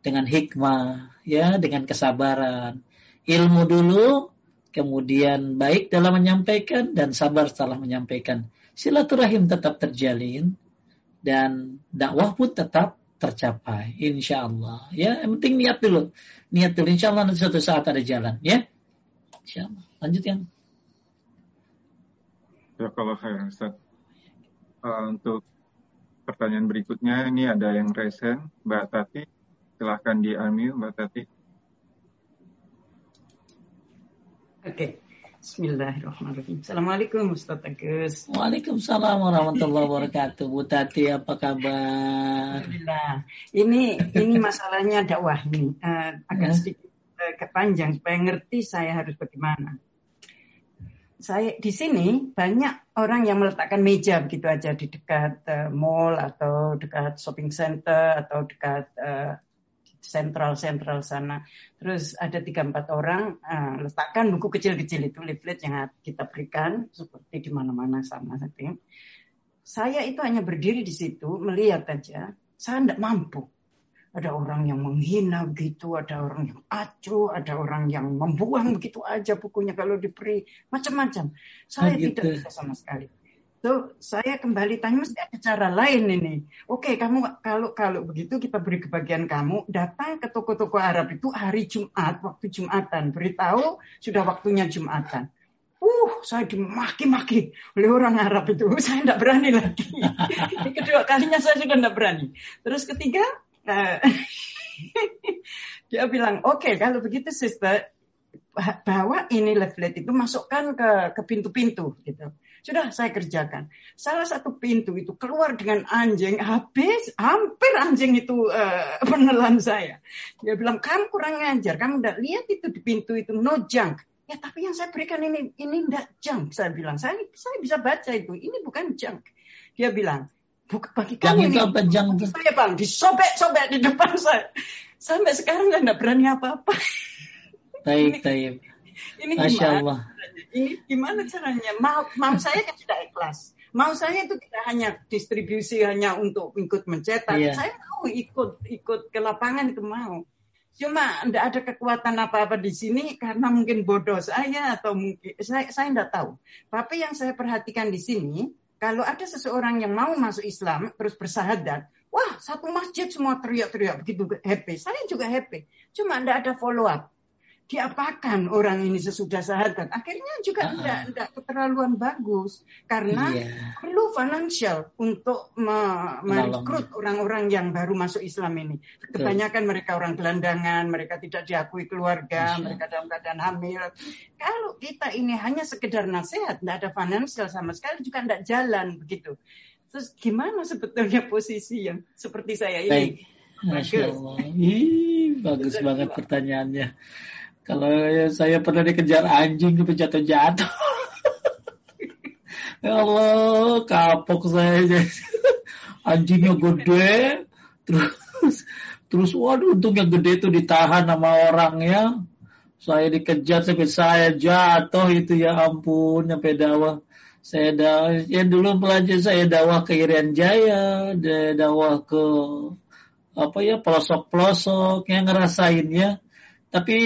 dengan hikmah, ya dengan kesabaran, ilmu dulu, kemudian baik dalam menyampaikan dan sabar setelah menyampaikan. Silaturahim tetap terjalin dan dakwah pun tetap tercapai, insya Allah. Ya, yang penting niat dulu, niat dulu. Insya Allah nanti suatu saat ada jalan, ya. Insya Allah. Lanjut yang. Ya kalau saya Ustaz. Uh, untuk pertanyaan berikutnya ini ada yang resen, Mbak Tati. Silahkan di unmute Mbak Tati. Oke. Bismillahirrahmanirrahim. Assalamualaikum Ustaz Agus. Waalaikumsalam warahmatullahi wabarakatuh. Bu Tati apa kabar? Alhamdulillah. Ini ini masalahnya dakwah nih. Uh, agak ya. sedikit uh, kepanjang supaya ngerti saya harus bagaimana saya di sini banyak orang yang meletakkan meja begitu aja di dekat uh, mall atau dekat shopping center atau dekat uh, sentral sentral sana. Terus ada tiga empat orang uh, letakkan buku kecil-kecil itu leaflet yang kita berikan seperti di mana-mana sama. Saya itu hanya berdiri di situ melihat aja. Saya tidak mampu ada orang yang menghina begitu, ada orang yang acuh, ada orang yang membuang begitu aja bukunya kalau diberi macam-macam. Saya nah, tidak bisa sama sekali. So, saya kembali tanya mesti ada cara lain ini. Oke, kamu kalau kalau begitu kita beri kebagian kamu datang ke toko-toko Arab itu hari Jumat, waktu Jumatan, beritahu sudah waktunya Jumatan. Uh, saya dimaki-maki oleh orang Arab itu. Saya tidak berani lagi. Kedua kalinya saya sudah tidak berani. Terus ketiga, Nah, dia bilang, oke okay, kalau begitu sister, bawa ini leaflet itu masukkan ke ke pintu-pintu gitu. Sudah saya kerjakan. Salah satu pintu itu keluar dengan anjing, habis hampir anjing itu uh, menelan saya. Dia bilang, kamu kurang ngajar, kamu udah lihat itu di pintu itu no junk. Ya tapi yang saya berikan ini ini tidak junk. Saya bilang, saya saya bisa baca itu, ini bukan junk. Dia bilang, Bukan bagi kamu ini. Apa, junk. Saya bang, disobek-sobek di depan saya. Sampai sekarang nggak berani apa-apa. Baik, baik. Ini Masya gimana? Allah. Ini gimana caranya? Mau, mau saya kan tidak ikhlas. Mau saya itu tidak hanya distribusi hanya untuk ikut mencetak. Yeah. Saya mau ikut ikut ke lapangan itu mau. Cuma tidak ada kekuatan apa-apa di sini karena mungkin bodoh saya atau mungkin saya saya tidak tahu. Tapi yang saya perhatikan di sini, kalau ada seseorang yang mau masuk Islam terus bersahadat, wah satu masjid semua teriak-teriak begitu happy. Saya juga happy. Cuma tidak ada follow up diapakan orang ini sesudah syahadat. Akhirnya juga tidak uh tidak keterlaluan bagus karena yeah. perlu financial untuk me merekrut orang-orang yang baru masuk Islam ini. Kebanyakan mereka orang gelandangan, mereka tidak diakui keluarga, Masya. mereka dalam keadaan hamil. Kalau kita ini hanya sekedar nasihat, tidak ada financial sama sekali juga tidak jalan begitu. Terus gimana sebetulnya posisi yang seperti saya ini? Masya Allah. Ih, bagus banget pertanyaannya. Kalau saya pernah dikejar anjing tapi jatuh-jatuh. ya Allah, kapok saya. Anjingnya gede, terus terus waduh untungnya gede itu ditahan sama orangnya. Saya dikejar sampai saya jatuh itu ya ampun sampai dakwah. Saya dakwah, ya dulu pelajar saya dakwah ke Irian Jaya, dakwah ke apa ya pelosok-pelosok yang ngerasain ya tapi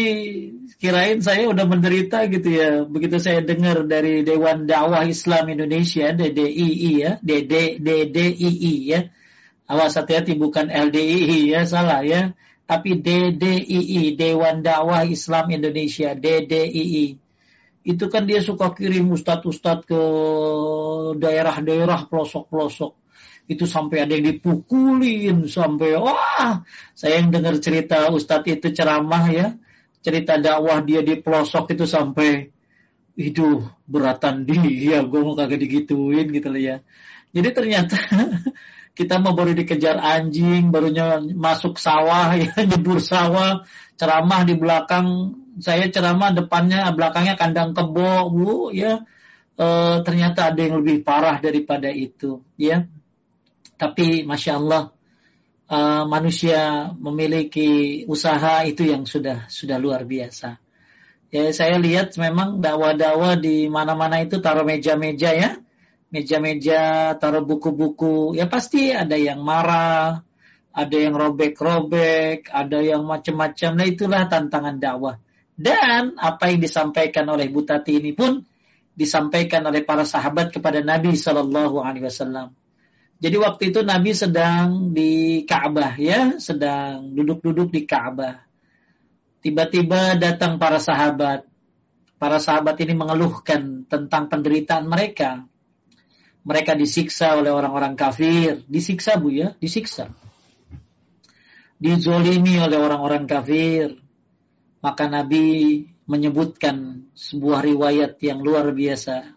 kirain saya udah menderita gitu ya. Begitu saya dengar dari Dewan Dakwah Islam Indonesia, DDII ya, DD DDII ya. Awas hati-hati bukan LDII ya, salah ya. Tapi DDII, Dewan Dakwah Islam Indonesia, DDII. Itu kan dia suka kirim ustadz-ustadz ke daerah-daerah pelosok-pelosok itu sampai ada yang dipukulin sampai wah saya yang dengar cerita Ustadz itu ceramah ya. Cerita dakwah dia di pelosok itu sampai itu beratan dia gue mau kagak digituin gitu loh ya. Jadi ternyata kita mau baru dikejar anjing barunya masuk sawah ya nyebur sawah ceramah di belakang. Saya ceramah depannya belakangnya kandang kebo bu ya. E, ternyata ada yang lebih parah daripada itu ya tapi masya Allah uh, manusia memiliki usaha itu yang sudah sudah luar biasa. Ya saya lihat memang dakwah-dakwah di mana-mana itu taruh meja-meja ya, meja-meja taruh buku-buku. Ya pasti ada yang marah, ada yang robek-robek, ada yang macam-macam. Nah itulah tantangan dakwah. Dan apa yang disampaikan oleh Butati ini pun disampaikan oleh para sahabat kepada Nabi Shallallahu Alaihi Wasallam. Jadi waktu itu Nabi sedang di Ka'bah ya, sedang duduk-duduk di Ka'bah. Tiba-tiba datang para sahabat. Para sahabat ini mengeluhkan tentang penderitaan mereka. Mereka disiksa oleh orang-orang kafir. Disiksa bu ya, disiksa. Dizolimi oleh orang-orang kafir. Maka Nabi menyebutkan sebuah riwayat yang luar biasa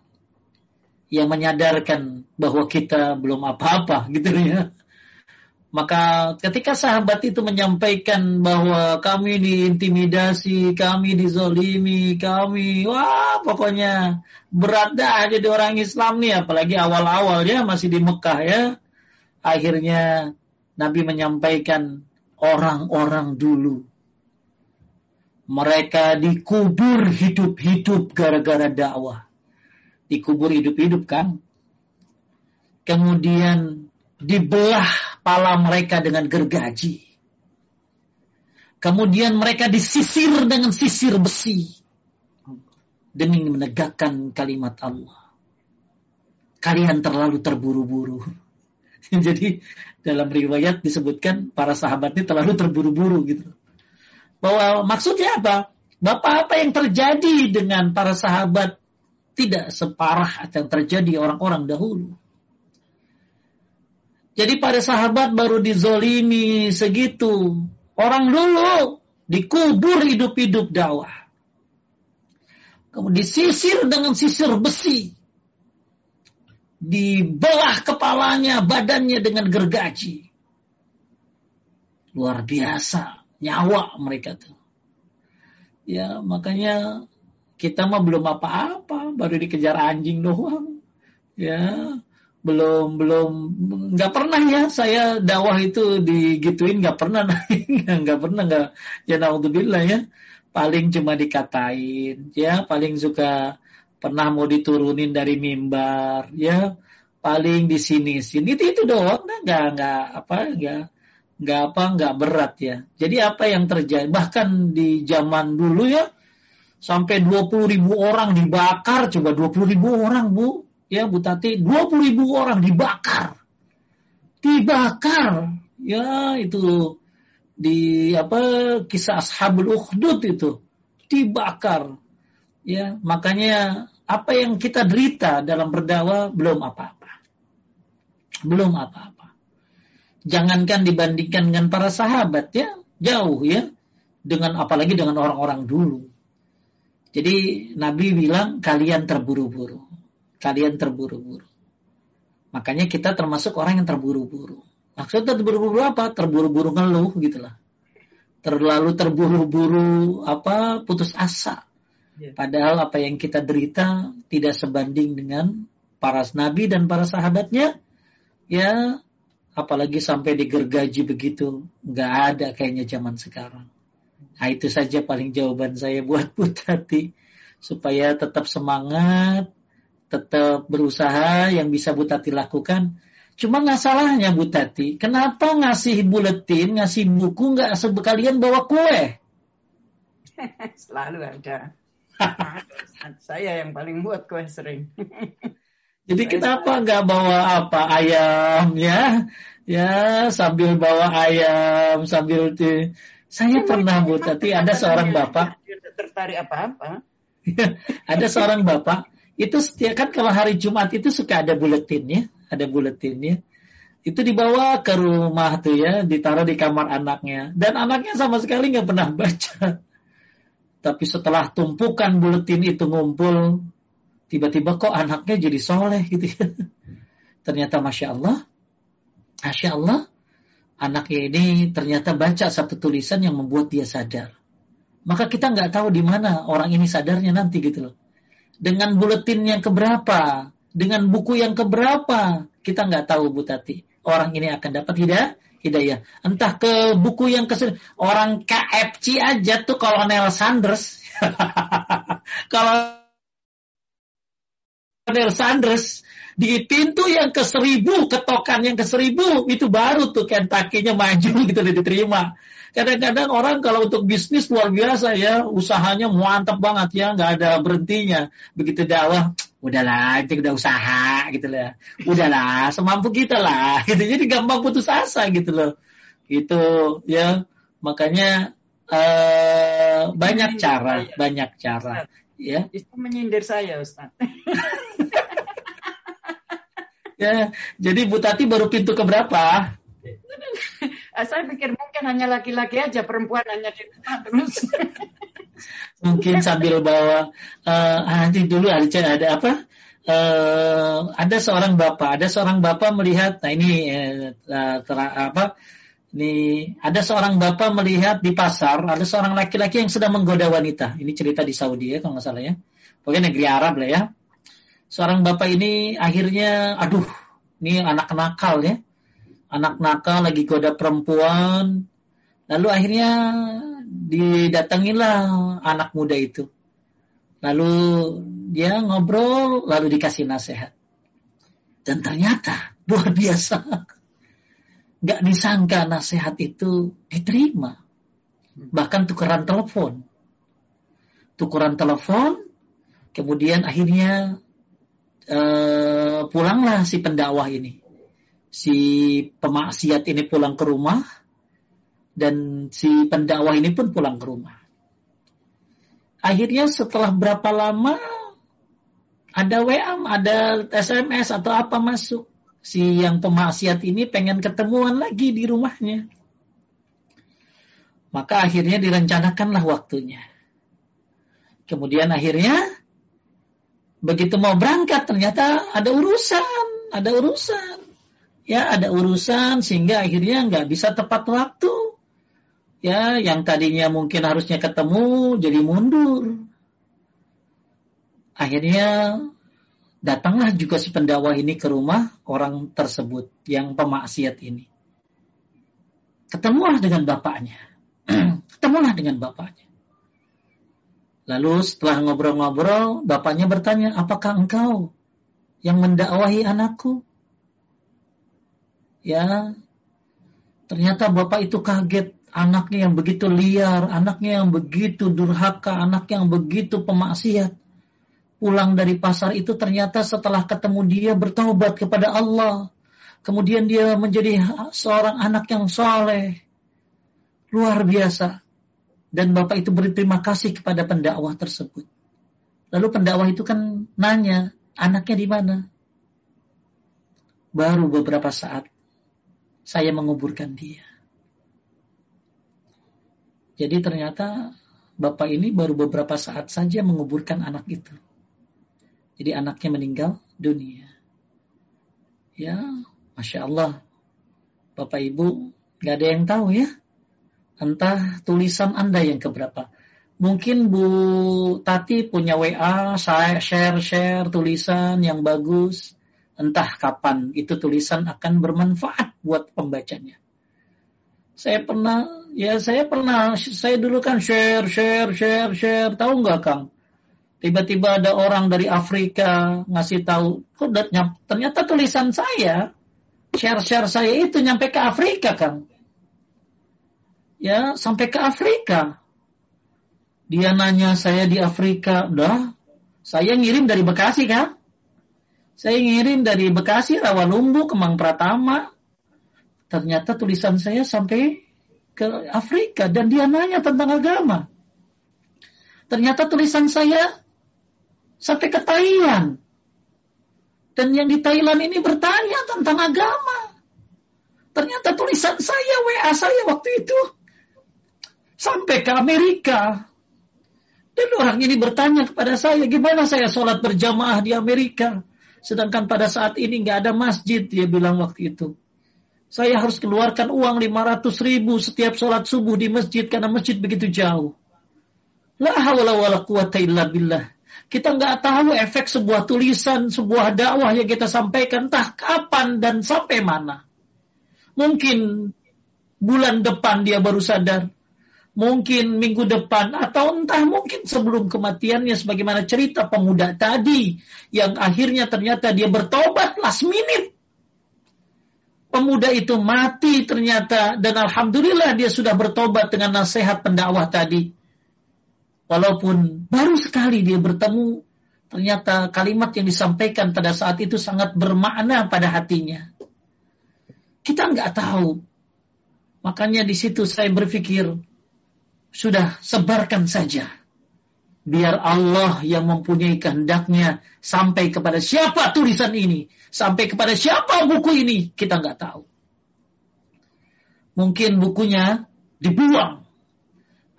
yang menyadarkan bahwa kita belum apa-apa gitu ya. Maka ketika sahabat itu menyampaikan bahwa kami diintimidasi, kami dizolimi, kami wah pokoknya berat dah jadi orang Islam nih apalagi awal-awal ya masih di Mekah ya. Akhirnya Nabi menyampaikan orang-orang dulu mereka dikubur hidup-hidup gara-gara dakwah dikubur hidup-hidup kan. Kemudian dibelah pala mereka dengan gergaji. Kemudian mereka disisir dengan sisir besi demi menegakkan kalimat Allah. Kalian terlalu terburu-buru. Jadi dalam riwayat disebutkan para sahabat ini terlalu terburu-buru gitu. Bahwa maksudnya apa? Bapak apa yang terjadi dengan para sahabat tidak separah yang terjadi orang-orang dahulu. Jadi pada sahabat baru dizolimi segitu. Orang dulu dikubur hidup-hidup dakwah. Kemudian disisir dengan sisir besi. dibelah kepalanya, badannya dengan gergaji. Luar biasa nyawa mereka tuh. Ya, makanya kita mah belum apa-apa, baru dikejar anjing doang. Ya, belum belum nggak pernah ya saya dakwah itu digituin nggak pernah nggak pernah nggak ya naudzubillah ya. Paling cuma dikatain ya paling suka pernah mau diturunin dari mimbar ya. Paling di sini sini itu itu doang nah nggak nggak apa nggak nggak apa nggak berat ya. Jadi apa yang terjadi bahkan di zaman dulu ya sampai 20 ribu orang dibakar coba 20 ribu orang bu. Ya Bu Tati 20 ribu orang dibakar. Dibakar. Ya itu di apa kisah ashabul ukhdud itu. Dibakar. Ya makanya apa yang kita derita dalam berdakwah belum apa-apa. Belum apa-apa. Jangankan dibandingkan dengan para sahabat ya. Jauh ya. Dengan apalagi dengan orang-orang dulu jadi Nabi bilang kalian terburu-buru kalian terburu-buru. Makanya kita termasuk orang yang terburu-buru. Maksudnya terburu-buru apa? Terburu-buru ngeluh gitulah. Terlalu terburu-buru apa? Putus asa. Ya. Padahal apa yang kita derita tidak sebanding dengan para nabi dan para sahabatnya. Ya, apalagi sampai digergaji begitu, nggak ada kayaknya zaman sekarang. Nah itu saja paling jawaban saya buat Putati supaya tetap semangat, tetap berusaha yang bisa Bu Tati lakukan. Cuma nggak salahnya Bu Tati, kenapa ngasih buletin, ngasih buku nggak sekalian bawa kue? Selalu ada. Saya yang paling buat kue sering. Jadi kenapa nggak bawa apa ayam ya? Ya sambil bawa ayam sambil di... Saya pernah Bu Tati ada seorang bapak. Tertarik apa-apa? ada seorang bapak itu setiap kan kalau hari Jumat itu suka ada buletinnya, ada buletinnya. Itu dibawa ke rumah tuh ya, ditaruh di kamar anaknya. Dan anaknya sama sekali nggak pernah baca. Tapi setelah tumpukan buletin itu ngumpul, tiba-tiba kok anaknya jadi soleh gitu ya. Ternyata Masya Allah, Masya Allah, anaknya ini ternyata baca satu tulisan yang membuat dia sadar. Maka kita nggak tahu di mana orang ini sadarnya nanti gitu loh dengan buletin yang keberapa, dengan buku yang keberapa, kita nggak tahu Bu Tati. Orang ini akan dapat hidayah, hidayah. Entah ke buku yang ke orang KFC aja tuh kalau Neil Sanders, kalau Neil Sanders di pintu yang ke seribu, ketokan yang ke seribu, itu baru tuh Kentucky-nya maju gitu diterima. Kadang-kadang orang kalau untuk bisnis luar biasa ya, usahanya mantap banget ya, nggak ada berhentinya. Begitu dakwah, udahlah, itu udah usaha gitu lah. Udahlah, semampu kita lah. Gitu. Jadi gampang putus asa gitu loh. Gitu ya. Makanya uh, banyak cara, banyak cara. Ya. Itu menyindir saya, Ustaz. ya, jadi Bu Tati baru pintu keberapa? saya pikir mungkin hanya laki-laki aja, perempuan hanya di rumah terus. mungkin sambil bawa uh, nanti dulu ada ada apa? Uh, ada seorang bapak, ada seorang bapak melihat, nah ini uh, ter, apa? Ini ada seorang bapak melihat di pasar ada seorang laki-laki yang sedang menggoda wanita. Ini cerita di Saudi ya kalau nggak salah ya. Pokoknya negeri Arab lah ya. Seorang bapak ini akhirnya, aduh, ini anak nakal ya. Anak nakal lagi goda perempuan. Lalu akhirnya didatangilah anak muda itu. Lalu dia ngobrol lalu dikasih nasihat. Dan ternyata luar biasa. Nggak disangka nasihat itu diterima. Bahkan tukeran telepon. Tukeran telepon kemudian akhirnya uh, pulanglah si pendakwah ini si pemaksiat ini pulang ke rumah dan si pendakwah ini pun pulang ke rumah. Akhirnya setelah berapa lama ada WA, ada SMS atau apa masuk. Si yang pemaksiat ini pengen ketemuan lagi di rumahnya. Maka akhirnya direncanakanlah waktunya. Kemudian akhirnya Begitu mau berangkat ternyata ada urusan, ada urusan. Ya, ada urusan sehingga akhirnya nggak bisa tepat waktu. Ya, yang tadinya mungkin harusnya ketemu jadi mundur. Akhirnya datanglah juga si pendakwah ini ke rumah orang tersebut yang pemaksiat ini. Ketemulah dengan bapaknya. Ketemulah dengan bapaknya. Lalu setelah ngobrol-ngobrol, bapaknya bertanya, apakah engkau yang mendakwahi anakku? Ya, ternyata bapak itu kaget. Anaknya yang begitu liar, anaknya yang begitu durhaka, anak yang begitu pemaksiat. Pulang dari pasar itu ternyata setelah ketemu dia bertobat kepada Allah. Kemudian dia menjadi seorang anak yang soleh. Luar biasa dan bapak itu berterima kasih kepada pendakwah tersebut. Lalu pendakwah itu kan nanya, anaknya di mana? Baru beberapa saat saya menguburkan dia. Jadi ternyata bapak ini baru beberapa saat saja menguburkan anak itu. Jadi anaknya meninggal dunia. Ya, masya Allah, bapak ibu gak ada yang tahu ya entah tulisan Anda yang keberapa. Mungkin Bu Tati punya WA, saya share-share tulisan yang bagus. Entah kapan itu tulisan akan bermanfaat buat pembacanya. Saya pernah, ya saya pernah, saya dulu kan share, share, share, share. Tahu nggak Kang? Tiba-tiba ada orang dari Afrika ngasih tahu, kok ternyata tulisan saya, share-share saya itu nyampe ke Afrika Kang ya sampai ke Afrika. Dia nanya saya di Afrika, dah saya ngirim dari Bekasi kan? Saya ngirim dari Bekasi, Rawalumbu, Kemang Pratama. Ternyata tulisan saya sampai ke Afrika dan dia nanya tentang agama. Ternyata tulisan saya sampai ke Thailand. Dan yang di Thailand ini bertanya tentang agama. Ternyata tulisan saya, WA saya waktu itu sampai ke Amerika. Dan orang ini bertanya kepada saya, gimana saya sholat berjamaah di Amerika? Sedangkan pada saat ini nggak ada masjid, dia bilang waktu itu. Saya harus keluarkan uang 500 ribu setiap sholat subuh di masjid karena masjid begitu jauh. La hawla wa quwata illa billah. Kita nggak tahu efek sebuah tulisan, sebuah dakwah yang kita sampaikan entah kapan dan sampai mana. Mungkin bulan depan dia baru sadar mungkin minggu depan atau entah mungkin sebelum kematiannya sebagaimana cerita pemuda tadi yang akhirnya ternyata dia bertobat last minute. Pemuda itu mati ternyata dan alhamdulillah dia sudah bertobat dengan nasihat pendakwah tadi. Walaupun baru sekali dia bertemu, ternyata kalimat yang disampaikan pada saat itu sangat bermakna pada hatinya. Kita nggak tahu. Makanya di situ saya berpikir, sudah sebarkan saja. Biar Allah yang mempunyai kehendaknya sampai kepada siapa tulisan ini, sampai kepada siapa buku ini, kita nggak tahu. Mungkin bukunya dibuang.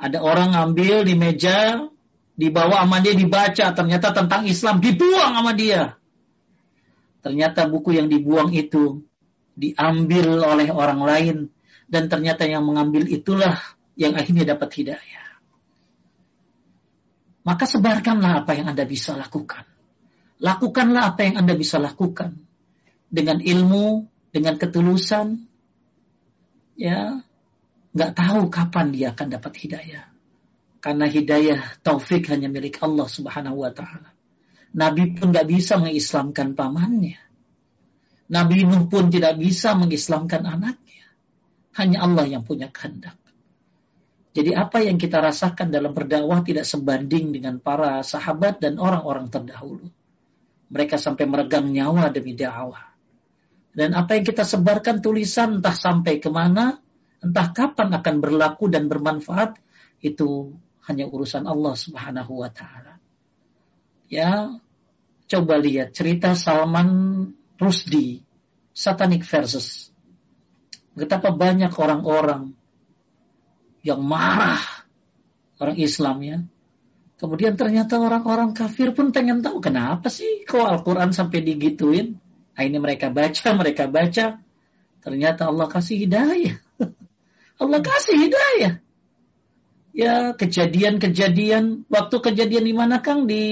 Ada orang ambil di meja, dibawa sama dia dibaca, ternyata tentang Islam dibuang sama dia. Ternyata buku yang dibuang itu diambil oleh orang lain dan ternyata yang mengambil itulah yang akhirnya dapat hidayah. Maka sebarkanlah apa yang Anda bisa lakukan. Lakukanlah apa yang Anda bisa lakukan. Dengan ilmu, dengan ketulusan. Ya, nggak tahu kapan dia akan dapat hidayah. Karena hidayah taufik hanya milik Allah subhanahu wa ta'ala. Nabi pun nggak bisa mengislamkan pamannya. Nabi Nuh pun tidak bisa mengislamkan anaknya. Hanya Allah yang punya kehendak. Jadi apa yang kita rasakan dalam berdakwah tidak sebanding dengan para sahabat dan orang-orang terdahulu. Mereka sampai meregang nyawa demi dakwah. Dan apa yang kita sebarkan tulisan entah sampai ke mana, entah kapan akan berlaku dan bermanfaat, itu hanya urusan Allah subhanahu wa ta'ala. Ya, coba lihat cerita Salman Rusdi, Satanic Versus. Betapa banyak orang-orang yang marah orang Islam ya Kemudian ternyata orang-orang kafir pun pengen tahu kenapa sih kok Al-Quran sampai digituin. Nah, ini mereka baca, mereka baca. Ternyata Allah kasih hidayah. Allah kasih hidayah. Ya kejadian-kejadian, waktu kejadian di mana Kang? Di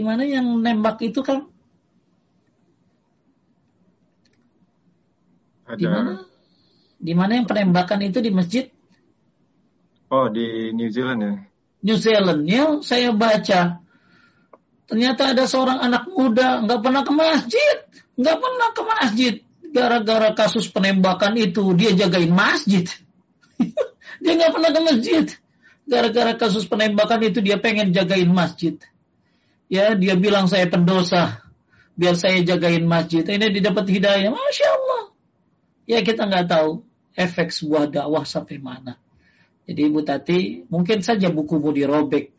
mana yang nembak itu Kang? Di mana? Di mana yang penembakan itu di masjid? Oh, di New Zealand ya? New Zealand. Ya saya baca. Ternyata ada seorang anak muda nggak pernah ke masjid. Nggak pernah ke masjid. Gara-gara kasus penembakan itu dia jagain masjid. Dia nggak pernah ke masjid. Gara-gara kasus penembakan itu dia pengen jagain masjid. Ya dia bilang saya pendosa. Biar saya jagain masjid. Ini didapat hidayah. Masya Allah. Ya kita nggak tahu efek sebuah dakwah sampai mana jadi Ibu Tati, mungkin saja bukumu dirobek,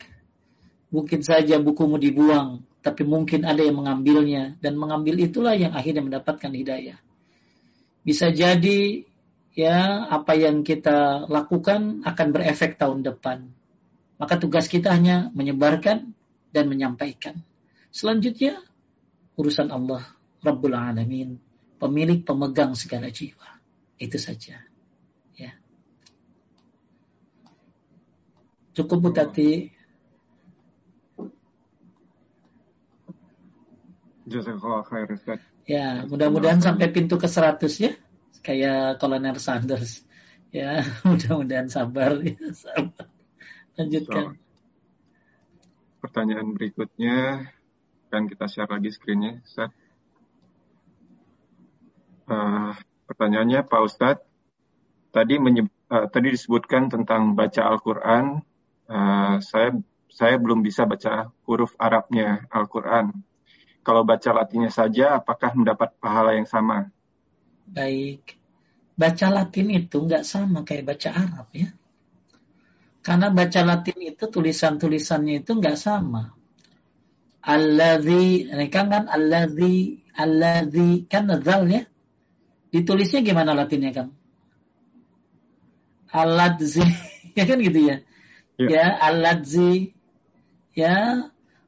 mungkin saja bukumu dibuang, tapi mungkin ada yang mengambilnya dan mengambil itulah yang akhirnya mendapatkan hidayah. Bisa jadi ya apa yang kita lakukan akan berefek tahun depan. Maka tugas kita hanya menyebarkan dan menyampaikan. Selanjutnya urusan Allah Rabbul Alamin, pemilik pemegang segala jiwa. Itu saja. Cukup Bu Tati. Jazakallah khair Ustaz. Ya, mudah-mudahan sampai pintu ke 100 ya. Kayak Kolonel Sanders. Ya, mudah-mudahan sabar ya, sabar. Lanjutkan. So, pertanyaan berikutnya kan kita share lagi screen-nya, Ustaz. Uh, pertanyaannya Pak Ustadz, tadi menyeb, uh, tadi disebutkan tentang baca Al-Quran uh, saya saya belum bisa baca huruf Arabnya Al-Quran. Kalau baca Latinnya saja, apakah mendapat pahala yang sama? Baik. Baca Latin itu nggak sama kayak baca Arab ya. Karena baca Latin itu tulisan-tulisannya itu nggak sama. Alladhi, ini kan kan alladhi, alladhi, kan zal ya. Ditulisnya gimana Latinnya kan? Aladzi, ya kan gitu ya ya, ya al-ladzi, ya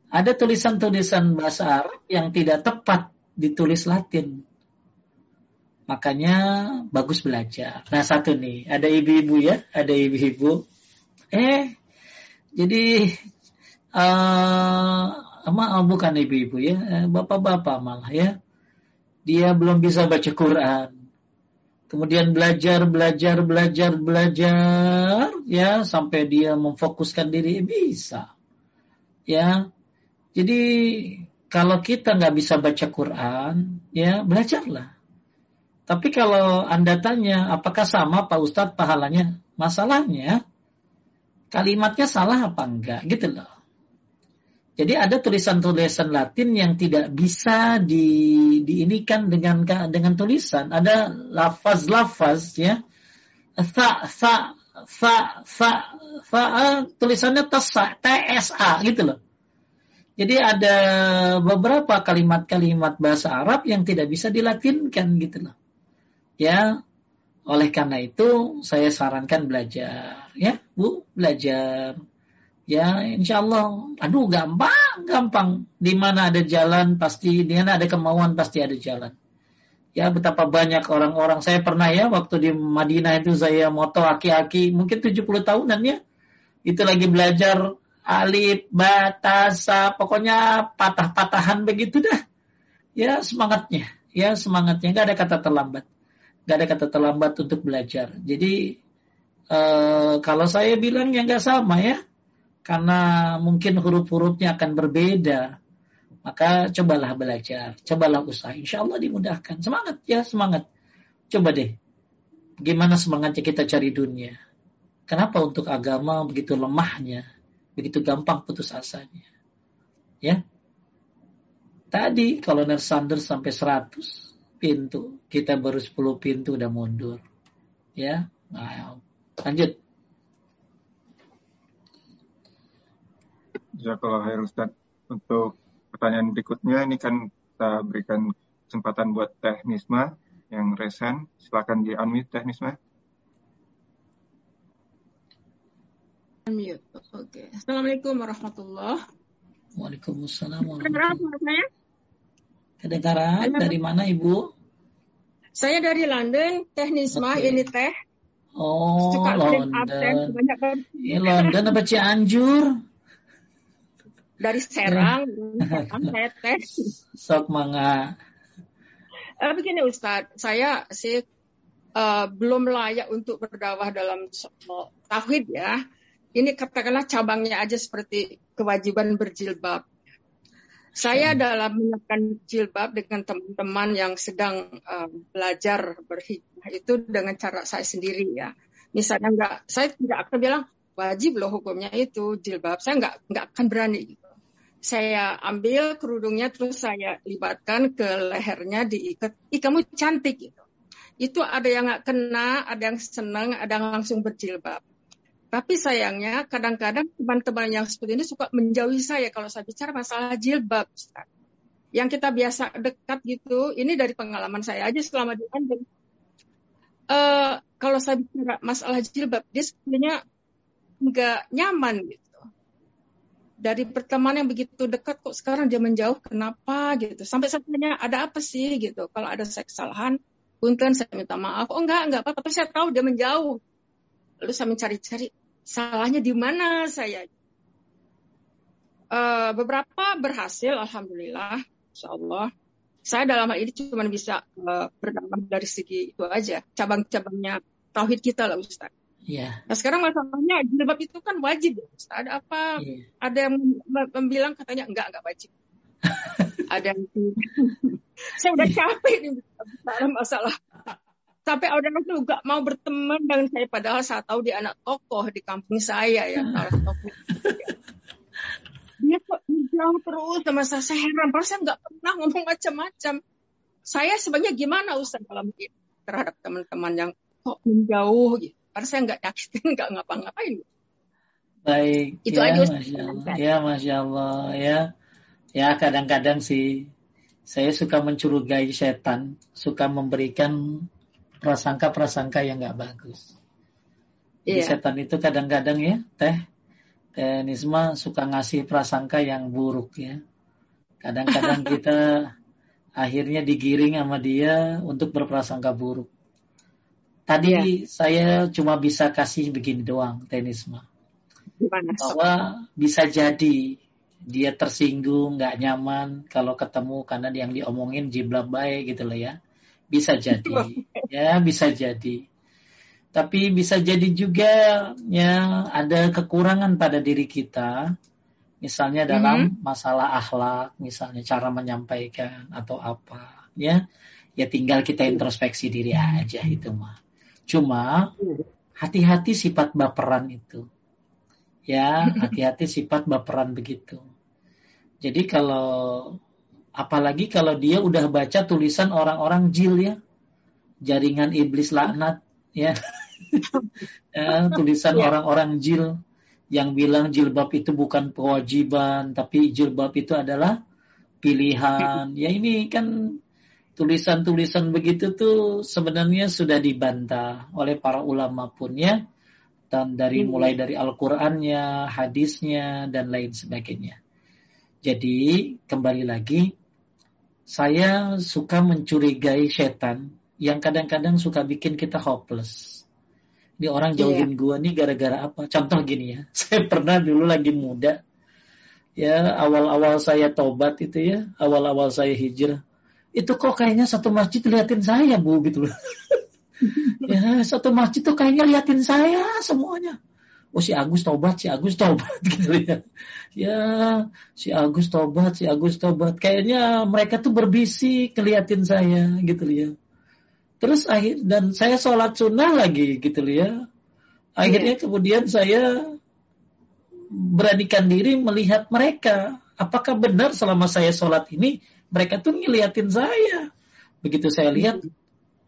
ada tulisan-tulisan bahasa Arab yang tidak tepat ditulis Latin. Makanya bagus belajar. Nah satu nih, ada ibu-ibu ya, ada ibu-ibu. Eh, jadi uh, maaf bukan ibu-ibu ya, eh, bapak-bapak malah ya. Dia belum bisa baca Quran kemudian belajar, belajar, belajar, belajar, ya sampai dia memfokuskan diri bisa, ya. Jadi kalau kita nggak bisa baca Quran, ya belajarlah. Tapi kalau anda tanya, apakah sama Pak Ustadz pahalanya? Masalahnya kalimatnya salah apa enggak, gitu loh. Jadi ada tulisan-tulisan Latin yang tidak bisa di, diinikan dengan dengan tulisan. Ada lafaz-lafaz ya. Tha, tha, tha, tha, tha, tulisannya tasa, TSA gitu loh. Jadi ada beberapa kalimat-kalimat bahasa Arab yang tidak bisa dilatinkan gitu loh. Ya, oleh karena itu saya sarankan belajar ya, Bu, belajar Ya, insya Allah, aduh gampang, gampang. Di mana ada jalan pasti, di mana ada kemauan pasti ada jalan. Ya, betapa banyak orang-orang. Saya pernah ya, waktu di Madinah itu saya moto aki-aki, mungkin 70 tahunan ya. Itu lagi belajar alif, batasa, pokoknya patah-patahan begitu dah. Ya, semangatnya. Ya, semangatnya. Gak ada kata terlambat. Gak ada kata terlambat untuk belajar. Jadi, uh, kalau saya bilang ya nggak sama ya karena mungkin huruf-hurufnya akan berbeda. Maka cobalah belajar, cobalah usaha. Insya Allah dimudahkan. Semangat ya, semangat. Coba deh, gimana semangatnya kita cari dunia? Kenapa untuk agama begitu lemahnya, begitu gampang putus asanya? Ya, tadi kalau Sanders sampai 100 pintu, kita baru 10 pintu udah mundur. Ya, nah, lanjut. Jazakallah khair Ustaz. Untuk pertanyaan berikutnya ini kan kita berikan kesempatan buat Teh Nisma yang resen. Silakan di unmute Teh Nisma. Unmute. Oke. Assalamualaikum warahmatullahi Waalaikumsalam saya? Kedengaran dari mana Ibu? Saya dari London, Teknisma Oke. ini teh. Oh, Suka sering absen, London. banyak Ya, London apa Cianjur? Dari Serang, saya teh. Sok mangga. Eh, begini Ustadz, saya sih eh, belum layak untuk berdakwah dalam tauhid ya. Ini katakanlah cabangnya aja seperti kewajiban berjilbab. Saya dalam menyiapkan jilbab dengan teman-teman yang sedang eh, belajar berhijrah itu dengan cara saya sendiri ya. Misalnya enggak, saya tidak akan bilang wajib loh hukumnya itu jilbab. Saya enggak enggak akan berani. Saya ambil kerudungnya terus saya libatkan ke lehernya diikat. Ih kamu cantik gitu. Itu ada yang nggak kena, ada yang senang, ada yang langsung berjilbab. Tapi sayangnya kadang-kadang teman-teman yang seperti ini suka menjauhi saya kalau saya bicara masalah jilbab. Ustaz. Yang kita biasa dekat gitu, ini dari pengalaman saya aja selama di London. Eh, kalau saya bicara masalah jilbab, dia sebenarnya nggak nyaman gitu. Dari pertemanan yang begitu dekat kok sekarang dia menjauh, kenapa gitu. Sampai saya ada apa sih gitu. Kalau ada saya kesalahan, punten saya minta maaf. Oh enggak, enggak apa-apa. Tapi saya tahu dia menjauh. Lalu saya mencari-cari salahnya di mana saya. Eh, beberapa berhasil, alhamdulillah, insya Allah. Saya dalam hal ini cuma bisa eh, berdampak dari segi itu aja, cabang-cabangnya tauhid kita lah Ustaz. Iya. Nah sekarang masalahnya jilbab itu kan wajib ya. Ada apa? iya. Ada yang mem- membilang katanya enggak, enggak wajib. ada yang saya udah capek nih bicara masalah sampai orang itu nggak mau berteman dengan saya padahal saya tahu dia anak tokoh di kampung saya ya tokoh dia kok jauh terus sama saya saya heran padahal saya nggak pernah ngomong macam-macam saya sebenarnya gimana Ustaz kalau begini terhadap teman-teman yang kok menjauh gitu padahal saya nggak nyakitin nggak ngapa-ngapain Baik. Itu ya, aja. Masya Allah. Ya, Masya Allah. Ya, ya kadang-kadang sih saya suka mencurigai setan, suka memberikan prasangka-prasangka yang nggak bagus. Jadi Iya. setan itu kadang-kadang ya, teh, teh Nisma suka ngasih prasangka yang buruk ya. Kadang-kadang kita akhirnya digiring sama dia untuk berprasangka buruk. Tadi saya cuma bisa kasih begini doang, teh Nisma gimana Sok? bahwa bisa jadi dia tersinggung, nggak nyaman kalau ketemu karena yang diomongin jilbab baik gitu loh ya. Bisa jadi, ya bisa jadi. Tapi bisa jadi juga ya ada kekurangan pada diri kita, misalnya dalam masalah akhlak, misalnya cara menyampaikan atau apa, ya. Ya tinggal kita introspeksi diri aja itu mah. Cuma hati-hati sifat baperan itu ya hati-hati sifat baperan begitu. Jadi kalau apalagi kalau dia udah baca tulisan orang-orang jil ya, jaringan iblis laknat ya, Ya, tulisan Ya. orang-orang jil yang bilang jilbab itu bukan kewajiban tapi jilbab itu adalah pilihan. Ya ini kan tulisan-tulisan begitu tuh sebenarnya sudah dibantah oleh para ulama pun ya dan dari Hmm. mulai dari Al-Qur'annya, hadisnya dan lain sebagainya. Jadi kembali lagi saya suka mencurigai setan yang kadang-kadang suka bikin kita hopeless. Ini orang jauhin gua nih gara-gara apa? Contoh gini ya, saya pernah dulu lagi muda, ya awal-awal saya tobat itu ya, awal-awal saya hijrah, itu kok kayaknya satu masjid liatin saya bu gitu loh. ya satu masjid tuh kayaknya liatin saya semuanya. Oh si Agus tobat, si Agus tobat gitu ya. Ya si Agus tobat, si Agus tobat. Kayaknya mereka tuh berbisik keliatin saya gitu ya. Terus akhir dan saya sholat sunnah lagi gitu ya. Akhirnya kemudian saya beranikan diri melihat mereka. Apakah benar selama saya sholat ini mereka tuh ngeliatin saya? Begitu saya lihat,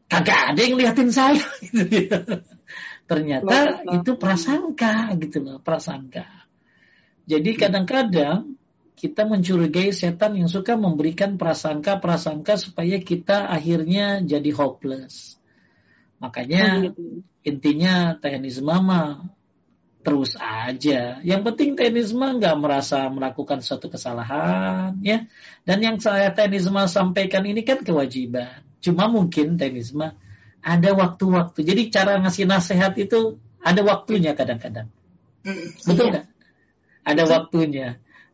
kagak ada yang ngeliatin saya. Gitu ya. Ternyata itu prasangka gitu loh, prasangka. Jadi kadang-kadang kita mencurigai setan yang suka memberikan prasangka-prasangka supaya kita akhirnya jadi hopeless. Makanya intinya teknis mama terus aja. Yang penting tenisma nggak merasa melakukan suatu kesalahan, ya. Dan yang saya tenisma sampaikan ini kan kewajiban. Cuma mungkin tenisma ada waktu-waktu. Jadi cara ngasih nasihat itu ada waktunya kadang-kadang. Hmm, Betul iya. nggak? Ada waktunya.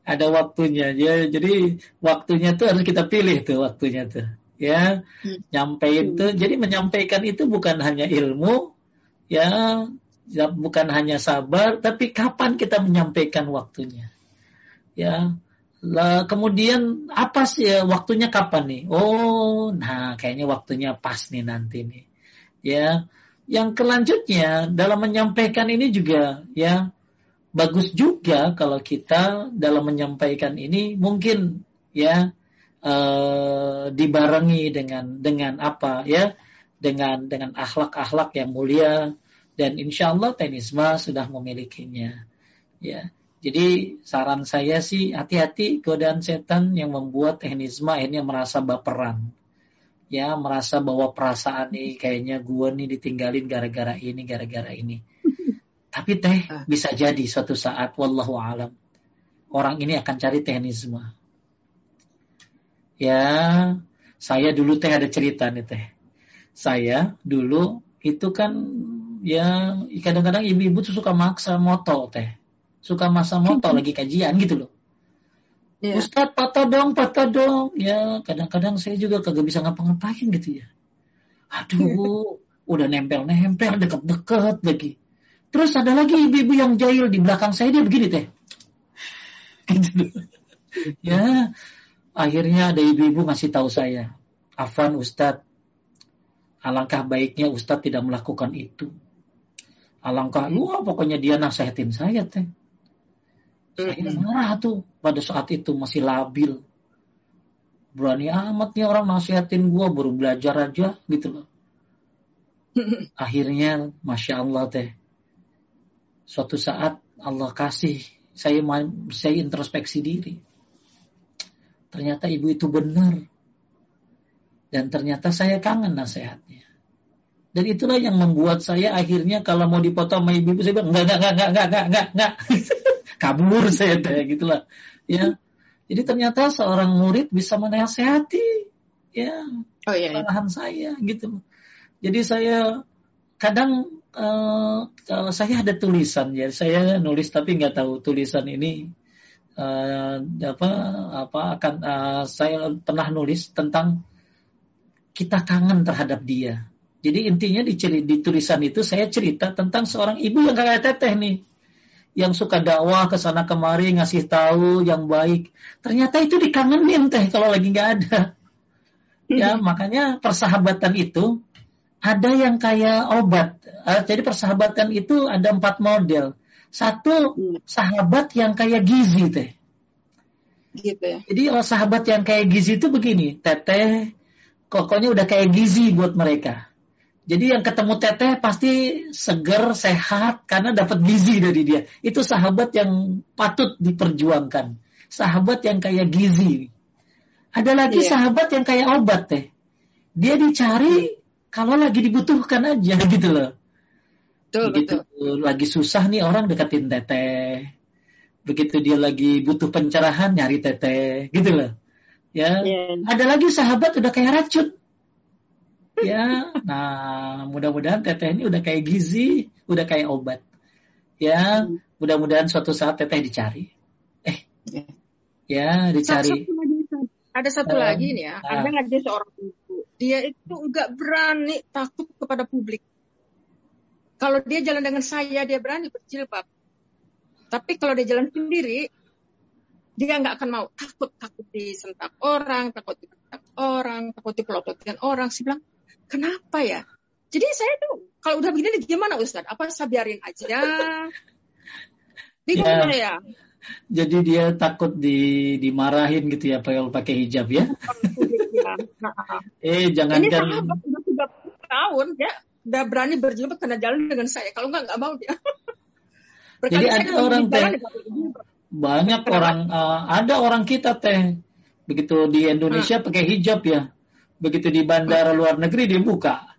Ada waktunya. Ya, jadi waktunya tuh harus kita pilih tuh waktunya tuh. Ya, hmm. nyampein tuh. Jadi menyampaikan itu bukan hanya ilmu, ya ya, bukan hanya sabar, tapi kapan kita menyampaikan waktunya. Ya, lah, kemudian apa sih ya, waktunya kapan nih? Oh, nah kayaknya waktunya pas nih nanti nih. Ya, yang kelanjutnya dalam menyampaikan ini juga ya bagus juga kalau kita dalam menyampaikan ini mungkin ya eh, dibarengi dengan dengan apa ya dengan dengan akhlak-akhlak yang mulia dan insya Allah tenisma sudah memilikinya. Ya, jadi saran saya sih hati-hati godaan setan yang membuat tenisma akhirnya merasa baperan. Ya, merasa bahwa perasaan nih kayaknya gue nih ditinggalin gara-gara ini, gara-gara ini. Tapi teh ah. bisa jadi suatu saat, wallahu alam, orang ini akan cari tenisma. Ya, saya dulu teh ada cerita nih teh. Saya dulu itu kan ya kadang-kadang ibu-ibu tuh suka maksa moto teh. Suka masa moto lagi kajian gitu loh. Yeah. Ustadz patah dong patah dong. Ya kadang-kadang saya juga kagak bisa ngapa-ngapain gitu ya. Aduh udah nempel-nempel deket-deket lagi. Terus ada lagi ibu-ibu yang jahil di belakang saya dia begini teh. Gitu. Ya akhirnya ada ibu-ibu ngasih tahu saya. Afan Ustadz alangkah baiknya Ustadz tidak melakukan itu Alangkah lu pokoknya dia nasihatin saya teh. Saya marah tuh pada saat itu masih labil. Berani amat nih orang nasihatin gua baru belajar aja gitu loh. Akhirnya Masya Allah teh. Suatu saat Allah kasih saya saya introspeksi diri. Ternyata ibu itu benar. Dan ternyata saya kangen nasihatnya. Dan itulah yang membuat saya akhirnya kalau mau dipotong sama ibu saya bilang enggak enggak enggak enggak enggak enggak enggak. Kabur saya kayak gitulah. Ya. Jadi ternyata seorang murid bisa menasehati ya oh, iya, iya. saya gitu. Jadi saya kadang uh, uh, saya ada tulisan ya, saya nulis tapi nggak tahu tulisan ini uh, apa apa akan uh, saya pernah nulis tentang kita kangen terhadap dia jadi intinya di, di tulisan itu saya cerita tentang seorang ibu yang kayak teteh nih. Yang suka dakwah ke sana kemari ngasih tahu yang baik. Ternyata itu dikangenin teh kalau lagi nggak ada. Ya hmm. makanya persahabatan itu ada yang kayak obat. Eh, jadi persahabatan itu ada empat model. Satu hmm. sahabat yang kayak gizi teh. Gitu ya. Jadi sahabat yang kayak gizi itu begini, teteh, pokoknya udah kayak gizi buat mereka. Jadi yang ketemu teteh pasti seger, sehat karena dapat gizi dari dia. Itu sahabat yang patut diperjuangkan. Sahabat yang kayak gizi. Ada lagi yeah. sahabat yang kayak obat teh. Dia dicari kalau lagi dibutuhkan aja gitu loh. Betul, Begitu betul. lagi susah nih orang deketin teteh. Begitu dia lagi butuh pencerahan nyari teteh, gitu loh. Ya. Yeah. Ada lagi sahabat udah kayak racun ya nah mudah-mudahan teteh ini udah kayak gizi udah kayak obat. Ya mudah-mudahan suatu saat teteh dicari. Eh ya dicari. Ada satu uh, lagi nih ya. uh, ada lagi seorang ibu. Dia itu nggak berani takut kepada publik. Kalau dia jalan dengan saya dia berani berjilbab tapi kalau dia jalan sendiri dia nggak akan mau. Takut takut disentak orang takut disentak orang takut dipelototin orang. Sih bilang Kenapa ya? Jadi saya tuh kalau udah begini gimana Ustadz? Apa saya biarin aja? Bingung ya. ya? Jadi dia takut di dimarahin gitu ya kalau pakai hijab ya? eh jangan Ini kan sahabat udah 30 tahun ya udah berani berjilbab karena jalan dengan saya. Kalau nggak nggak mau dia. Jadi ada orang teh banyak orang uh, ada orang kita teh begitu di Indonesia hmm. pakai hijab ya begitu di bandara luar negeri dia buka.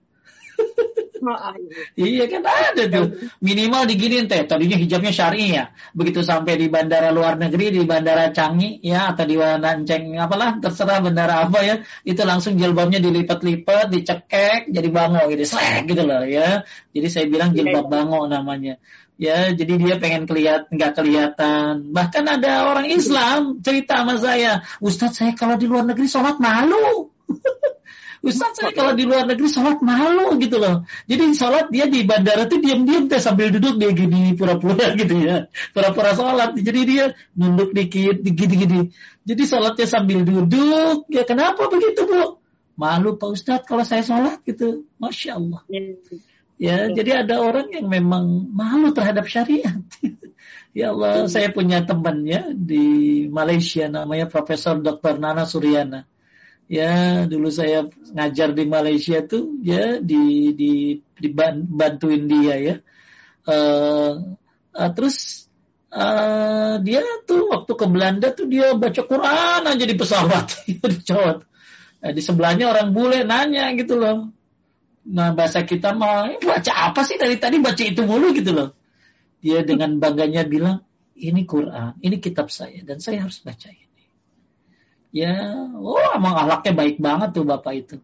iya kan ada tuh. Minimal diginiin teh. Tadinya hijabnya syari ya. Begitu sampai di bandara luar negeri, di bandara Canggih ya atau di Nanceng apalah terserah bandara apa ya, itu langsung jilbabnya dilipat-lipat, dicekek jadi bango gitu, slek gitu loh ya. Jadi saya bilang iya, jilbab iya. bango namanya. Ya, jadi dia pengen kelihatan nggak kelihatan. Bahkan ada orang Islam cerita sama saya, Ustadz saya kalau di luar negeri sholat malu. Ustaz saya kalau di luar negeri sholat malu gitu loh. Jadi sholat dia di bandara tuh diam-diam teh sambil duduk dia gini pura-pura gitu ya. Pura-pura sholat. Jadi dia nunduk dikit, gini-gini. Jadi sholatnya sambil duduk. Ya kenapa begitu bu? Malu Pak Ustadz kalau saya sholat gitu. Masya Allah. Ya, jadi ada orang yang memang malu terhadap syariat. ya Allah, saya punya teman ya di Malaysia namanya Profesor Dr. Nana Suryana ya dulu saya ngajar di Malaysia tuh ya di di dibantuin dia ya. Uh, uh, terus uh, dia tuh waktu ke Belanda tuh dia baca Quran aja di pesawat di Jawa nah, di sebelahnya orang bule nanya gitu loh. Nah bahasa kita mah baca apa sih dari tadi? Baca itu mulu gitu loh. Dia dengan bangganya bilang ini Quran ini kitab saya dan saya harus baca ini ya oh emang akhlaknya baik banget tuh bapak itu.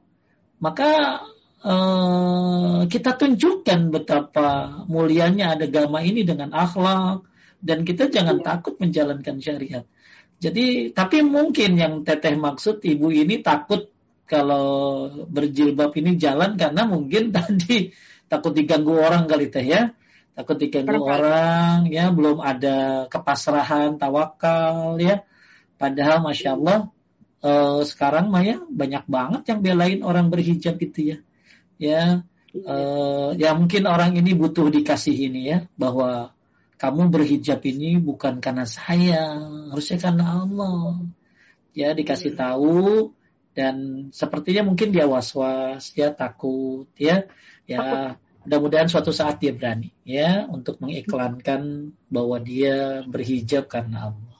Maka eh, kita tunjukkan betapa mulianya ada agama ini dengan akhlak dan kita jangan ya. takut menjalankan syariat. Jadi tapi mungkin yang teteh maksud ibu ini takut kalau berjilbab ini jalan karena mungkin tadi takut diganggu orang kali teh ya. Takut diganggu orang ya belum ada kepasrahan tawakal ya. Padahal masya Allah uh, sekarang Maya banyak banget yang belain orang berhijab gitu ya. Ya, uh, ya mungkin orang ini butuh dikasih ini ya bahwa kamu berhijab ini bukan karena saya, harusnya karena Allah. Ya dikasih tahu dan sepertinya mungkin dia was-was, ya takut, ya, ya mudah-mudahan suatu saat dia berani, ya, untuk mengiklankan bahwa dia berhijab karena Allah.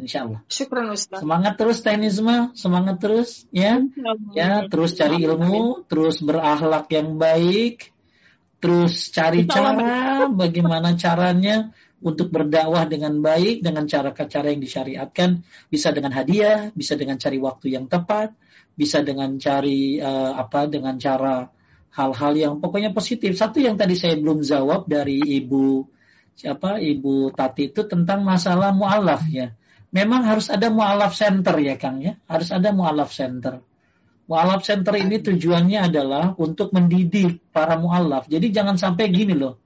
Insya Allah. Syukran Ustaz. Semangat terus teknisme, semangat terus ya. Ya, terus cari ilmu, terus berakhlak yang baik, terus cari cara bagaimana caranya untuk berdakwah dengan baik dengan cara-cara yang disyariatkan, bisa dengan hadiah, bisa dengan cari waktu yang tepat, bisa dengan cari uh, apa dengan cara hal-hal yang pokoknya positif. Satu yang tadi saya belum jawab dari Ibu siapa Ibu Tati itu tentang masalah mualaf ya memang harus ada mualaf center ya Kang ya. Harus ada mualaf center. Mualaf center ini tujuannya adalah untuk mendidik para mualaf. Jadi jangan sampai gini loh.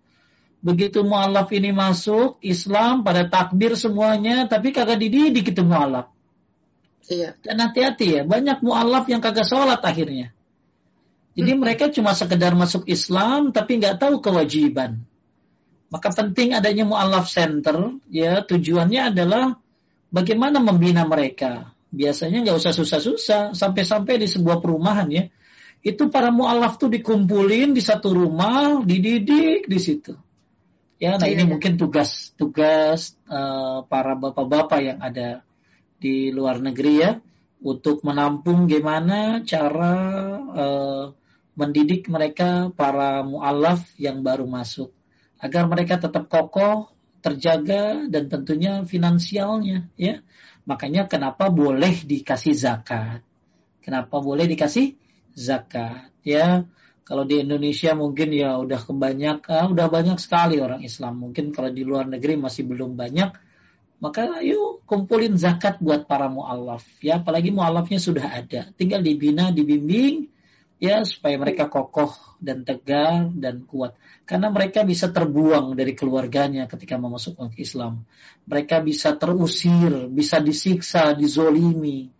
Begitu mualaf ini masuk Islam pada takbir semuanya tapi kagak dididik itu mualaf. Iya. Dan hati-hati ya, banyak mualaf yang kagak sholat akhirnya. Jadi hmm. mereka cuma sekedar masuk Islam tapi nggak tahu kewajiban. Maka penting adanya mualaf center ya tujuannya adalah Bagaimana membina mereka? Biasanya nggak usah susah-susah, sampai-sampai di sebuah perumahan ya. Itu para mualaf tuh dikumpulin di satu rumah, dididik di situ. Ya, nah ini iya. mungkin tugas tugas uh, para bapak-bapak yang ada di luar negeri ya untuk menampung gimana cara uh, mendidik mereka para mualaf yang baru masuk agar mereka tetap kokoh terjaga dan tentunya finansialnya ya. Makanya kenapa boleh dikasih zakat? Kenapa boleh dikasih zakat? Ya, kalau di Indonesia mungkin ya udah kebanyak, ah, udah banyak sekali orang Islam. Mungkin kalau di luar negeri masih belum banyak. Maka yuk kumpulin zakat buat para mualaf. Ya, apalagi mualafnya sudah ada. Tinggal dibina, dibimbing, ya supaya mereka kokoh dan tegar dan kuat karena mereka bisa terbuang dari keluarganya ketika masuk ke Islam. Mereka bisa terusir bisa disiksa dizolimi.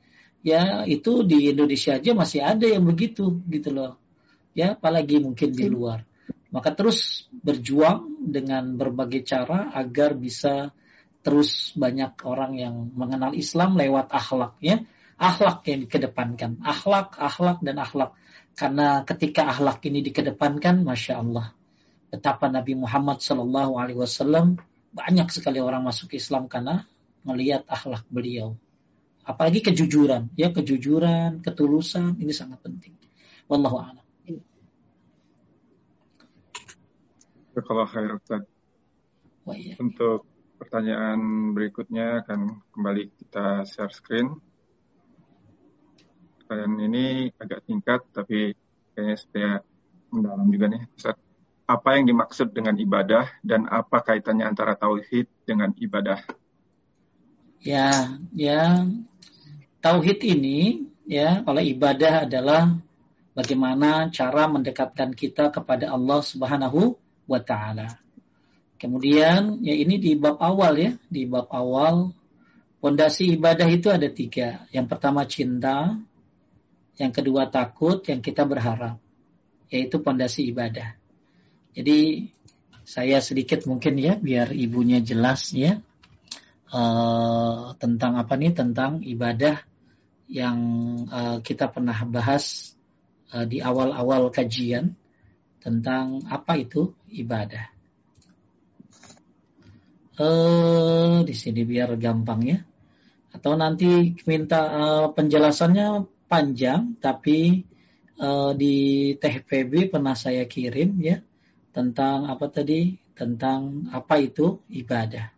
Ya itu di Indonesia aja masih ada yang begitu gitu loh. Ya apalagi mungkin di luar. Maka terus berjuang dengan berbagai cara agar bisa terus banyak orang yang mengenal Islam lewat akhlak ya. Akhlak yang dikedepankan. Akhlak akhlak dan akhlak. Karena ketika akhlak ini dikedepankan, masya Allah, betapa Nabi Muhammad Shallallahu Alaihi Wasallam banyak sekali orang masuk Islam karena melihat akhlak beliau. Apalagi kejujuran, ya kejujuran, ketulusan ini sangat penting. Wallahu a'lam. Kalau khair Ustaz. Untuk pertanyaan berikutnya akan kembali kita share screen. Pertanyaan ini agak singkat tapi kayaknya saya mendalam juga nih Ustaz. Apa yang dimaksud dengan ibadah dan apa kaitannya antara tauhid dengan ibadah? Ya, ya. Tauhid ini ya, kalau ibadah adalah bagaimana cara mendekatkan kita kepada Allah Subhanahu wa taala. Kemudian ya ini di bab awal ya, di bab awal pondasi ibadah itu ada tiga. Yang pertama cinta, yang kedua takut, yang kita berharap, yaitu pondasi ibadah. Jadi saya sedikit mungkin ya biar ibunya jelas ya uh, tentang apa nih tentang ibadah yang uh, kita pernah bahas uh, di awal-awal kajian tentang apa itu ibadah. Uh, di sini biar gampang ya. Atau nanti minta uh, penjelasannya panjang, tapi uh, di THPB pernah saya kirim ya tentang apa tadi tentang apa itu ibadah.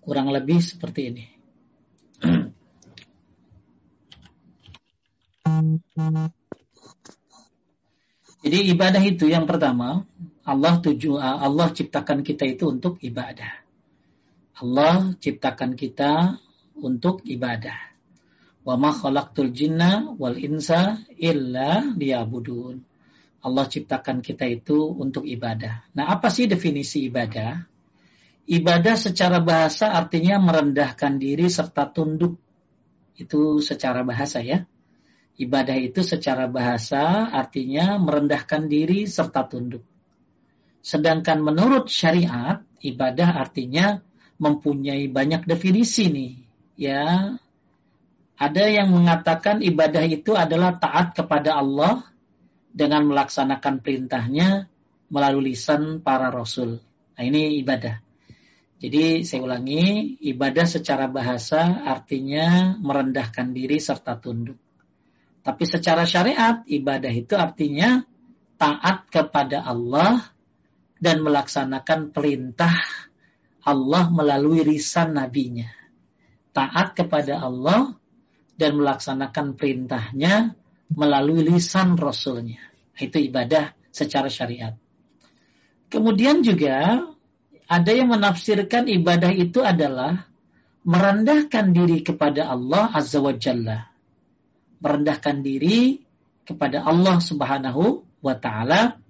Kurang lebih seperti ini. Jadi ibadah itu yang pertama, Allah tuju Allah ciptakan kita itu untuk ibadah. Allah ciptakan kita untuk ibadah. Wa ma khalaqtul jinna wal insa illa liyabudun. Allah ciptakan kita itu untuk ibadah. Nah, apa sih definisi ibadah? Ibadah secara bahasa artinya merendahkan diri serta tunduk. Itu secara bahasa ya. Ibadah itu secara bahasa artinya merendahkan diri serta tunduk. Sedangkan menurut syariat, ibadah artinya mempunyai banyak definisi nih. Ya, ada yang mengatakan ibadah itu adalah taat kepada Allah dengan melaksanakan perintahnya melalui lisan para rasul. Nah, ini ibadah. Jadi saya ulangi, ibadah secara bahasa artinya merendahkan diri serta tunduk. Tapi secara syariat, ibadah itu artinya taat kepada Allah dan melaksanakan perintah Allah melalui lisan nabinya. Taat kepada Allah dan melaksanakan perintahnya melalui lisan rasulnya. Itu ibadah secara syariat. Kemudian juga ada yang menafsirkan ibadah itu adalah merendahkan diri kepada Allah Azza wa Jalla merendahkan diri kepada Allah Subhanahu wa taala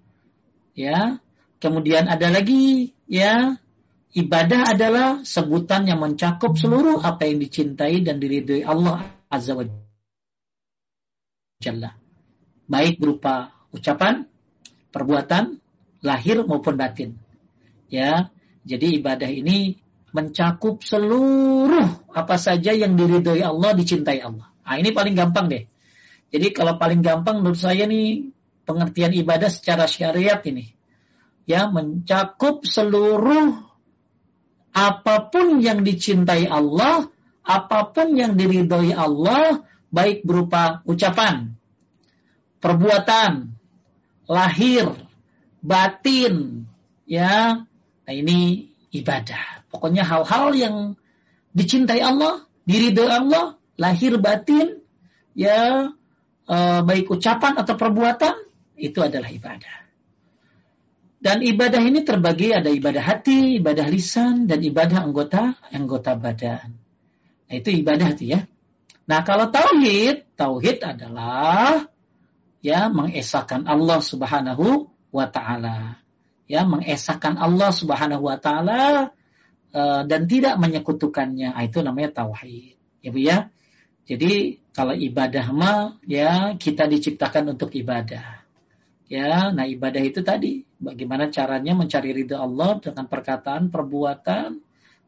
ya kemudian ada lagi ya ibadah adalah sebutan yang mencakup seluruh apa yang dicintai dan diridhoi Allah Azza wa Jalla baik berupa ucapan perbuatan lahir maupun batin ya jadi ibadah ini mencakup seluruh apa saja yang diridhoi Allah dicintai Allah Nah, ini paling gampang deh. Jadi kalau paling gampang menurut saya nih pengertian ibadah secara syariat ini. Ya, mencakup seluruh apa pun yang dicintai Allah, apa pun yang diridhoi Allah, baik berupa ucapan, perbuatan, lahir, batin, ya. Nah, ini ibadah. Pokoknya hal-hal yang dicintai Allah, diridhoi Allah, lahir batin, ya eh, baik ucapan atau perbuatan itu adalah ibadah. Dan ibadah ini terbagi ada ibadah hati, ibadah lisan, dan ibadah anggota anggota badan. Nah, itu ibadah itu ya. Nah kalau tauhid, tauhid adalah ya mengesahkan Allah Subhanahu wa taala. Ya, mengesahkan Allah Subhanahu wa taala uh, dan tidak menyekutukannya. Nah, itu namanya tauhid. Ya Bu ya. Jadi kalau ibadah mah ya kita diciptakan untuk ibadah. Ya, nah ibadah itu tadi bagaimana caranya mencari ridha Allah dengan perkataan, perbuatan,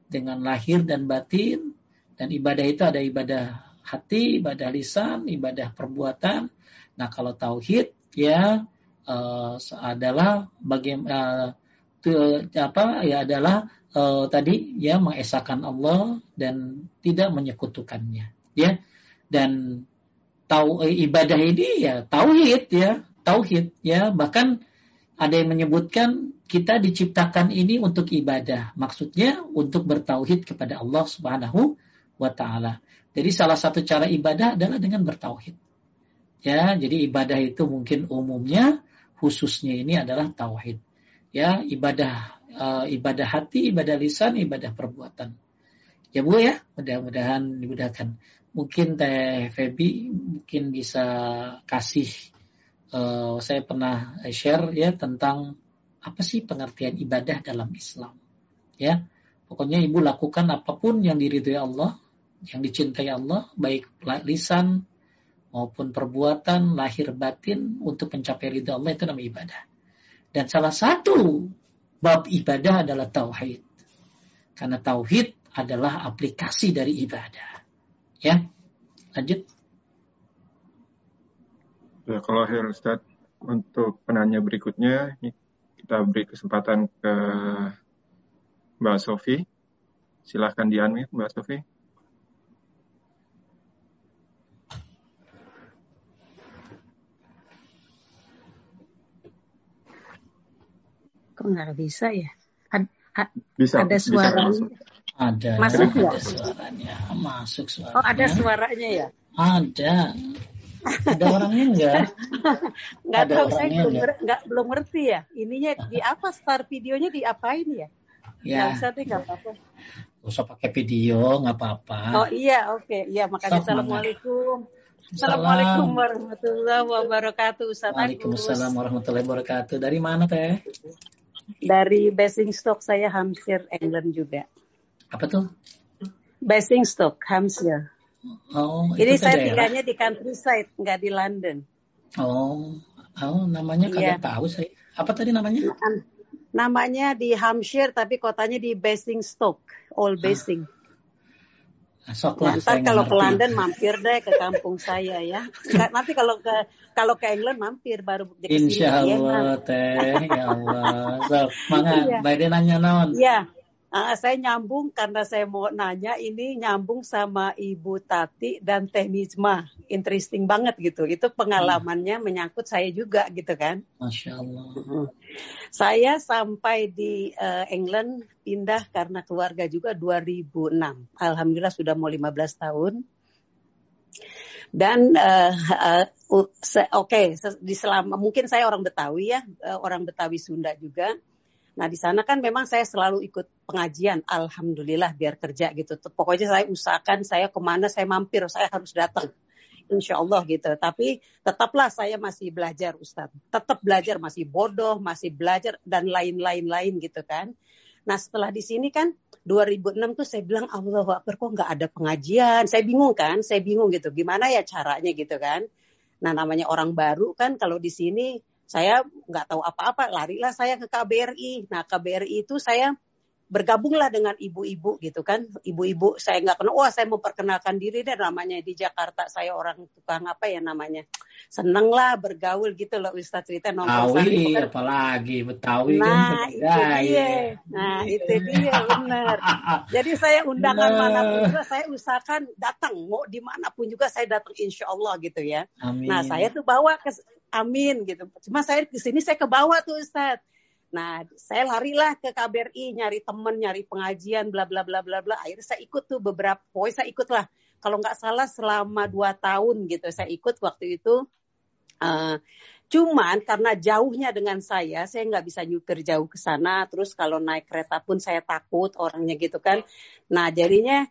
dengan lahir dan batin. Dan ibadah itu ada ibadah hati, ibadah lisan, ibadah perbuatan. Nah kalau tauhid ya uh, adalah bagaimana uh, apa ya adalah uh, tadi ya mengesahkan Allah dan tidak menyekutukannya ya dan tahu eh, ibadah ini ya tauhid ya tauhid ya bahkan Ada yang menyebutkan kita diciptakan ini untuk ibadah. Maksudnya untuk bertauhid kepada Allah Subhanahu wa taala. Jadi salah satu cara ibadah adalah dengan bertauhid. Ya, jadi ibadah itu mungkin umumnya khususnya ini adalah tauhid. Ya, ibadah uh, ibadah hati, ibadah lisan, ibadah perbuatan. Ya Bu ya, mudah-mudahan dimudahkan. Mungkin Teh Febi mungkin bisa kasih uh, saya pernah share ya tentang apa sih pengertian ibadah dalam Islam. Ya, pokoknya ibu lakukan apa pun yang diridhoi Allah, yang dicintai Allah, baik lisan maupun perbuatan lahir batin untuk mencapai ridha Allah itu namanya ibadah. Dan salah satu bab ibadah adalah tauhid. Karena tauhid adalah aplikasi dari ibadah. Ya, lanjut. Ya, kalau akhir Ustaz, untuk penanya berikutnya, kita beri kesempatan ke Mbak Sofi. Silahkan di Mbak Sofi. Kok nggak bisa ya? Ad, ad, bisa, ada suaranya. Bisa ada. Masuk ada ya? suaranya. Masuk suaranya. Oh, ada suaranya ya? Ada. Ada orangnya enggak? Enggak tahu saya belum enggak belum ngerti ya. Ininya di apa start videonya diapain ya? Ya. Nggak usah deh, nggak apa-apa. usah pakai video, nggak apa-apa. Oh iya, oke. Okay. Iya, makanya Stop, Assalamualaikum. Assalamualaikum warahmatullahi wabarakatuh, Ustaz Waalaikumsalam warahmatullahi wabarakatuh. Dari mana, Teh? Dari Basingstoke saya Hampshire, England juga. Apa tuh? Basingstoke, Hampshire. Oh, Ini saya tinggalnya di countryside, nggak di London. Oh, oh namanya kagak yeah. tahu saya. Apa tadi namanya? Namanya di Hampshire, tapi kotanya di Basingstoke, Old Basing. Sok lah, Ntar kalau ke London mampir deh ke kampung saya ya. Nanti kalau ke kalau ke England mampir baru Insya Allah teh, ya Allah. So, semangat. Iya. Baik nanya non. Iya. Uh, saya nyambung karena saya mau nanya ini nyambung sama Ibu Tati dan Teh Nizma. Interesting banget gitu. Itu pengalamannya hmm. menyangkut saya juga gitu kan. Masya Allah. Uh, saya sampai di uh, England pindah karena keluarga juga 2006. Alhamdulillah sudah mau 15 tahun. Dan uh, uh, oke, okay, di selama mungkin saya orang Betawi ya, uh, orang Betawi Sunda juga Nah di sana kan memang saya selalu ikut pengajian, alhamdulillah biar kerja gitu. Pokoknya saya usahakan saya ke mana saya mampir, saya harus datang. Insya Allah gitu. Tapi tetaplah saya masih belajar Ustaz. Tetap belajar, masih bodoh, masih belajar dan lain-lain lain gitu kan. Nah setelah di sini kan 2006 tuh saya bilang Allah Akbar kok nggak ada pengajian. Saya bingung kan, saya bingung gitu. Gimana ya caranya gitu kan. Nah namanya orang baru kan kalau di sini saya nggak tahu apa-apa, larilah saya ke KBRI. Nah KBRI itu saya bergabunglah dengan ibu-ibu gitu kan. Ibu-ibu saya nggak kenal, wah saya memperkenalkan diri deh namanya di Jakarta saya orang tukang apa ya namanya. Seneng lah bergaul gitu loh Ustaz cerita nongkrong Betawi apalagi Betawi kan nah, kan itu dia. Nah itu dia benar. Jadi saya undangan nah. mana pun juga saya usahakan datang mau di mana pun juga saya datang insya Allah gitu ya. Amin. Nah saya tuh bawa ke amin gitu. Cuma saya di sini saya ke bawah tuh Ustaz. Nah, saya larilah ke KBRI nyari temen, nyari pengajian, bla bla bla bla bla. Akhirnya saya ikut tuh beberapa, pokoknya saya ikut lah. Kalau nggak salah selama dua tahun gitu saya ikut waktu itu. Uh, cuman karena jauhnya dengan saya, saya nggak bisa nyupir jauh ke sana. Terus kalau naik kereta pun saya takut orangnya gitu kan. Nah, jadinya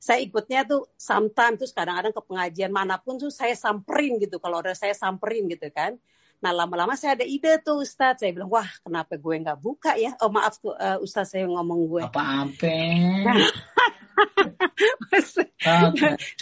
saya ikutnya tuh sometimes terus kadang-kadang ke pengajian mana pun tuh saya samperin gitu kalau ada saya samperin gitu kan. Nah lama-lama saya ada ide tuh Ustadz. Saya bilang wah kenapa gue nggak buka ya? Oh maaf tuh uh, Ustadz saya ngomong gue. Apa apa?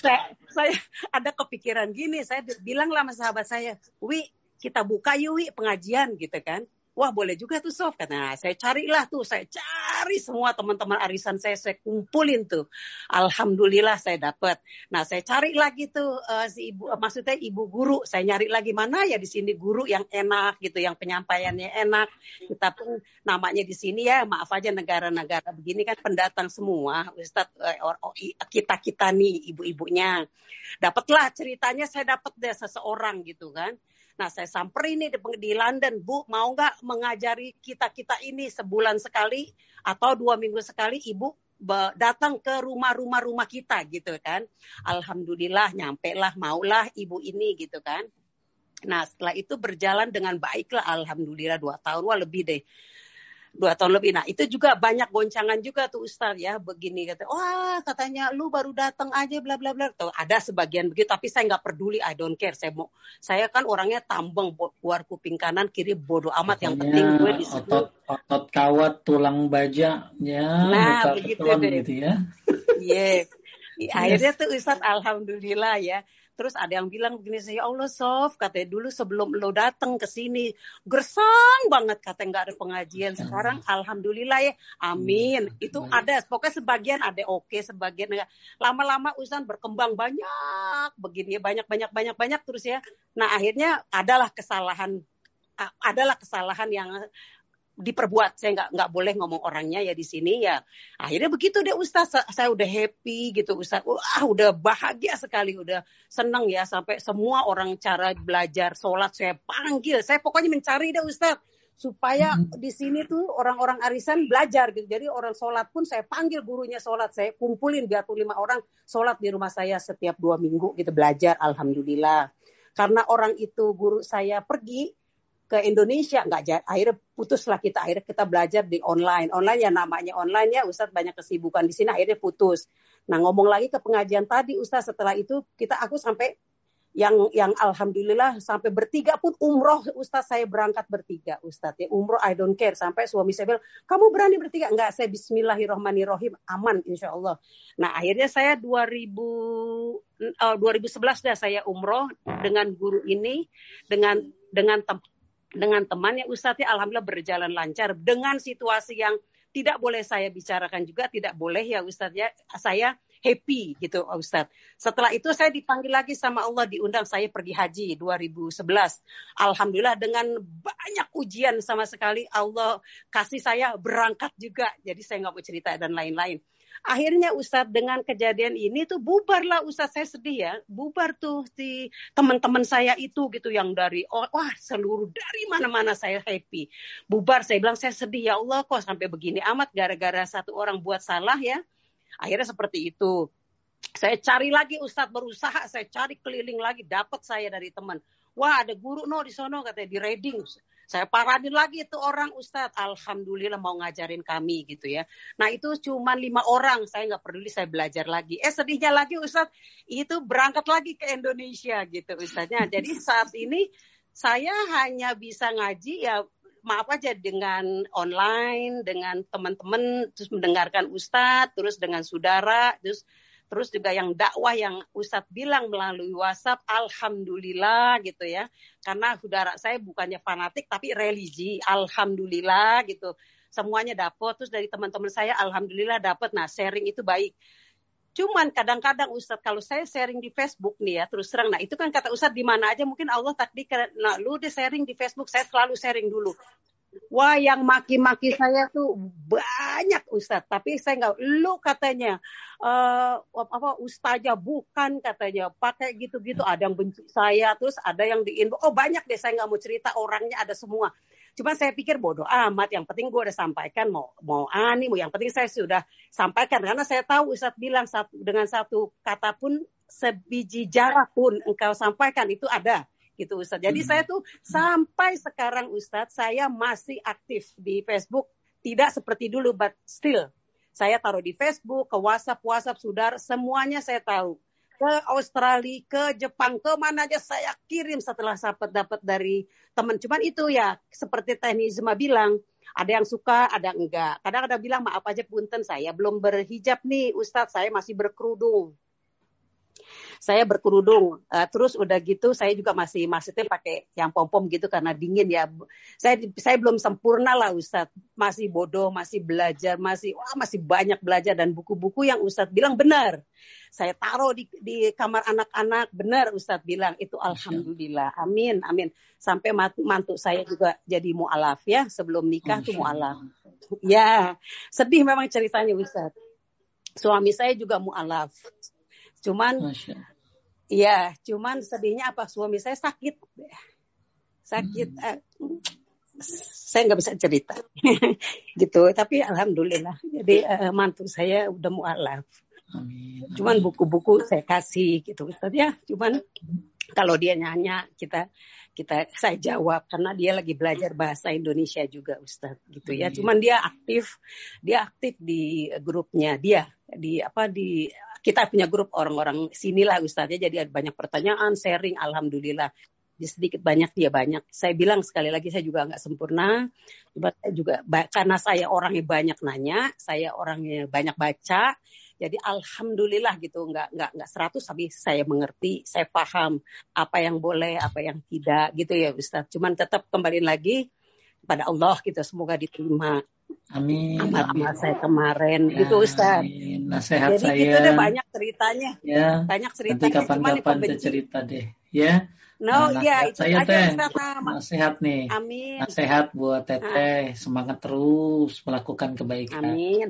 saya, saya ada kepikiran gini. Saya bilang lah sama sahabat saya Wi kita buka yuk Wi pengajian gitu kan wah boleh juga tuh Sof. Nah, saya carilah tuh, saya cari semua teman-teman arisan saya, saya kumpulin tuh. Alhamdulillah saya dapat. Nah, saya cari lagi tuh uh, si ibu, uh, maksudnya ibu guru. Saya nyari lagi mana ya di sini guru yang enak gitu, yang penyampaiannya enak. Kita pun namanya di sini ya, maaf aja negara-negara begini kan pendatang semua. Ustadz, uh, kita-kita nih ibu-ibunya. Dapatlah ceritanya saya dapat deh seseorang gitu kan Nah saya samperin nih di, London, Bu mau nggak mengajari kita-kita ini sebulan sekali atau dua minggu sekali Ibu datang ke rumah-rumah rumah kita gitu kan. Alhamdulillah nyampe lah maulah ibu ini gitu kan. Nah setelah itu berjalan dengan baik lah Alhamdulillah dua tahun wah lebih deh dua tahun lebih. Nah itu juga banyak goncangan juga tuh Ustaz ya begini kata, wah katanya lu baru datang aja bla bla bla. Tuh ada sebagian begitu tapi saya nggak peduli, I don't care. Saya mau, saya kan orangnya tambeng keluar kuping kanan kiri bodoh amat. yang penting gue di situ. Otot, otot kawat tulang baja ya. Nah begitu deh. Gitu ya. Iya. yeah. Akhirnya tuh Ustaz Alhamdulillah ya Terus ada yang bilang begini, saya Allah Sof, katanya dulu sebelum lo datang ke sini, gersang banget katanya nggak ada pengajian. Sekarang Alhamdulillah ya, amin. Itu ada, pokoknya sebagian ada oke, sebagian enggak. Lama-lama urusan berkembang banyak, begini ya, banyak-banyak banyak-banyak terus ya. Nah akhirnya adalah kesalahan adalah kesalahan yang diperbuat saya nggak nggak boleh ngomong orangnya ya di sini ya akhirnya begitu deh Ustaz saya udah happy gitu Ustaz wah udah bahagia sekali udah seneng ya sampai semua orang cara belajar sholat saya panggil saya pokoknya mencari deh Ustaz supaya hmm. di sini tuh orang-orang arisan belajar gitu. Jadi orang sholat pun saya panggil gurunya sholat, saya kumpulin biar pun lima orang sholat di rumah saya setiap dua minggu gitu belajar. Alhamdulillah. Karena orang itu guru saya pergi, ke Indonesia nggak akhirnya putuslah kita akhirnya kita belajar di online. Online ya namanya online ya Ustadz banyak kesibukan di sini akhirnya putus. Nah ngomong lagi ke pengajian tadi Ustadz setelah itu kita aku sampai yang yang alhamdulillah sampai bertiga pun umroh Ustadz saya berangkat bertiga Ustadz ya. Umroh I don't care. Sampai suami saya bilang kamu berani bertiga? Enggak saya Bismillahirrohmanirrohim aman Insya Allah nah akhirnya saya 2000 uh, 2011 dah saya umroh dengan guru ini dengan dengan dengan temannya Ustadz ya Alhamdulillah berjalan lancar dengan situasi yang tidak boleh saya bicarakan juga tidak boleh ya Ustadz ya saya happy gitu Ustadz. Setelah itu saya dipanggil lagi sama Allah diundang saya pergi haji 2011. Alhamdulillah dengan banyak ujian sama sekali Allah kasih saya berangkat juga. Jadi saya nggak mau cerita dan lain-lain. Akhirnya Ustadz dengan kejadian ini tuh bubarlah Ustadz saya sedih ya. Bubar tuh si teman-teman saya itu gitu yang dari oh, wah seluruh dari mana-mana saya happy. Bubar saya bilang saya sedih ya Allah kok sampai begini amat gara-gara satu orang buat salah ya. Akhirnya seperti itu. Saya cari lagi Ustadz berusaha, saya cari keliling lagi, dapat saya dari teman. Wah ada guru no di sono katanya di Reading. Saya paradin lagi itu orang Ustadz, Alhamdulillah mau ngajarin kami gitu ya. Nah itu cuma lima orang, saya nggak peduli, saya belajar lagi. Eh sedihnya lagi Ustadz, itu berangkat lagi ke Indonesia gitu Ustadznya. Jadi saat ini saya hanya bisa ngaji ya maaf aja dengan online, dengan teman-teman, terus mendengarkan Ustadz, terus dengan saudara, terus Terus juga yang dakwah yang Ustadz bilang melalui WhatsApp, Alhamdulillah gitu ya. Karena saudara saya bukannya fanatik tapi religi, Alhamdulillah gitu. Semuanya dapat, terus dari teman-teman saya Alhamdulillah dapat. Nah sharing itu baik. Cuman kadang-kadang Ustadz kalau saya sharing di Facebook nih ya terus terang, nah itu kan kata Ustadz di mana aja mungkin Allah takdirkan, nah lu deh sharing di Facebook, saya selalu sharing dulu. Wah yang maki-maki saya tuh banyak Ustadz, tapi saya nggak, lu katanya uh, apa ustazah bukan katanya, pakai gitu-gitu, ada yang benci saya, terus ada yang di inbox, oh banyak deh saya nggak mau cerita orangnya ada semua. Cuma saya pikir bodoh amat, yang penting gue udah sampaikan mau mau ani, mau yang penting saya sudah sampaikan. Karena saya tahu Ustadz bilang satu, dengan satu kata pun sebiji jarak pun engkau sampaikan itu ada gitu Ustadz. Jadi hmm. saya tuh sampai sekarang Ustadz saya masih aktif di Facebook tidak seperti dulu but still saya taruh di Facebook, ke WhatsApp, WhatsApp saudara semuanya saya tahu. Ke Australia, ke Jepang, ke mana aja saya kirim setelah dapat dapat dari teman. Cuman itu ya seperti teknis Zuma bilang, ada yang suka, ada enggak. Kadang ada bilang maaf aja punten saya belum berhijab nih Ustadz, saya masih berkerudung saya berkerudung. Uh, terus udah gitu saya juga masih maksudnya pakai yang pom pom gitu karena dingin ya. Saya saya belum sempurna lah Ustadz. Masih bodoh masih belajar masih wah masih banyak belajar. Dan buku-buku yang Ustadz bilang benar. Saya taruh di, di kamar anak-anak benar Ustadz bilang. Itu alhamdulillah. Amin amin. Sampai mantu saya juga jadi mualaf ya. Sebelum nikah tuh mualaf. Ya sedih memang ceritanya Ustadz. Suami saya juga mualaf Cuman Iya, cuman sedihnya apa? Suami saya sakit. sakit uh, saya nggak bisa cerita. Gitu tapi alhamdulillah. Jadi uh, mantu saya udah mualaf. Cuman buku-buku saya kasih gitu. Ustaz ya cuman kalau dia nanya kita kita saya jawab. Karena dia lagi belajar bahasa Indonesia juga Ustaz gitu ya. Cuman dia aktif dia aktif di grupnya. Dia di apa di kita punya grup orang-orang sinilah Ustaz ya jadi ada banyak pertanyaan sharing alhamdulillah sedikit banyak dia banyak. Saya bilang sekali lagi saya juga nggak sempurna. Juga karena saya orangnya banyak nanya, saya orangnya banyak baca. Jadi alhamdulillah gitu nggak nggak nggak seratus tapi saya mengerti, saya paham apa yang boleh, apa yang tidak gitu ya Ustaz. Cuman tetap kembali lagi pada Allah gitu semoga diterima. Amin. Amal-amal saya kemarin ya, gitu Ustaz. Amin. Nasihat Jadi saya. gitu deh banyak ceritanya. Ya. Banyak ceritanya. Nanti kapan-kapan cerita deh. Ya. No, nah, ya itu saya aja teh Ustaz. nasihat nih. Amin. Nasihat buat teteh semangat terus melakukan kebaikan. Amin.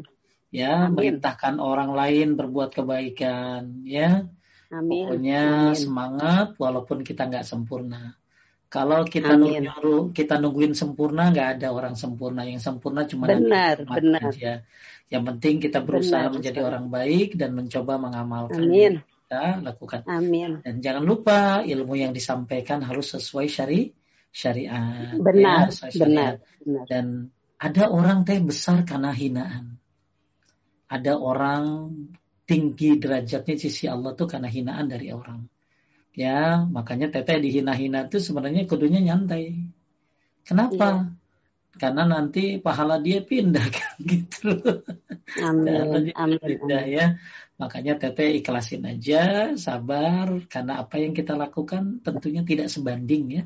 Ya, Amin. merintahkan orang lain berbuat kebaikan. Ya, Amin. pokoknya Amin. semangat walaupun kita nggak sempurna. Kalau kita Amin. nyuruh, kita nungguin sempurna nggak ada orang sempurna. Yang sempurna cuma Benar, benar. aja. Yang penting kita berusaha Benar, menjadi Ustaz. orang baik dan mencoba mengamalkan Amin. kita lakukan. Amin. Dan jangan lupa ilmu yang disampaikan harus sesuai syari syariat. Benar, ya, sesuai benar, syariat. benar. Dan ada orang teh besar karena hinaan. Ada orang tinggi derajatnya sisi Allah tuh karena hinaan dari orang. Ya, makanya teteh dihina-hina itu sebenarnya kudunya nyantai. Kenapa? Karena nanti pahala dia pindah kan gitu. Amin. Amin. pindah ya. Makanya teteh ikhlasin aja, sabar karena apa yang kita lakukan tentunya tidak sebanding ya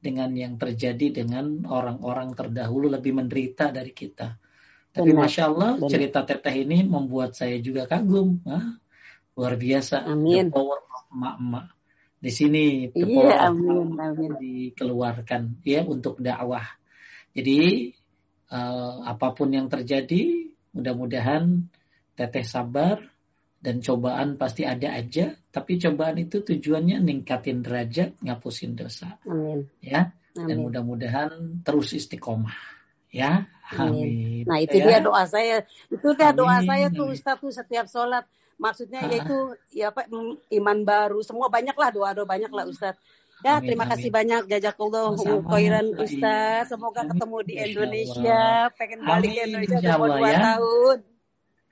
dengan yang terjadi dengan orang-orang terdahulu lebih menderita dari kita. Tapi Benar, masya Allah benar. cerita teteh ini membuat saya juga kagum, Hah? luar biasa. Amin. The power of emak-emak di sini Iya, amin, amin. dikeluarkan ya untuk dakwah. Jadi eh, apa pun yang terjadi, mudah-mudahan teteh sabar dan cobaan pasti ada aja. Tapi cobaan itu tujuannya ningkatin derajat, ngapusin dosa, Amin. ya. Dan Amin. mudah-mudahan terus istiqomah, ya. Amin. Nah itu Ya. dia doa saya. Itu dia doa Amin, saya tuh amin. Ustaz tuh setiap sholat. Maksudnya yaitu ya apa mm, iman baru. Semua banyak lah doa-doa banyak lah Ustaz. Ya Amin, terima kasih amin. banyak jazakallah Sama-sama. khairan. Ustaz. Semoga Amin. ketemu di Indonesia. Pengen balik ke Indonesia Allah, dua ya. tahun.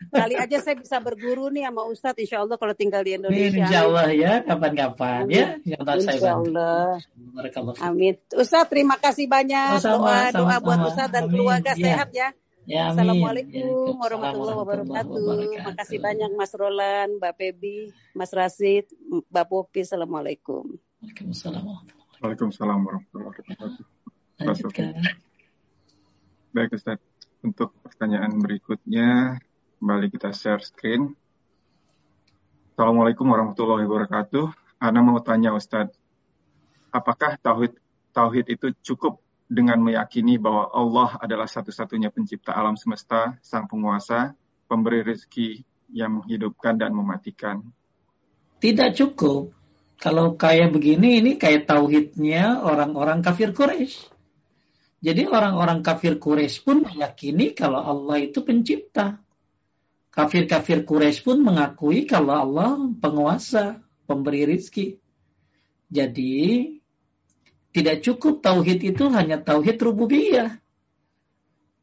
Kali aja saya bisa berguru nih sama Ustaz insya Allah kalau tinggal di Amin, Indonesia. insya Allah ya, kapan-kapan ya. Insya Allah Insya. Allah. Amin. Ustaz terima kasih banyak Sama-sama, doa doa buat. Ustaz dan keluarga Iya. sehat ya. Ya, amin. Assalamualaikum Waalaikumsalam warahmatullahi wabarakatuh. Makasih banyak Mas Roland, Mbak Pebi, Mas Rasid, Mbak Popi. Assalamualaikum. Waalaikumsalam. Waalaikumsalam warahmatullahi wabarakatuh. Lanjutkan. Baik Ustaz, untuk pertanyaan berikutnya kembali kita share screen. Assalamualaikum warahmatullahi wabarakatuh. Ana mau tanya Ustaz, apakah tauhid tauhid itu cukup dengan meyakini bahwa Allah adalah satu-satunya pencipta alam semesta, sang penguasa, pemberi rezeki yang menghidupkan dan mematikan? Tidak cukup. Kalau kayak begini, ini kayak tauhidnya orang-orang kafir Quraisy. Jadi orang-orang kafir Quraisy pun meyakini kalau Allah itu pencipta. Kafir-kafir Quraisy pun mengakui kalau Allah penguasa, pemberi rizki. Jadi tidak cukup tauhid itu hanya tauhid rububiyah.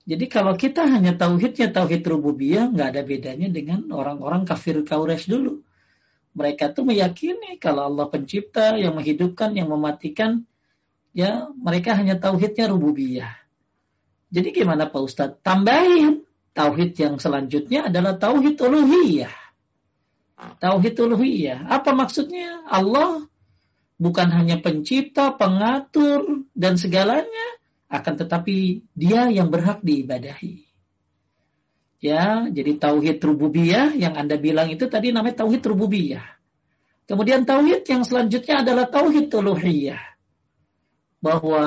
Jadi kalau kita hanya tauhidnya tauhid rububiyah, nggak ada bedanya dengan orang-orang kafir Quraisy dulu. Mereka tuh meyakini kalau Allah pencipta, yang menghidupkan, yang mematikan, ya mereka hanya tauhidnya rububiyah. Jadi gimana Pak Ustadz? Tambahin tauhid yang selanjutnya adalah tauhid uluhiyah. Tauhid uluhiyah. Apa maksudnya? Allah bukan hanya pencipta, pengatur, dan segalanya, akan tetapi dia yang berhak diibadahi. Ya, jadi tauhid rububiyah yang Anda bilang itu tadi namanya tauhid rububiyah. Kemudian tauhid yang selanjutnya adalah tauhid uluhiyah. Bahwa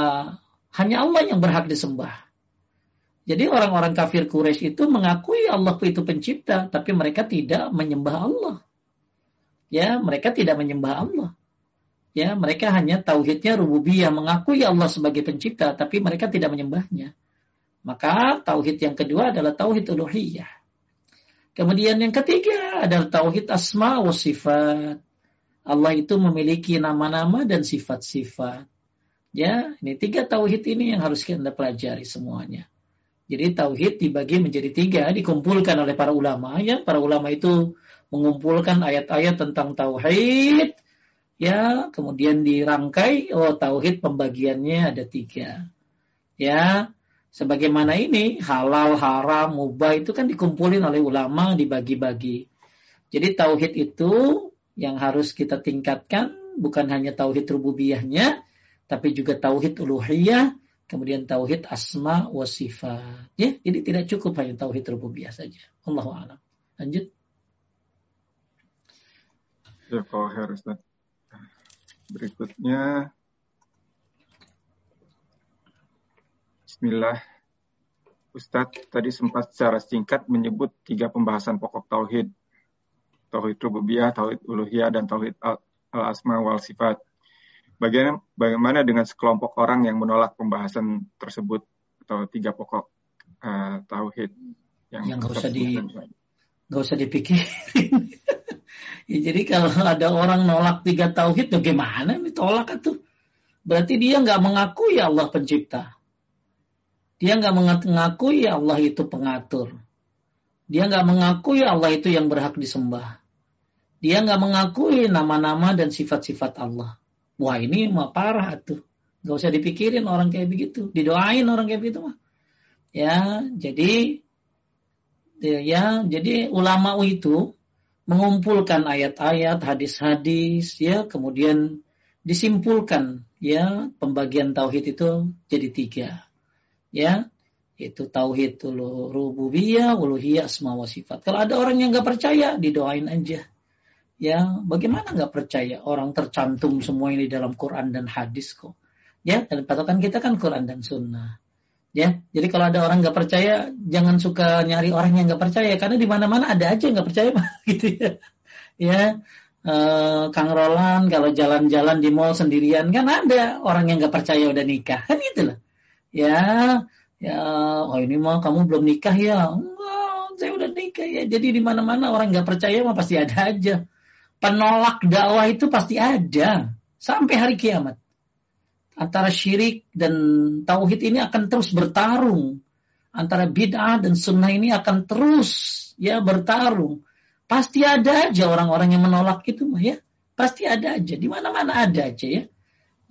hanya Allah yang berhak disembah. Jadi orang-orang kafir Quraisy itu mengakui Allah itu pencipta, tapi mereka tidak menyembah Allah. Ya, mereka tidak menyembah Allah. Ya, mereka hanya tauhidnya rububiyah, mengakui Allah sebagai pencipta, tapi mereka tidak menyembahnya. Maka tauhid yang kedua adalah tauhid uluhiyah. Kemudian yang ketiga adalah tauhid asma wa sifat. Allah itu memiliki nama-nama dan sifat-sifat. Ya, ini tiga tauhid ini yang harus kita pelajari semuanya. Jadi tauhid dibagi menjadi tiga, dikumpulkan oleh para ulama. Ya, para ulama itu mengumpulkan ayat-ayat tentang tauhid, ya kemudian dirangkai oh tauhid pembagiannya ada tiga. Ya sebagaimana ini halal haram mubah itu kan dikumpulin oleh ulama dibagi-bagi. Jadi tauhid itu yang harus kita tingkatkan bukan hanya tauhid rububiyahnya tapi juga tauhid uluhiyah kemudian tauhid asma wa sifat. Ya jadi tidak cukup hanya tauhid rububiyah saja. Allah a'lam. Lanjut. Ya Pak Harus Berikutnya Bismillah. Ustadz tadi sempat secara singkat menyebut tiga pembahasan pokok tauhid. Tauhid rububiyah, tauhid uluhiyah, dan tauhid al-asma wal sifat. Bagaimana, bagaimana dengan sekelompok orang yang menolak pembahasan tersebut atau tiga pokok uh, tauhid yang, yang gak usah di nggak usah dipikirin Ya, jadi kalau ada orang nolak tiga tauhid, bagaimana nih tolak itu? Berarti dia nggak mengakui Allah pencipta. Dia nggak mengakui Allah itu pengatur. Dia nggak mengakui Allah itu yang berhak disembah. Dia nggak mengakui nama-nama dan sifat-sifat Allah. Wah ini mah parah tuh. Gak usah dipikirin orang kayak begitu. Didoain orang kayak begitu mah. Ya, jadi ya, jadi ulama itu mengumpulkan ayat-ayat, hadis-hadis, ya, kemudian disimpulkan, ya, pembagian tauhid itu jadi tiga, ya, itu tauhid rububiyah, uluhiyah, asma wa sifat. Kalau ada orang yang nggak percaya, didoain aja. Ya, bagaimana nggak percaya? Orang tercantum semua ini dalam Quran dan hadis kok. Ya, dan patokan kita kan Quran dan Sunnah. Ya, jadi kalau ada orang nggak percaya, jangan suka nyari orang yang nggak percaya karena di mana-mana ada aja nggak percaya, gitu ya. Ya, eh, Kang Roland kalau jalan-jalan di mall sendirian kan ada orang yang nggak percaya udah nikah, kan loh. Ya, ya, oh ini mah kamu belum nikah ya? Enggak, saya udah nikah ya. Jadi di mana-mana orang nggak percaya mah pasti ada aja. Penolak dakwah itu pasti ada sampai hari kiamat antara syirik dan tauhid ini akan terus bertarung. Antara bid'ah dan sunnah ini akan terus ya bertarung. Pasti ada aja orang-orang yang menolak itu mah ya. Pasti ada aja. Di mana-mana ada aja ya.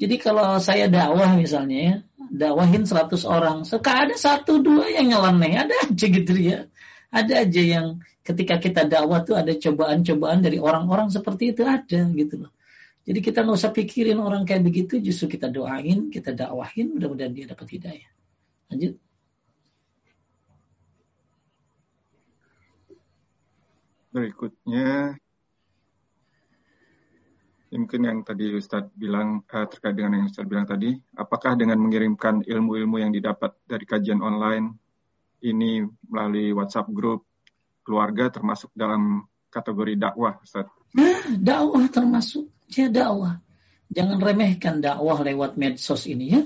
Jadi kalau saya dakwah misalnya ya, dakwahin 100 orang, suka ada satu dua yang nyeleneh, ada aja gitu ya. Ada aja yang ketika kita dakwah tuh ada cobaan-cobaan dari orang-orang seperti itu ada gitu loh. Jadi kita nggak usah pikirin orang kayak begitu, justru kita doain, kita dakwahin, mudah-mudahan dia dapat hidayah. Lanjut. Berikutnya, ya mungkin yang tadi Ustadz bilang uh, terkait dengan yang Ustadz bilang tadi, apakah dengan mengirimkan ilmu-ilmu yang didapat dari kajian online ini melalui WhatsApp grup keluarga termasuk dalam kategori dakwah, Ustadz? Nah, dakwah termasuk Ya dakwah. Jangan remehkan dakwah lewat medsos ini ya.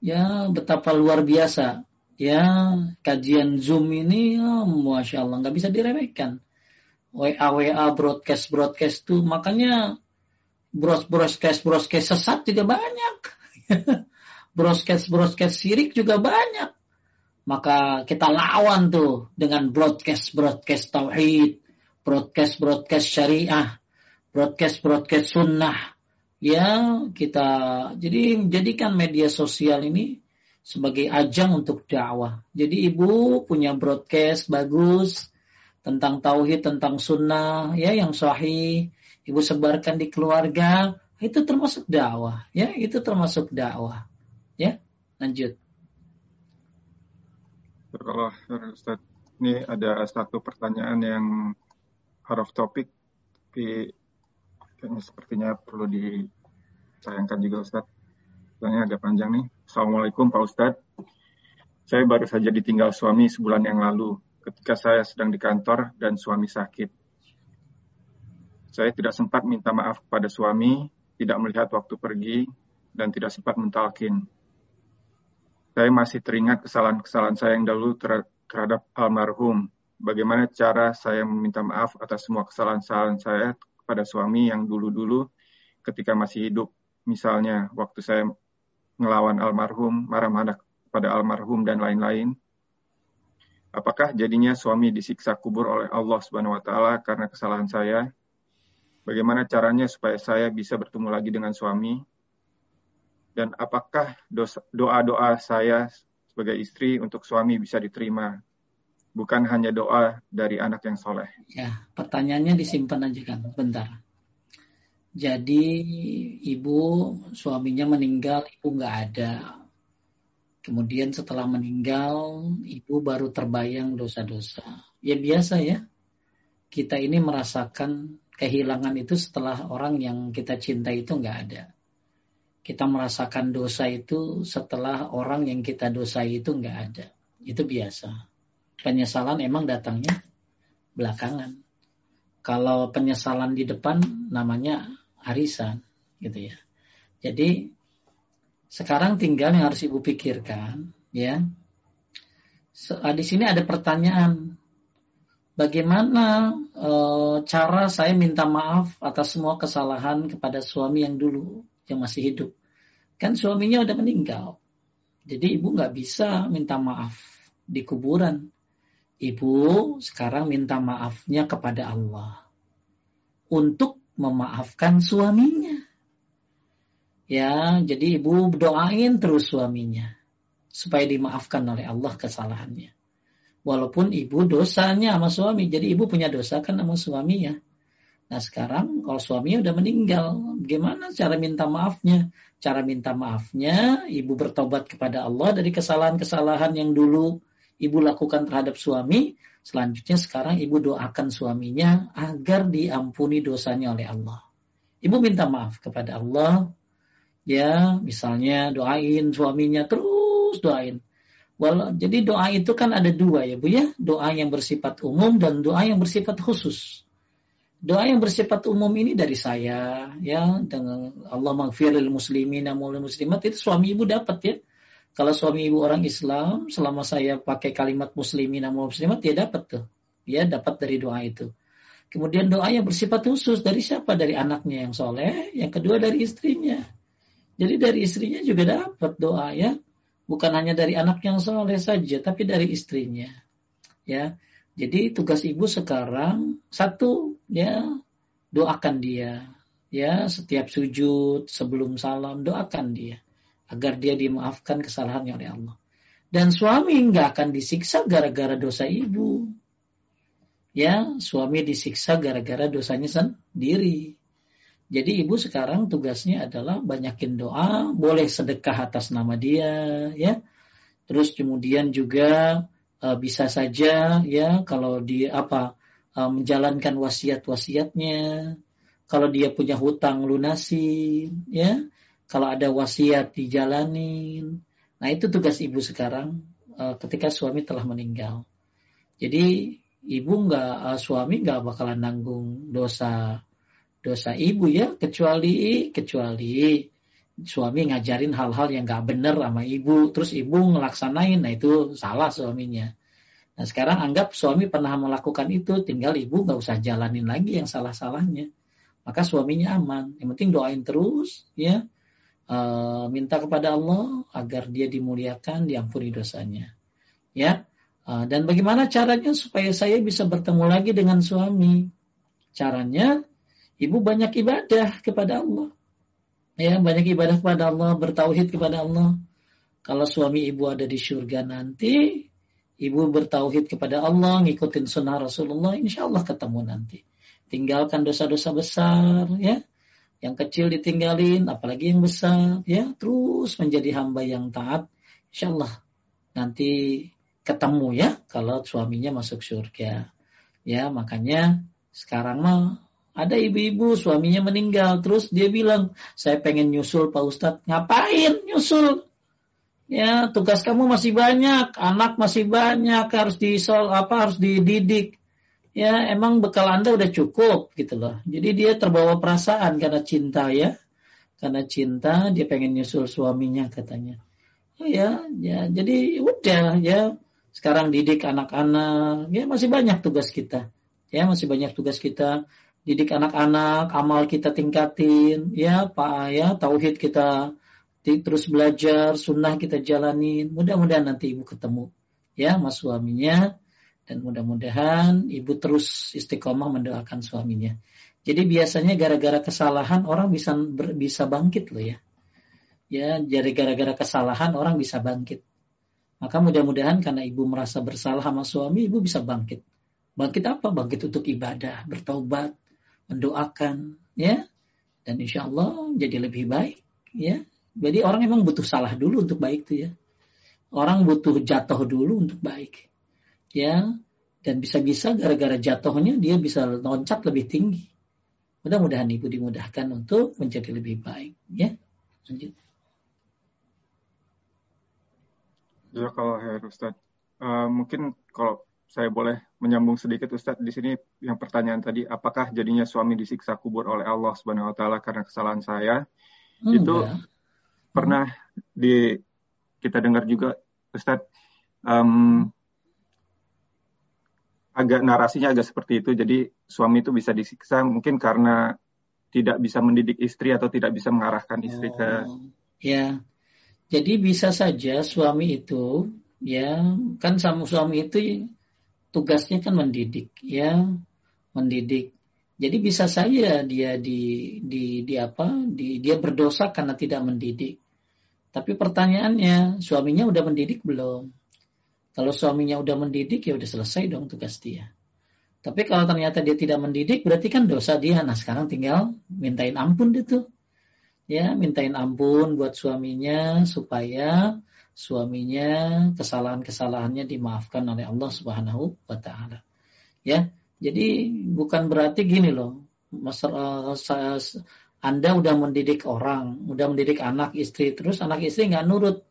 Ya betapa luar biasa. Ya kajian Zoom ini ya, Masya Allah nggak bisa diremehkan. WA WA broadcast broadcast tuh makanya bros broadcast broadcast sesat juga banyak. broadcast broadcast sirik juga banyak. Maka kita lawan tuh dengan broadcast broadcast tauhid, broadcast broadcast syariah, broadcast-broadcast sunnah ya kita jadi jadikan media sosial ini sebagai ajang untuk dakwah. Jadi ibu punya broadcast bagus tentang tauhid, tentang sunnah, ya yang sahih, ibu sebarkan di keluarga, itu termasuk dakwah, ya itu termasuk dakwah, ya lanjut. Kalau Ustaz, ini ada satu pertanyaan yang out of topic, tapi kayaknya sepertinya perlu disayangkan juga Ustaz. Soalnya agak panjang nih. Assalamualaikum Pak Ustadz. Saya baru saja ditinggal suami sebulan yang lalu ketika saya sedang di kantor dan suami sakit. Saya tidak sempat minta maaf kepada suami tidak melihat waktu pergi, dan tidak sempat mentalkin. Saya masih teringat kesalahan-kesalahan saya yang dahulu terhadap almarhum. Bagaimana cara saya meminta maaf atas semua kesalahan-kesalahan saya kepada suami yang dulu-dulu ketika masih hidup. Misalnya waktu saya ngelawan almarhum, marah-marah pada almarhum dan lain-lain. Apakah jadinya suami disiksa kubur oleh Allah Subhanahu wa taala karena kesalahan saya? Bagaimana caranya supaya saya bisa bertemu lagi dengan suami? Dan apakah doa-doa saya sebagai istri untuk suami bisa diterima? Bukan hanya doa dari anak yang soleh. Ya, pertanyaannya disimpan aja kan, bentar. Jadi ibu suaminya meninggal, ibu nggak ada. Kemudian setelah meninggal, ibu baru terbayang dosa-dosa. Ya biasa ya. Kita ini merasakan kehilangan itu setelah orang yang kita cintai itu nggak ada. Kita merasakan dosa itu setelah orang yang kita dosai itu nggak ada. Itu biasa. Penyesalan emang datangnya belakangan. Kalau penyesalan di depan namanya arisan, gitu ya. Jadi sekarang tinggal yang harus ibu pikirkan, ya. Ah, di sini ada pertanyaan, bagaimana e, cara saya minta maaf atas semua kesalahan kepada suami yang dulu yang masih hidup? Kan suaminya udah meninggal, jadi ibu nggak bisa minta maaf di kuburan. Ibu sekarang minta maafnya kepada Allah untuk memaafkan suaminya. Ya, jadi ibu doain terus suaminya supaya dimaafkan oleh Allah kesalahannya. Walaupun ibu dosanya sama suami, jadi ibu punya dosa kan sama suaminya. Nah sekarang kalau suaminya udah meninggal, gimana cara minta maafnya? Cara minta maafnya, ibu bertobat kepada Allah dari kesalahan-kesalahan yang dulu ibu lakukan terhadap suami. Selanjutnya sekarang ibu doakan suaminya agar diampuni dosanya oleh Allah. Ibu minta maaf kepada Allah ya misalnya doain suaminya terus doain Well, jadi doa itu kan ada dua ya Bu ya, doa yang bersifat umum dan doa yang bersifat khusus. Doa yang bersifat umum ini dari saya ya dengan Allah maghfiril muslimin muslimat itu suami ibu dapat ya. Kalau suami ibu orang Islam selama saya pakai kalimat muslimin wal muslimat dia dapat tuh. Ya dapat dari doa itu. Kemudian doa yang bersifat khusus dari siapa? Dari anaknya yang soleh, yang kedua dari istrinya. Jadi dari istrinya juga dapat doa ya. Bukan hanya dari anak yang soleh saja, tapi dari istrinya. Ya. Jadi tugas ibu sekarang satu ya doakan dia. Ya, setiap sujud sebelum salam doakan dia agar dia dimaafkan kesalahannya oleh Allah. Dan suami nggak akan disiksa gara-gara dosa ibu. Ya, suami disiksa gara-gara dosanya sendiri. Jadi ibu sekarang tugasnya adalah banyakin doa, boleh sedekah atas nama dia, ya. Terus kemudian juga uh, bisa saja ya kalau dia apa uh, menjalankan wasiat-wasiatnya. Kalau dia punya hutang lunasi, ya. Kalau ada wasiat dijalanin. Nah itu tugas ibu sekarang uh, ketika suami telah meninggal. Jadi ibu nggak uh, suami nggak bakalan nanggung dosa dosa ibu ya kecuali kecuali suami ngajarin hal-hal yang gak bener sama ibu terus ibu ngelaksanain. Nah itu salah suaminya. Nah sekarang anggap suami pernah melakukan itu tinggal ibu gak usah jalanin lagi yang salah-salahnya. Maka suaminya aman. Yang penting doain terus ya e, minta kepada Allah agar dia dimuliakan diampuni dosanya ya e, dan bagaimana caranya supaya saya bisa bertemu lagi dengan suami caranya Ibu banyak ibadah kepada Allah. Ya, banyak ibadah kepada Allah, bertauhid kepada Allah. Kalau suami ibu ada di surga nanti, ibu bertauhid kepada Allah, ngikutin sunnah Rasulullah, insya Allah ketemu nanti. Tinggalkan dosa-dosa besar, ya. Yang kecil ditinggalin, apalagi yang besar, ya. Terus menjadi hamba yang taat, insya Allah nanti ketemu ya kalau suaminya masuk surga. Ya, makanya sekarang mah ada ibu-ibu suaminya meninggal, terus dia bilang, saya pengen nyusul Pak Ustadz. Ngapain nyusul? Ya, tugas kamu masih banyak, anak masih banyak, harus disol apa harus dididik. Ya, emang bekal Anda udah cukup gitu loh. Jadi dia terbawa perasaan karena cinta ya. karena cinta dia pengen nyusul suaminya katanya. Oh ya, ya. Jadi udah ya. Sekarang didik anak-anak. Ya masih banyak tugas kita. Ya masih banyak tugas kita. Didik anak-anak amal kita tingkatin. Ya pak ya tauhid kita terus belajar sunnah kita jalanin. Mudah-mudahan nanti ibu ketemu ya mas suaminya dan mudah-mudahan ibu terus istiqomah mendoakan suaminya jadi biasanya gara-gara kesalahan orang bisa ber, bisa bangkit loh ya. Ya, jadi gara-gara kesalahan orang bisa bangkit. Maka mudah-mudahan karena ibu merasa bersalah sama suami, ibu bisa bangkit. Bangkit apa? Bangkit untuk ibadah, bertaubat, mendoakan, ya. Dan insya Allah jadi lebih baik, ya. Jadi orang emang butuh salah dulu untuk baik tuh ya. Orang butuh jatuh dulu untuk baik, ya. Dan bisa-bisa gara-gara jatuhnya dia bisa loncat lebih tinggi. Mudah-mudahan ibu dimudahkan untuk menjadi lebih baik. Ya, lanjut. Ya kalau Herr Ustaz, uh, mungkin kalau saya boleh menyambung sedikit Ustaz di sini yang pertanyaan tadi, apakah jadinya suami disiksa kubur oleh Allah Subhanahu Wa Taala karena kesalahan saya? Hmm, itu ya. pernah di kita dengar juga Ustaz um, agak narasinya agak seperti itu. Jadi suami itu bisa disiksa mungkin karena tidak bisa mendidik istri atau tidak bisa mengarahkan istri oh, ke ya. Jadi bisa saja suami itu ya kan sama suami itu tugasnya kan mendidik ya, mendidik. Jadi bisa saja dia di di di apa? Di, dia berdosa karena tidak mendidik. Tapi pertanyaannya, suaminya udah mendidik belum? Kalau suaminya udah mendidik ya udah selesai dong tugas dia. Tapi kalau ternyata dia tidak mendidik berarti kan dosa dia. Nah sekarang tinggal mintain ampun itu. Ya, mintain ampun buat suaminya supaya suaminya kesalahan-kesalahannya dimaafkan oleh Allah Subhanahu wa taala. Ya. Jadi bukan berarti gini loh. Masalah anda udah mendidik orang, udah mendidik anak istri, terus anak istri nggak nurut,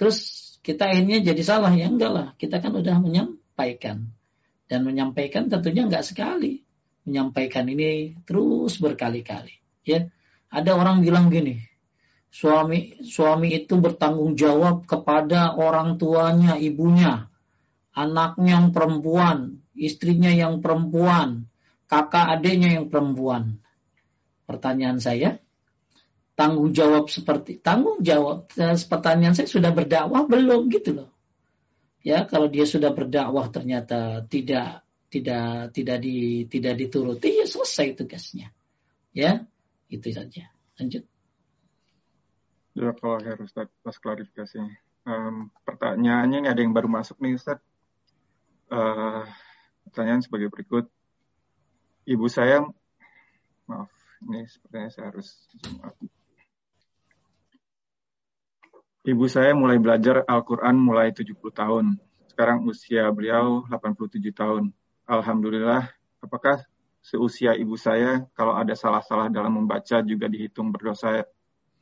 terus kita akhirnya jadi salah. Ya enggak lah. Kita kan udah menyampaikan. Dan menyampaikan tentunya enggak sekali. Menyampaikan ini terus berkali-kali. Ya ada orang bilang gini suami suami itu bertanggung jawab kepada orang tuanya ibunya. Anaknya yang perempuan istrinya yang perempuan kakak adiknya yang perempuan. Pertanyaan saya tanggung jawab seperti tanggung jawab pertanyaan saya sudah berdakwah belum? Gitu loh. Ya kalau dia sudah berdakwah ternyata tidak tidak tidak di tidak dituruti ya selesai tugasnya ya itu saja. Lanjut. Ya kalau harus Ustaz klarifikasi um, pertanyaannya ini ada yang baru masuk nih Ustaz. Uh, pertanyaan sebagai berikut. Ibu saya maaf ini sepertinya saya harus Ibu saya mulai belajar Al-Quran mulai 70 tahun. Sekarang usia beliau 87 tahun. Alhamdulillah, apakah seusia ibu saya kalau ada salah-salah dalam membaca juga dihitung berdosa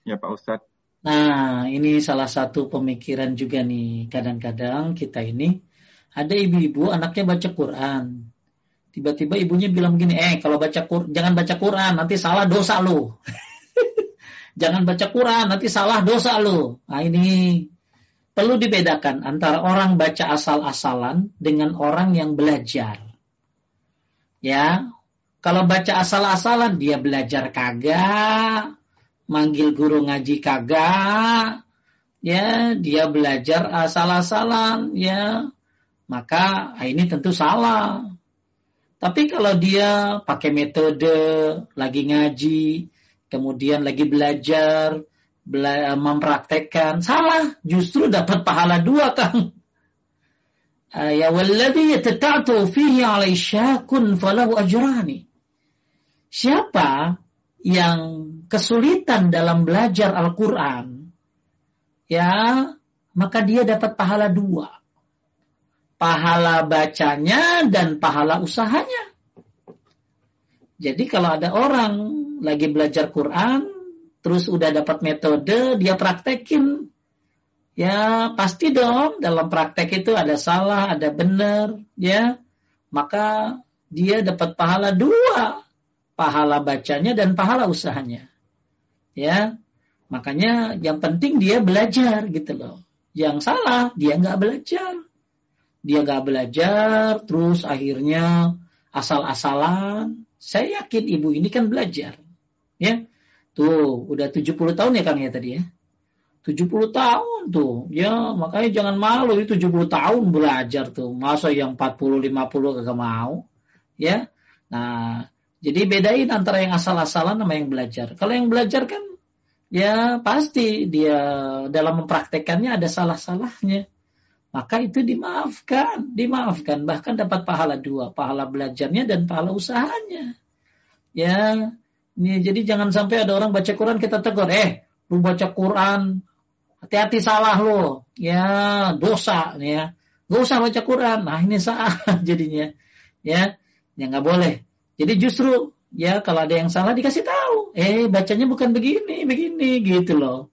ya Pak Ustadz? Nah, ini salah satu pemikiran juga nih. Kadang-kadang kita ini ada ibu-ibu anaknya baca Quran. Tiba-tiba ibunya bilang begini, eh kalau baca Quran, jangan baca Quran, nanti salah dosa lo. Jangan baca Quran, nanti salah dosa lo. Nah ini perlu dibedakan antara orang baca asal-asalan dengan orang yang belajar. Ya, kalau baca asal-asalan dia belajar kagak, manggil guru ngaji kagak, ya dia belajar asal-asalan, ya maka ah, ini tentu salah. Tapi kalau dia pakai metode lagi ngaji, kemudian lagi belajar, bela mempraktekkan, salah, justru dapat pahala dua kang. Ya walladhi yatata'tu fihi alai syakun falahu ajrani. Siapa yang kesulitan dalam belajar Al-Quran, ya, maka dia dapat pahala dua. Pahala bacanya dan pahala usahanya. Jadi kalau ada orang lagi belajar Quran, terus udah dapat metode, dia praktekin. Ya pasti dong dalam praktek itu ada salah, ada benar, ya. Maka dia dapat pahala dua, pahala bacanya dan pahala usahanya. Ya, makanya yang penting dia belajar gitu loh. Yang salah dia nggak belajar. Dia nggak belajar, terus akhirnya asal-asalan. Saya yakin ibu ini kan belajar. Ya, tuh udah 70 tahun ya Kang ya tadi ya. 70 tahun tuh. Ya, makanya jangan malu itu 70 tahun belajar tuh. Masa yang 40 50 kagak mau. Ya. Nah, jadi bedain antara yang asal-asalan sama yang belajar. Kalau yang belajar kan ya pasti dia dalam mempraktekannya ada salah-salahnya. Maka itu dimaafkan, dimaafkan, bahkan dapat pahala dua, pahala belajarnya dan pahala usahanya. Ya, ini jadi jangan sampai ada orang baca Quran kita tegur, eh, lu baca Quran hati-hati salah lo ya dosa ya. Gak usah baca Quran. Nah ini salah jadinya ya. Ya nggak boleh. Jadi justru ya kalau ada yang salah dikasih tahu. Eh bacanya bukan begini begini gitu loh.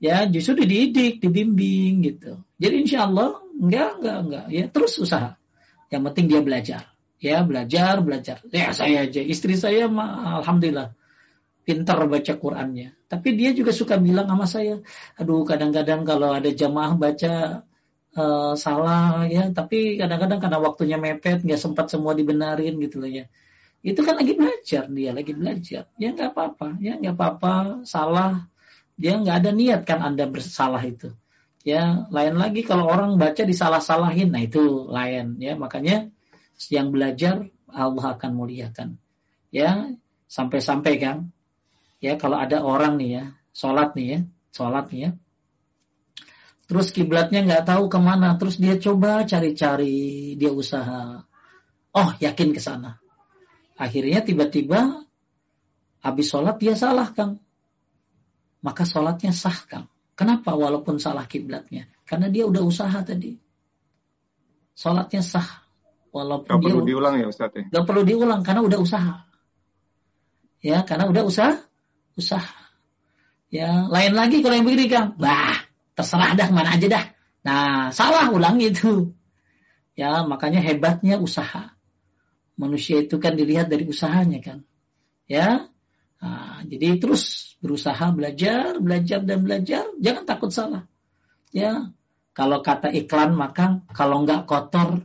Ya justru dididik dibimbing gitu. Jadi insya Allah enggak enggak enggak ya terus usaha. Yang penting dia belajar ya belajar belajar ya saya aja istri saya alhamdulillah pintar baca Qurannya. Tapi dia juga suka bilang sama saya, aduh kadang-kadang kalau ada jamaah baca uh, salah ya, tapi kadang-kadang karena waktunya mepet nggak sempat semua dibenarin gitu loh ya. Itu kan lagi belajar dia, lagi belajar. Ya nggak apa-apa, ya nggak apa-apa, salah. Dia nggak ada niat kan anda bersalah itu. Ya lain lagi kalau orang baca disalah-salahin, nah itu lain ya. Makanya yang belajar Allah akan muliakan. Ya sampai-sampai kan. Ya kalau ada orang nih ya sholat nih ya sholat nih ya. Terus kiblatnya nggak tahu ke mana terus dia coba cari-cari dia usaha. Oh yakin ke sana. Akhirnya tiba-tiba habis sholat dia salah kang. Maka sholatnya sah kang. Kenapa walaupun salah kiblatnya? Karena dia udah usaha tadi. Sholatnya sah walaupun gak dia perlu diulang ya Ustaz ya? Gak perlu diulang karena udah usaha ya karena udah usaha usaha. Ya, lain lagi kalau yang begini Kang. Bah, terserah dah mana aja dah. Nah, salah ulang itu. Ya, makanya hebatnya usaha. Manusia itu kan dilihat dari usahanya kan. Ya. Nah, jadi terus berusaha belajar, belajar dan belajar, jangan takut salah. Ya. Kalau kata iklan maka kalau nggak kotor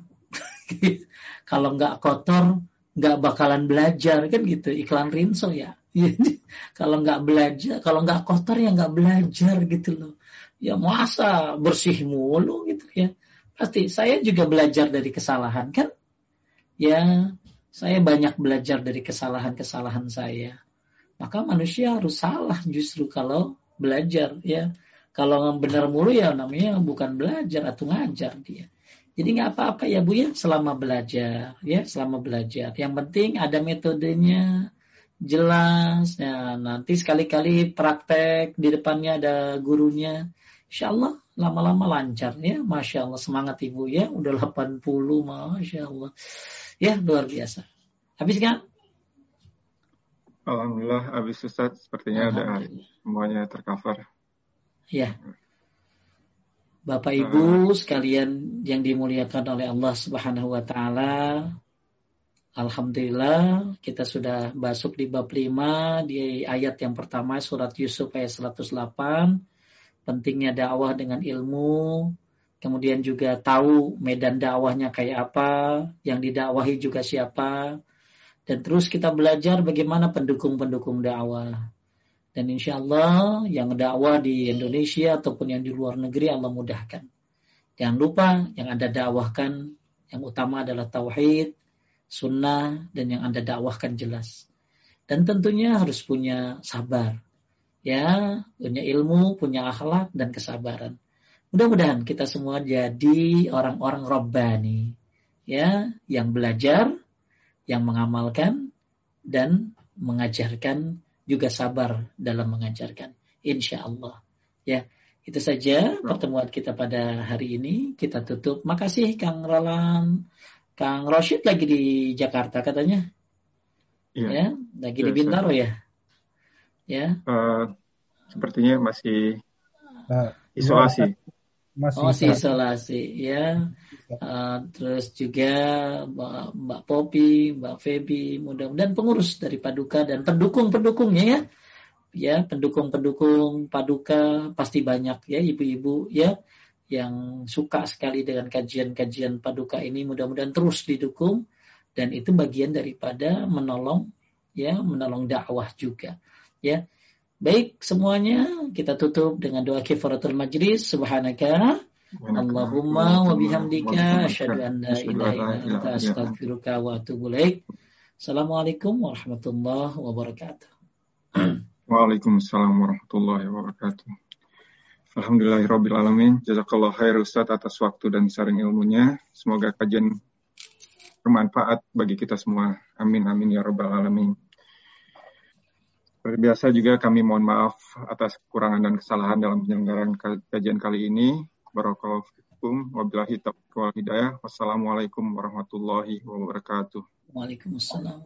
kalau nggak kotor nggak bakalan belajar kan gitu iklan rinso ya kalau nggak belajar, kalau nggak kotor ya nggak belajar gitu loh. Ya masa bersih mulu gitu ya. Pasti saya juga belajar dari kesalahan kan. Ya saya banyak belajar dari kesalahan-kesalahan saya. Maka manusia harus salah justru kalau belajar ya. Kalau benar mulu ya namanya bukan belajar atau ngajar dia. Jadi nggak apa-apa ya Bu ya selama belajar ya selama belajar. Yang penting ada metodenya, jelas. Ya, nanti sekali-kali praktek di depannya ada gurunya. Insya Allah lama-lama lancar ya. Masya Allah semangat ibu ya. Udah 80 Masya Allah. Ya luar biasa. Habis kan? Alhamdulillah habis Ustaz. Sepertinya ada semuanya tercover. Ya. Bapak Ibu sekalian yang dimuliakan oleh Allah Subhanahu wa taala, Alhamdulillah kita sudah masuk di bab 5 di ayat yang pertama surat Yusuf ayat 108 pentingnya dakwah dengan ilmu kemudian juga tahu medan dakwahnya kayak apa yang didakwahi juga siapa. Dan terus kita belajar bagaimana pendukung-pendukung dakwah dan insya Allah yang dakwah di Indonesia ataupun yang di luar negeri Allah mudahkan jangan lupa yang anda dakwahkan yang utama adalah tauhid sunnah dan yang Anda dakwahkan jelas. Dan tentunya harus punya sabar. Ya, punya ilmu, punya akhlak dan kesabaran. Mudah-mudahan kita semua jadi orang-orang robbani. Ya, yang belajar, yang mengamalkan dan mengajarkan juga sabar dalam mengajarkan. Insya Allah. Ya, itu saja pertemuan kita pada hari ini. Kita tutup. Makasih Kang Roland. Kang Roshid lagi di Jakarta katanya. Iya. Ya, lagi ya, di Bintaro ya. Ya. Uh, sepertinya masih uh, isolasi. Masih oh, masih isolasi ya. Uh, terus juga Mbak, Mbak Popi, Mbak Feby, mudah-mudahan pengurus dari Paduka dan pendukung-pendukungnya ya. ya pendukung-pendukung paduka pasti banyak ya ibu-ibu ya yang suka sekali dengan kajian-kajian paduka ini. Mudah-mudahan terus didukung dan itu bagian daripada menolong ya menolong dakwah juga ya. Baik semuanya kita tutup dengan doa kifaratul majlis. Subhanaka Allahumma wa bihamdika asyhadu an la ilaha illa anta astaghfiruka wa atubu ilaik Assalamualaikum warahmatullahi wabarakatuh Waalaikumsalam warahmatullahi wabarakatuh Alhamdulillahirrabbilalamin. Jazakallah khair Ustaz atas waktu dan sharing ilmunya. Semoga kajian bermanfaat bagi kita semua. Amin, amin ya rabbal alamin. Seperti biasa juga kami mohon maaf atas kekurangan dan kesalahan dalam penyelenggaraan kajian kali ini. Barakallahu. Wabillahi taufiq wal hidayah. Wassalamualaikum warahmatullahi wabarakatuh. Waalaikumsalam